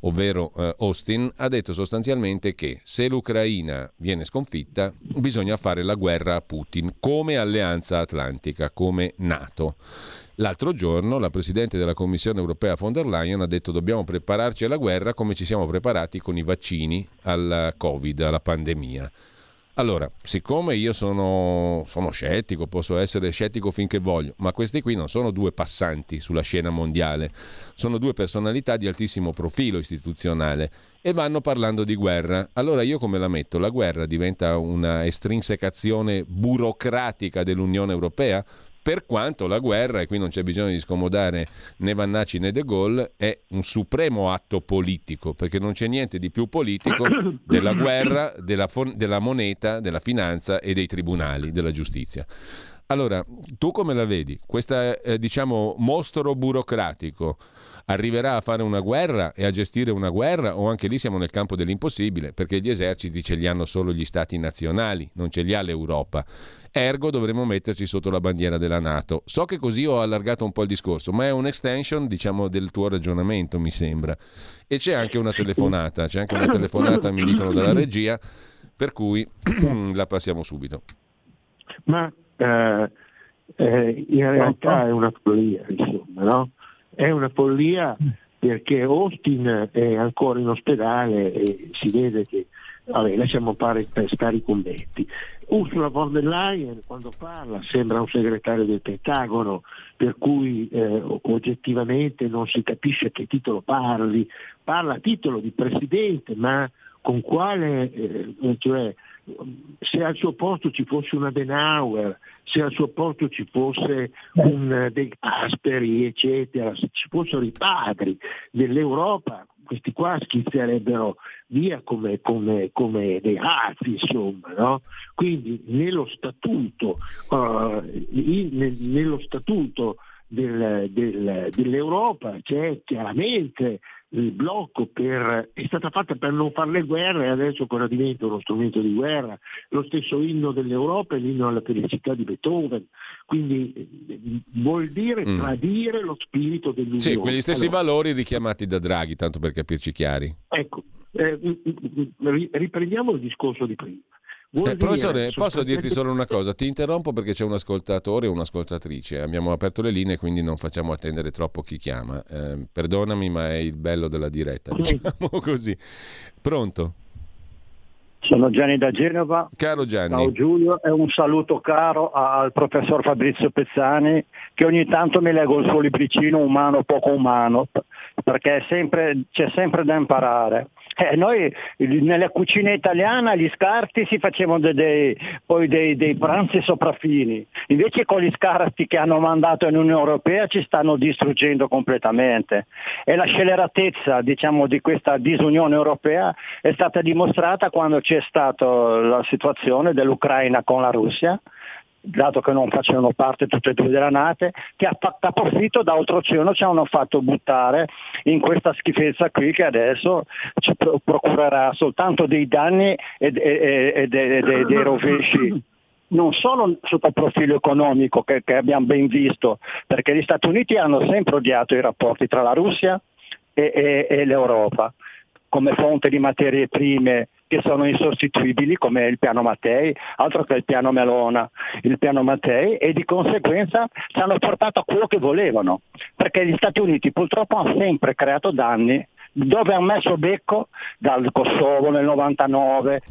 ovvero eh, Austin, ha detto sostanzialmente che se l'Ucraina viene sconfitta bisogna fare la guerra a Putin come alleanza atlantica, come NATO. L'altro giorno la Presidente della Commissione europea von der Leyen ha detto dobbiamo prepararci alla guerra come ci siamo preparati con i vaccini al Covid, alla pandemia. Allora, siccome io sono, sono, scettico, posso essere scettico finché voglio, ma questi qui non sono due passanti sulla scena mondiale, sono due personalità di altissimo profilo istituzionale e vanno parlando di guerra. Allora io come la metto? La guerra diventa una estrinsecazione burocratica dell'Unione Europea? Per quanto la guerra, e qui non c'è bisogno di scomodare né Vannacci né De Gaulle, è un supremo atto politico, perché non c'è niente di più politico <coughs> della guerra, della, della moneta, della finanza e dei tribunali, della giustizia. Allora, tu come la vedi? Questo, eh, diciamo, mostro burocratico arriverà a fare una guerra e a gestire una guerra o anche lì siamo nel campo dell'impossibile perché gli eserciti ce li hanno solo gli stati nazionali, non ce li ha l'Europa. Ergo dovremmo metterci sotto la bandiera della Nato. So che così ho allargato un po' il discorso, ma è un'extension, diciamo, del tuo ragionamento, mi sembra. E c'è anche una telefonata, c'è anche una telefonata, mi dicono dalla regia, per cui <clears throat> la passiamo subito. Ma eh, eh, in realtà è una follia, insomma, no? È una follia perché Austin è ancora in ospedale e si vede che vabbè, lasciamo fare, stare i commenti. Ursula von der Leyen quando parla sembra un segretario del Pentagono, per cui eh, oggettivamente non si capisce a che titolo parli, parla a titolo di presidente, ma con quale, eh, cioè, se al suo posto ci fosse una Denauer, se al suo posto ci fosse un De Gasperi, eccetera, se ci fossero i padri dell'Europa, questi qua schizzerebbero via come, come, come dei razzi, insomma. No? Quindi nello statuto, uh, in, nello statuto del, del, dell'Europa c'è chiaramente il blocco per, è stata fatta per non fare le guerre e adesso cosa diventa uno strumento di guerra. Lo stesso inno dell'Europa è l'inno alla felicità di Beethoven, quindi eh, vuol dire mm. tradire lo spirito dell'Unione. Sì, quegli stessi allora, valori richiamati da Draghi, tanto per capirci chiari. Ecco, eh, riprendiamo il discorso di prima. Eh, professore, posso dirti solo una cosa? Ti interrompo perché c'è un ascoltatore o un'ascoltatrice. Abbiamo aperto le linee, quindi non facciamo attendere troppo chi chiama. Eh, perdonami, ma è il bello della diretta, diciamo <laughs> così. Pronto? Sono Gianni da Genova. Caro Gianni. Ciao Giulio e un saluto caro al professor Fabrizio Pezzani che ogni tanto mi leggo il suo libricino umano poco umano perché sempre, c'è sempre da imparare. Eh, noi nella cucina italiana gli scarti si facevano dei, dei, poi dei, dei, pranzi sopraffini, invece con gli scarti che hanno mandato in Unione Europea ci stanno distruggendo completamente. E la sceleratezza diciamo, di questa disunione europea è stata dimostrata quando c'è stata la situazione dell'Ucraina con la Russia dato che non facevano parte tutte e due della Nate, che a capofitto da oltreoceano ci hanno fatto buttare in questa schifezza qui che adesso ci procurerà soltanto dei danni e, e, e, e dei, dei rovesci. Non solo sotto il profilo economico che, che, abbiamo ben visto, perché gli Stati Uniti hanno sempre odiato i rapporti tra la Russia e, e, e l'Europa come fonte di materie prime che sono insostituibili come il piano Mattei, altro che il piano Melona, il piano Mattei e di conseguenza ci hanno portato a quello che volevano, perché gli Stati Uniti purtroppo hanno sempre creato danni dove hanno messo becco dal Kosovo nel 99,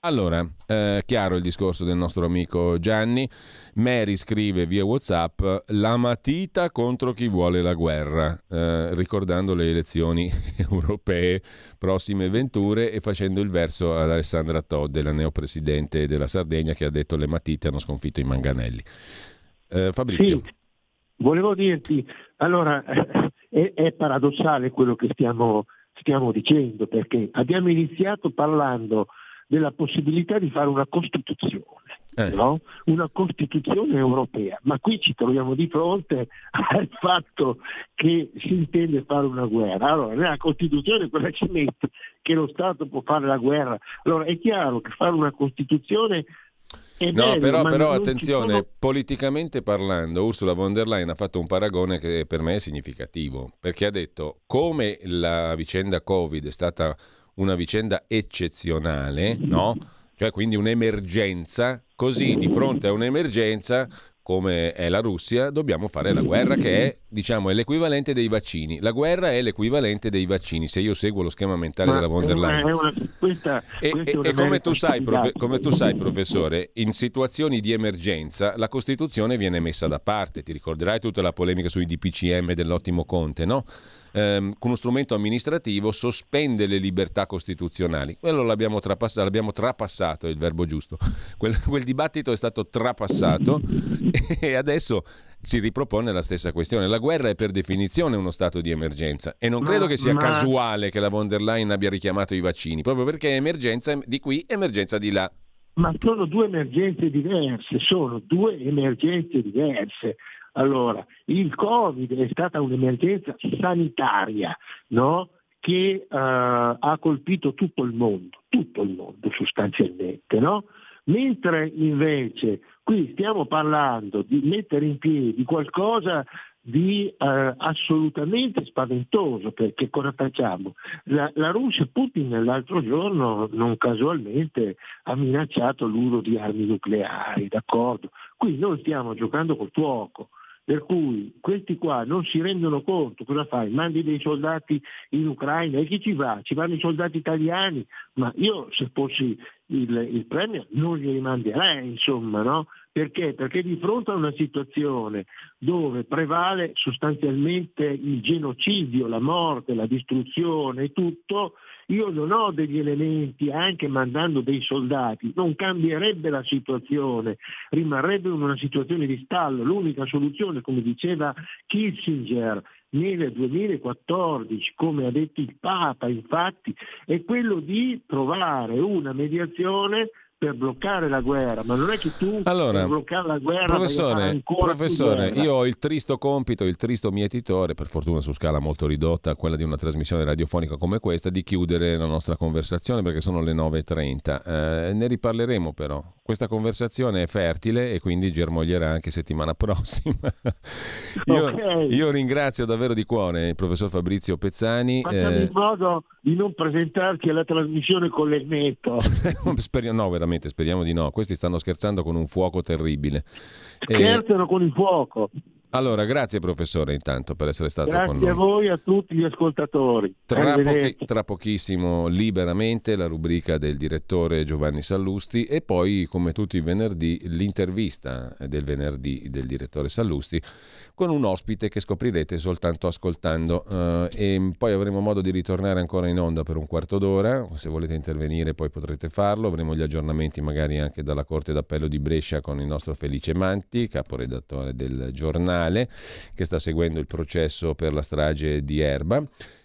allora, eh, chiaro il discorso del nostro amico Gianni. Mary scrive via WhatsApp la matita contro chi vuole la guerra, eh, ricordando le elezioni <laughs> europee prossime venture e facendo il verso ad Alessandra Todde, la neopresidente della Sardegna, che ha detto le matite hanno sconfitto i manganelli. Eh, Fabrizio. Sì, volevo dirti, allora è, è paradossale quello che stiamo, stiamo dicendo, perché abbiamo iniziato parlando della possibilità di fare una Costituzione. eh. no? una Costituzione europea, ma qui ci troviamo di fronte <laughs> al fatto che si intende fare una guerra. Allora, nella Costituzione quella ci mette che lo Stato può fare la guerra. Allora è chiaro che fare una Costituzione no, bello, però, però attenzione, sono... politicamente parlando, Ursula von der Leyen ha fatto un paragone che per me è significativo, perché ha detto come la vicenda Covid è stata una vicenda eccezionale, no? Cioè quindi un'emergenza, così di fronte a un'emergenza come è la Russia, dobbiamo fare la guerra che è, diciamo, è l'equivalente dei vaccini. La guerra è l'equivalente dei vaccini, se io seguo lo schema mentale Ma della von der Leyen. Una, una, questa, e, questa e, e come, tu sai, profe, come tu sai, professore, in situazioni di emergenza la Costituzione viene messa da parte. Ti ricorderai tutta la polemica sui DPCM dell'ottimo Conte, no? Ehm, con uno strumento amministrativo sospende le libertà costituzionali. Quello l'abbiamo, trapassato, l'abbiamo trapassato, è il verbo giusto. Quel, quel dibattito è stato trapassato <laughs> e adesso si ripropone la stessa questione. La guerra è per definizione uno stato di emergenza e non credo che sia ma... casuale che la von der Leyen abbia richiamato i vaccini, proprio perché è emergenza di qui, emergenza di là. Ma sono due emergenze diverse, sono due emergenze diverse. Allora, il Covid è stata un'emergenza sanitaria, no? che uh, ha colpito tutto il mondo, tutto il mondo sostanzialmente, no? mentre invece qui stiamo parlando di mettere in piedi qualcosa di uh, assolutamente spaventoso, perché cosa facciamo? La, la, Russia, Putin l'altro giorno non casualmente ha minacciato l'uso di armi nucleari, d'accordo? Qui noi stiamo giocando col fuoco, per cui questi qua non si rendono conto, cosa fai? Mandi dei soldati in Ucraina e chi ci va? Ci vanno i soldati italiani, ma io se fossi il, il premier non li rimanderei, insomma, no? Perché? Perché di fronte a una situazione dove prevale sostanzialmente il genocidio, la morte, la distruzione e tutto, io non ho degli elementi, anche mandando dei soldati, non cambierebbe la situazione, rimarrebbe in una situazione di stallo. L'unica soluzione, come diceva Kissinger, nel 2014, come ha detto il Papa, infatti, è quello di trovare una mediazione per bloccare la guerra, ma non è che tu allora, per bloccare la guerra professore, professore io ho il tristo compito, il tristo mietitore, per fortuna su scala molto ridotta, quella di una trasmissione radiofonica come questa, di chiudere la nostra conversazione perché sono le 9.30. Eh, ne riparleremo però. Questa conversazione è fertile e quindi germoglierà anche settimana <laughs> prossima. io, okay. io, ringrazio davvero di cuore il professor Fabrizio Pezzani. Facciamo eh... in modo di non presentarci alla trasmissione con l'elmetto. <laughs> Speriamo, no, veramente speriamo di no. Questi stanno scherzando con un fuoco terribile. Scherzano e... con il fuoco. Allora, grazie professore intanto per essere stato grazie con noi. Grazie a voi e a tutti gli ascoltatori. Tra, pochi, tra, pochissimo liberamente la rubrica del direttore Giovanni Sallusti e poi come tutti i venerdì l'intervista del venerdì del direttore Sallusti con un ospite che scoprirete soltanto ascoltando uh, e poi avremo modo di ritornare ancora in onda per un quarto d'ora, se volete intervenire poi potrete farlo, avremo gli aggiornamenti magari anche dalla Corte d'Appello di Brescia con il nostro Felice Manti, caporedattore del giornale, che sta seguendo il processo per la strage di Erba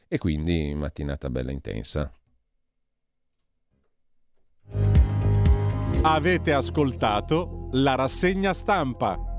e quindi mattinata bella intensa. Avete ascoltato la rassegna stampa.